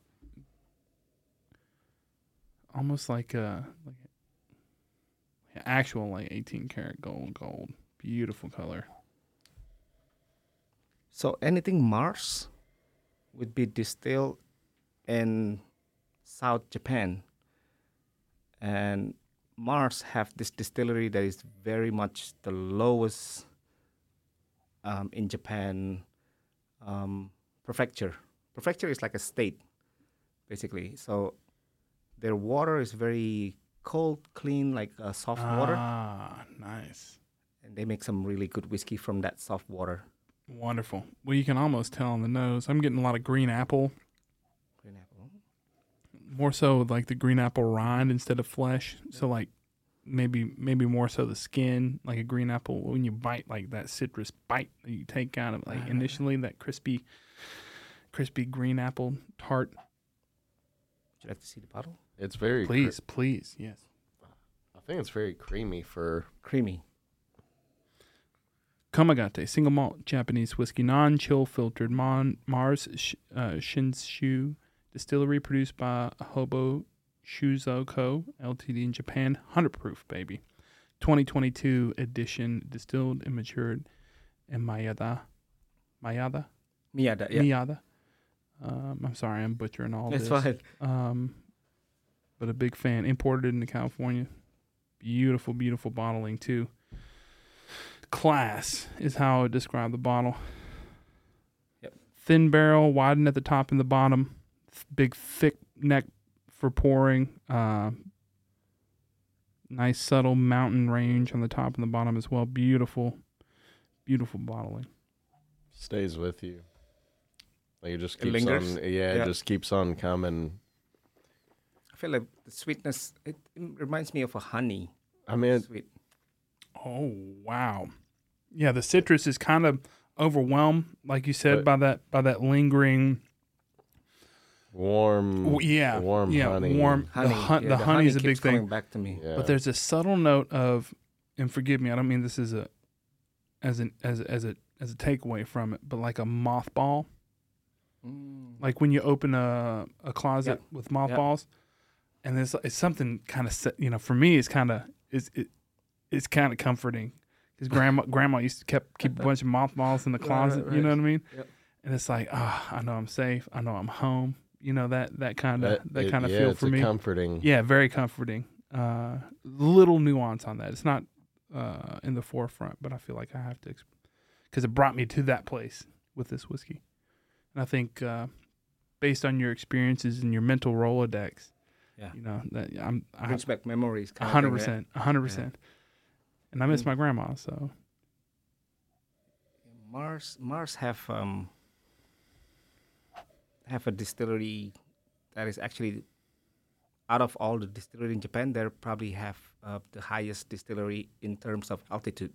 almost like a like actual like eighteen karat gold gold. Beautiful color. So anything Mars would be distilled in South Japan. And Mars have this distillery that is very much the lowest um, in Japan um, prefecture. Prefecture is like a state, basically. So their water is very cold, clean, like uh, soft water, Ah, nice. and they make some really good whiskey from that soft water. Wonderful. Well, you can almost tell on the nose. I'm getting a lot of green apple, Green apple. more so like the green apple rind instead of flesh. So like maybe maybe more so the skin, like a green apple when you bite, like that citrus bite that you take out of like Ah. initially that crispy, crispy green apple tart. Would you like to see the bottle? It's very. cre- Please, please, yes. I think it's very creamy for. Creamy. Komagate, single malt Japanese whiskey, non chill filtered. Mon, Mars sh, uh, Shinshu distillery produced by Hombo Shuzo Co. Ltd. in Japan. 100 proof, baby. 2022 edition, distilled and matured in Mayada. Mayada? Miyada, yeah. Miyada. Um, I'm sorry, I'm butchering all That's this. fine. Um, but a big fan. Imported into California. Beautiful, beautiful bottling too. Class is how I would describe the bottle. Yep. Thin barrel, widened at the top and the bottom. Big, thick neck for pouring. Uh, nice, subtle mountain range on the top and the bottom as well. Beautiful, beautiful bottling. Stays with you. Like it just It keeps lingers? on. Yeah, Yeah. it just keeps on coming. I feel like the sweetness, it, it reminds me of a honey I mean, it, sweet. Oh wow, yeah. The citrus is kind of overwhelmed, like you said, But- by that by that lingering. Warm. yeah, warm yeah, honey. warm. Honey. The, hun- yeah, the, honey is a big thing, back to me. Yeah. but there's a subtle note of, and forgive me, I don't mean this as a, as an as a, as a as a takeaway from it, but like a mothball, Mm. like when you open a a closet Yeah. with mothballs, and there's it's something kind of you know for me it's kind of it's it, it's kind of comforting because grandma grandma used to kept keep a bunch of mothballs in the Right, closet. right, You know what I mean? Yep. And it's like ah, I know I'm safe. I know I'm home. You know that that kind of that, that kind of yeah, feel it's for a me. comforting. yeah, very comforting. Uh, little nuance on that. It's not uh, in the forefront, but I feel like I have to because it brought me to that place with this whiskey. And I think uh, based on your experiences and your mental rolodex, Yeah. you know that I'm I Brings back memories. a hundred percent, a hundred percent. And I miss Mm. my grandma, so Mars Mars have um have a distillery that is actually out of all the distillery in Japan, they probably have uh, the highest distillery in terms of altitude.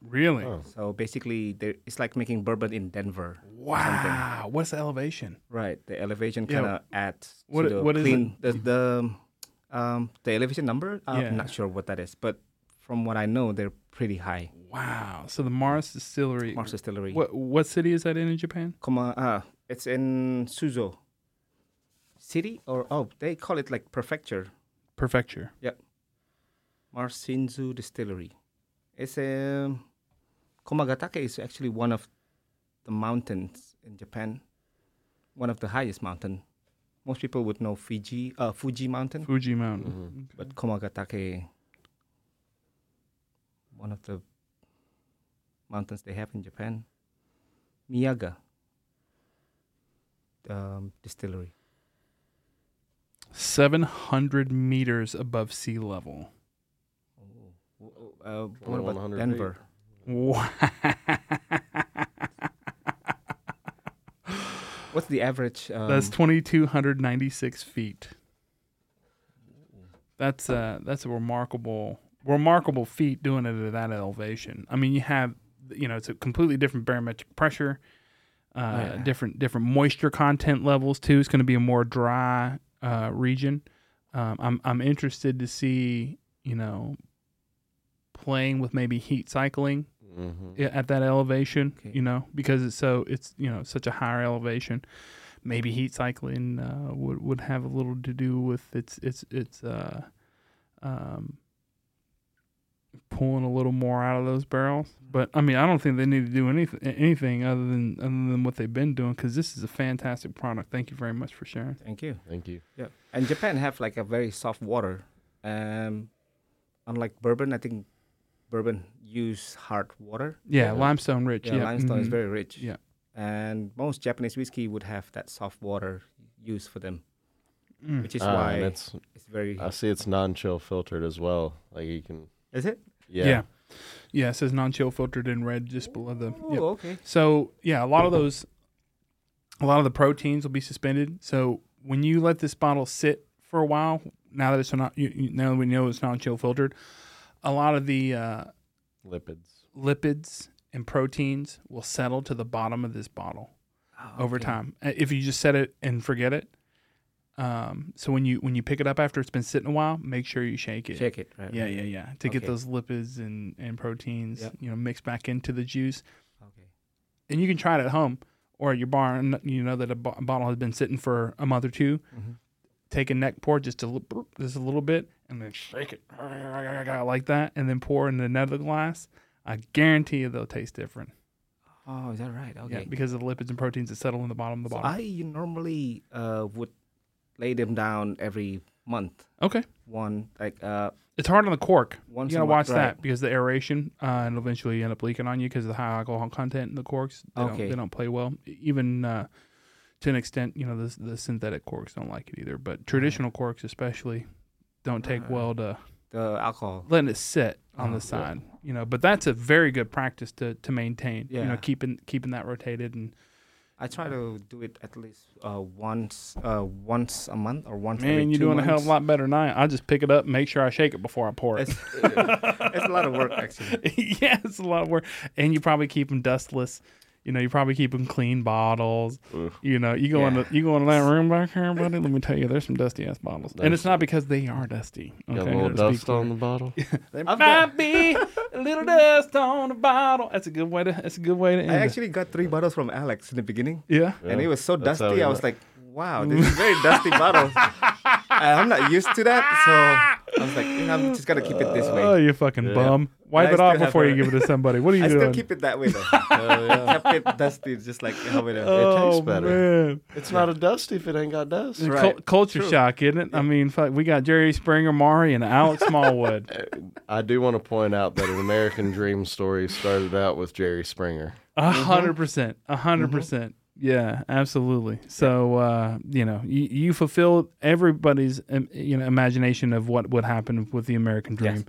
really, Oh. So basically, it's like making bourbon in Denver. wow. What's the elevation? Right, the elevation kind of adds What to i- the what is clean. The the um the elevation number. I'm Yeah. not sure what that is, but from what I know, they're pretty high. Wow. So the Mars Distillery. Mars Distillery. What what city is that in in Japan? Koma, uh, it's in Suzo city, or oh, they call it like prefecture. Prefecture. Yep marsinzu Distillery. It's a Komagatake is actually one of the mountains in Japan, one of the highest mountain. Most people would know Fiji, uh, Fuji Mountain, Fuji Mountain. Mhm. Okay. but Komagatake, one of the mountains they have in Japan. Miyaga um, Distillery. 700 meters above sea level. W- Uh, what about 100 Denver? Wow. What's the average? Um, That's 2,296 feet. That's uh that's a remarkable remarkable feat doing it at that elevation. I mean, you have you know it's a completely different barometric pressure, uh, Oh, yeah. different different moisture content levels too. It's going to be a more dry uh, region. Um, I'm I'm interested to see you know playing with maybe heat cycling Mhm. at that elevation, Okay. you know, because it's so it's you know such a higher elevation. Maybe heat cycling uh, would would have a little to do with its its its uh, um, pulling a little more out of those barrels. But I mean, I don't think they need to do anything anything other than other than what they've been doing because this is a fantastic product. Thank you very much for sharing. Thank you. Thank you. Yeah, and Japan have like a very soft water. Um, unlike bourbon, I think bourbon use hard water. Yeah, Yeah. limestone rich. Yeah, Yeah, limestone is mhm. very rich. Yeah. and most Japanese whiskey would have that soft water used for them, Mm. which is Ah, why it's it's very. I see it's non-chill filtered as well. Like you can. Is it? Yeah. yeah. Yeah, it says non-chill filtered in red just below the. Oh, yep. okay. So yeah, a lot of those, a lot of the proteins will be suspended. So when you let this bottle sit for a while, now that it's not, you, you, now that we know it's non-chill filtered, a lot of the uh, Lipids. lipids and proteins will settle to the bottom of this bottle Oh, over okay. time. Uh, If you just set it and forget it, Um, so when you when you pick it up after it's been sitting a while, make sure you shake it. Shake it, right? Yeah, yeah, yeah. To get those lipids and, and proteins, Yep. you know, mixed back into the juice. Okay. And you can try it at home or at your barn. You know that a, bo- bottle has been sitting for a month or 2 Mhm. Take a neck pour just a li- just a little bit, and then shake it like that, and then pour in another glass. I guarantee you they'll taste different. Oh, is that right? Yeah, Okay. because of the lipids and proteins that settle in the bottom of the So bottle. I normally uh, would lay them down every month. okay, One like uh, it's hard on the cork. once You gotta month, watch right. that because the aeration uh, and eventually you end up leaking on you because of the high alcohol content in the corks. They, don't, Okay. they don't play well. Even uh, to an extent, you know, the, the synthetic corks don't like it either. But traditional corks, especially, don't take well to The alcohol. letting it sit on Oh, the yeah. side. You know, but that's a very good practice to to maintain. Yeah. You know, keeping keeping that rotated and I try to do it at least uh, once uh, once a month or once. every man, you're two doing a hell of a lot better than I. I just pick it up, and make sure I shake it before I pour it. It's, it's a lot of work actually. yeah, it's a lot of work, and you probably keep them dustless. You know, you probably keep them clean bottles. Oof. You know, you go Yeah. into you go into that room back here, buddy. Let me tell you, there's some dusty ass bottles, and it's not because they are dusty. Got a little dust on the bottle. There I've might be a little dust on the bottle. That's a good way to. That's a good way to end. I it. actually got three bottles from Alex in the beginning, yeah. and Yeah, it was so that's dusty. I was like, "Wow, this is very dusty bottle." I'm not used to that, so I was like, you know, I'm just gonna keep it this way. Oh, way. you fucking Yeah. bum! Wipe it off still have before you give it to somebody. What are you doing? I doing? still keep it that way though. Hell oh, yeah. kept it dusty, just like how it is. oh tastes better. man. It's not a dusty if it ain't got dust. Cul- Right. culture True. shock, isn't it? I mean, fuck, we got Jerry Springer, Mari, and Alex Smallwood. I do want to point out that an American Dream story started out with Jerry Springer. A hundred percent. A hundred percent. Yeah, absolutely. So uh, you know, you, you fulfilled everybody's um, you know imagination of what would happen with the American dream. Yes.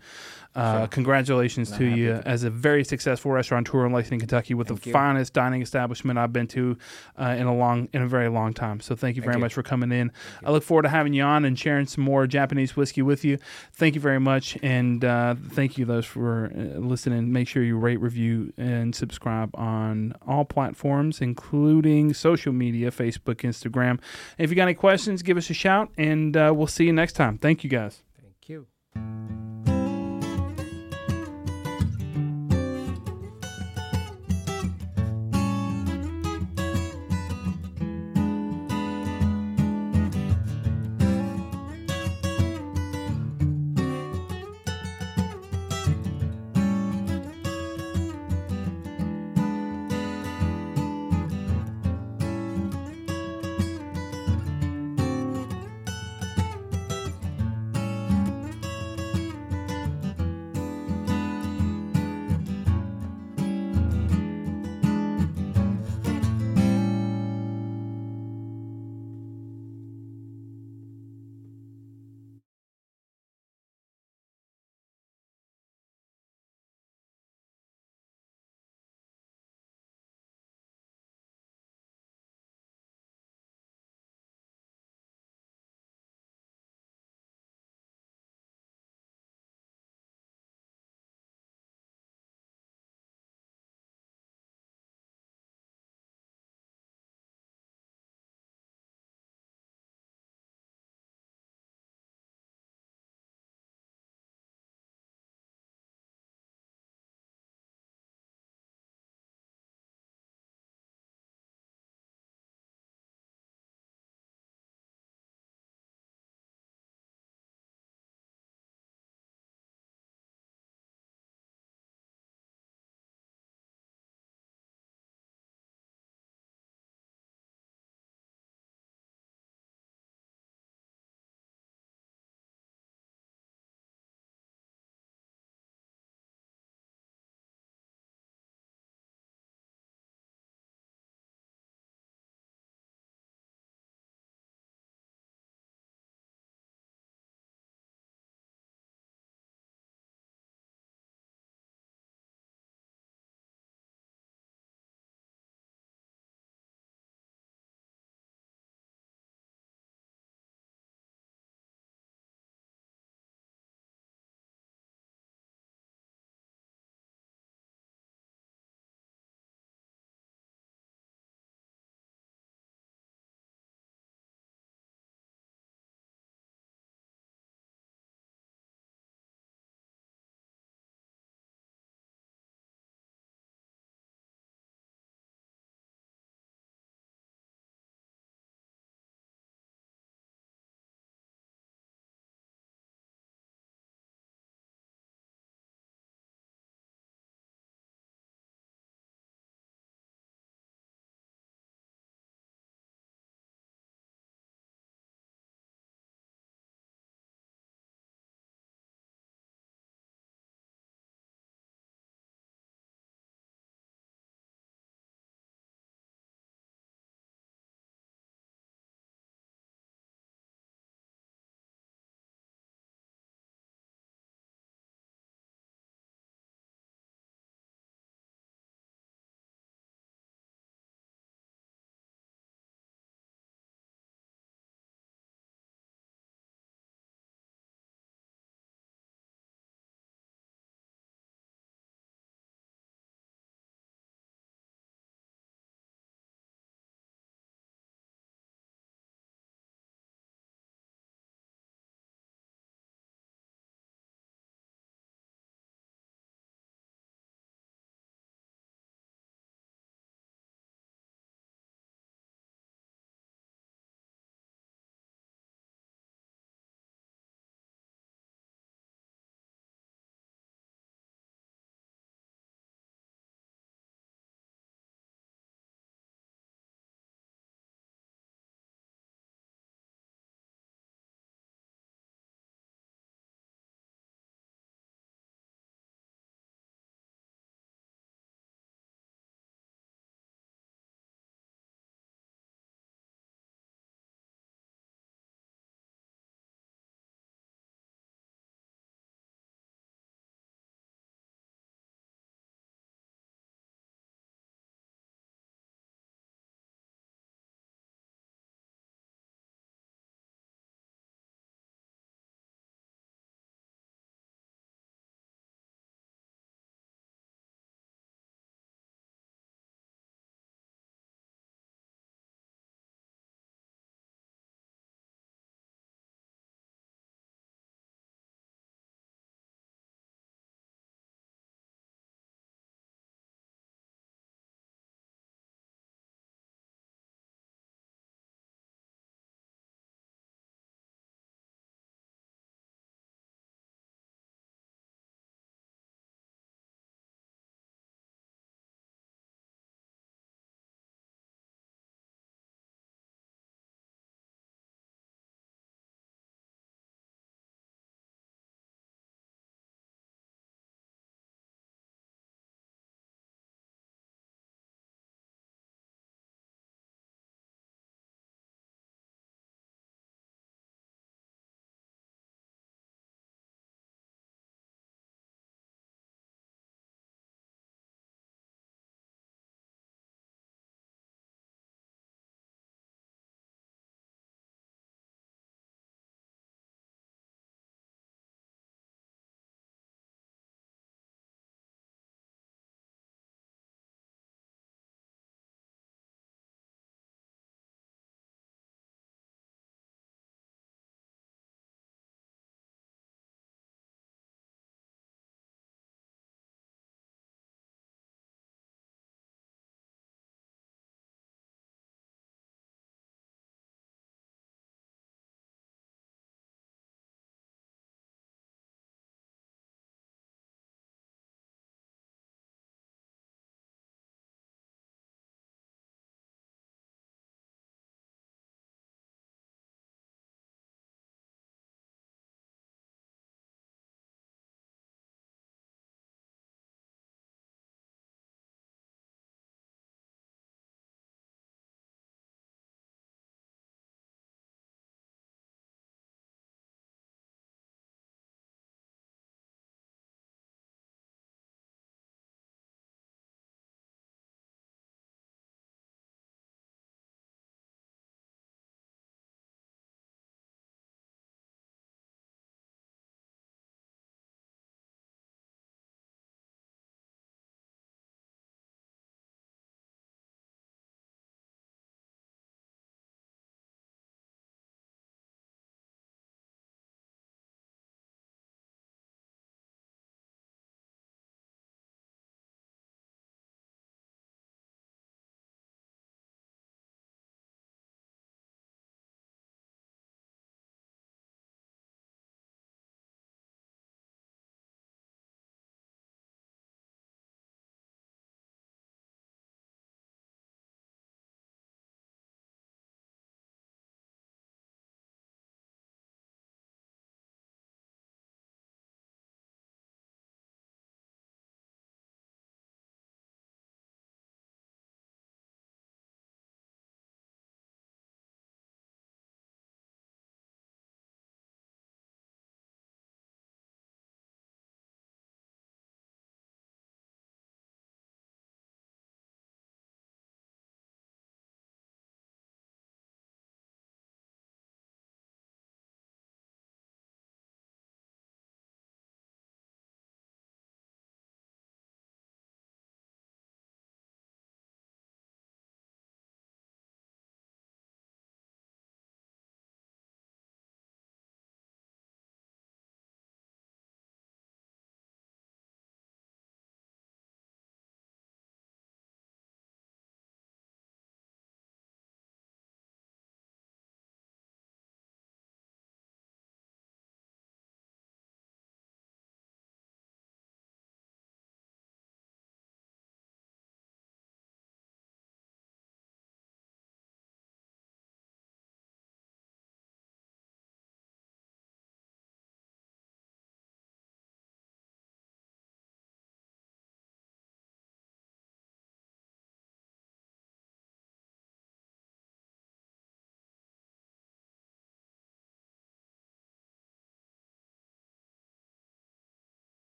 Uh, Sure. Congratulations I'm to you to- as a very successful restaurateur in Lexington, Kentucky, with Thank the you. finest dining establishment I've been to uh, in a long, in a very long time. So thank you Thank very you. much for coming in. you. I look forward to having you on and sharing some more Japanese whiskey with you. Thank you very much, and uh, thank you those for uh, listening. Make sure you rate, review, and subscribe on all platforms, including social media, Facebook, Instagram. if you got any questions, give us a shout, and uh, we'll see you next time. Thank you guys. Thank you.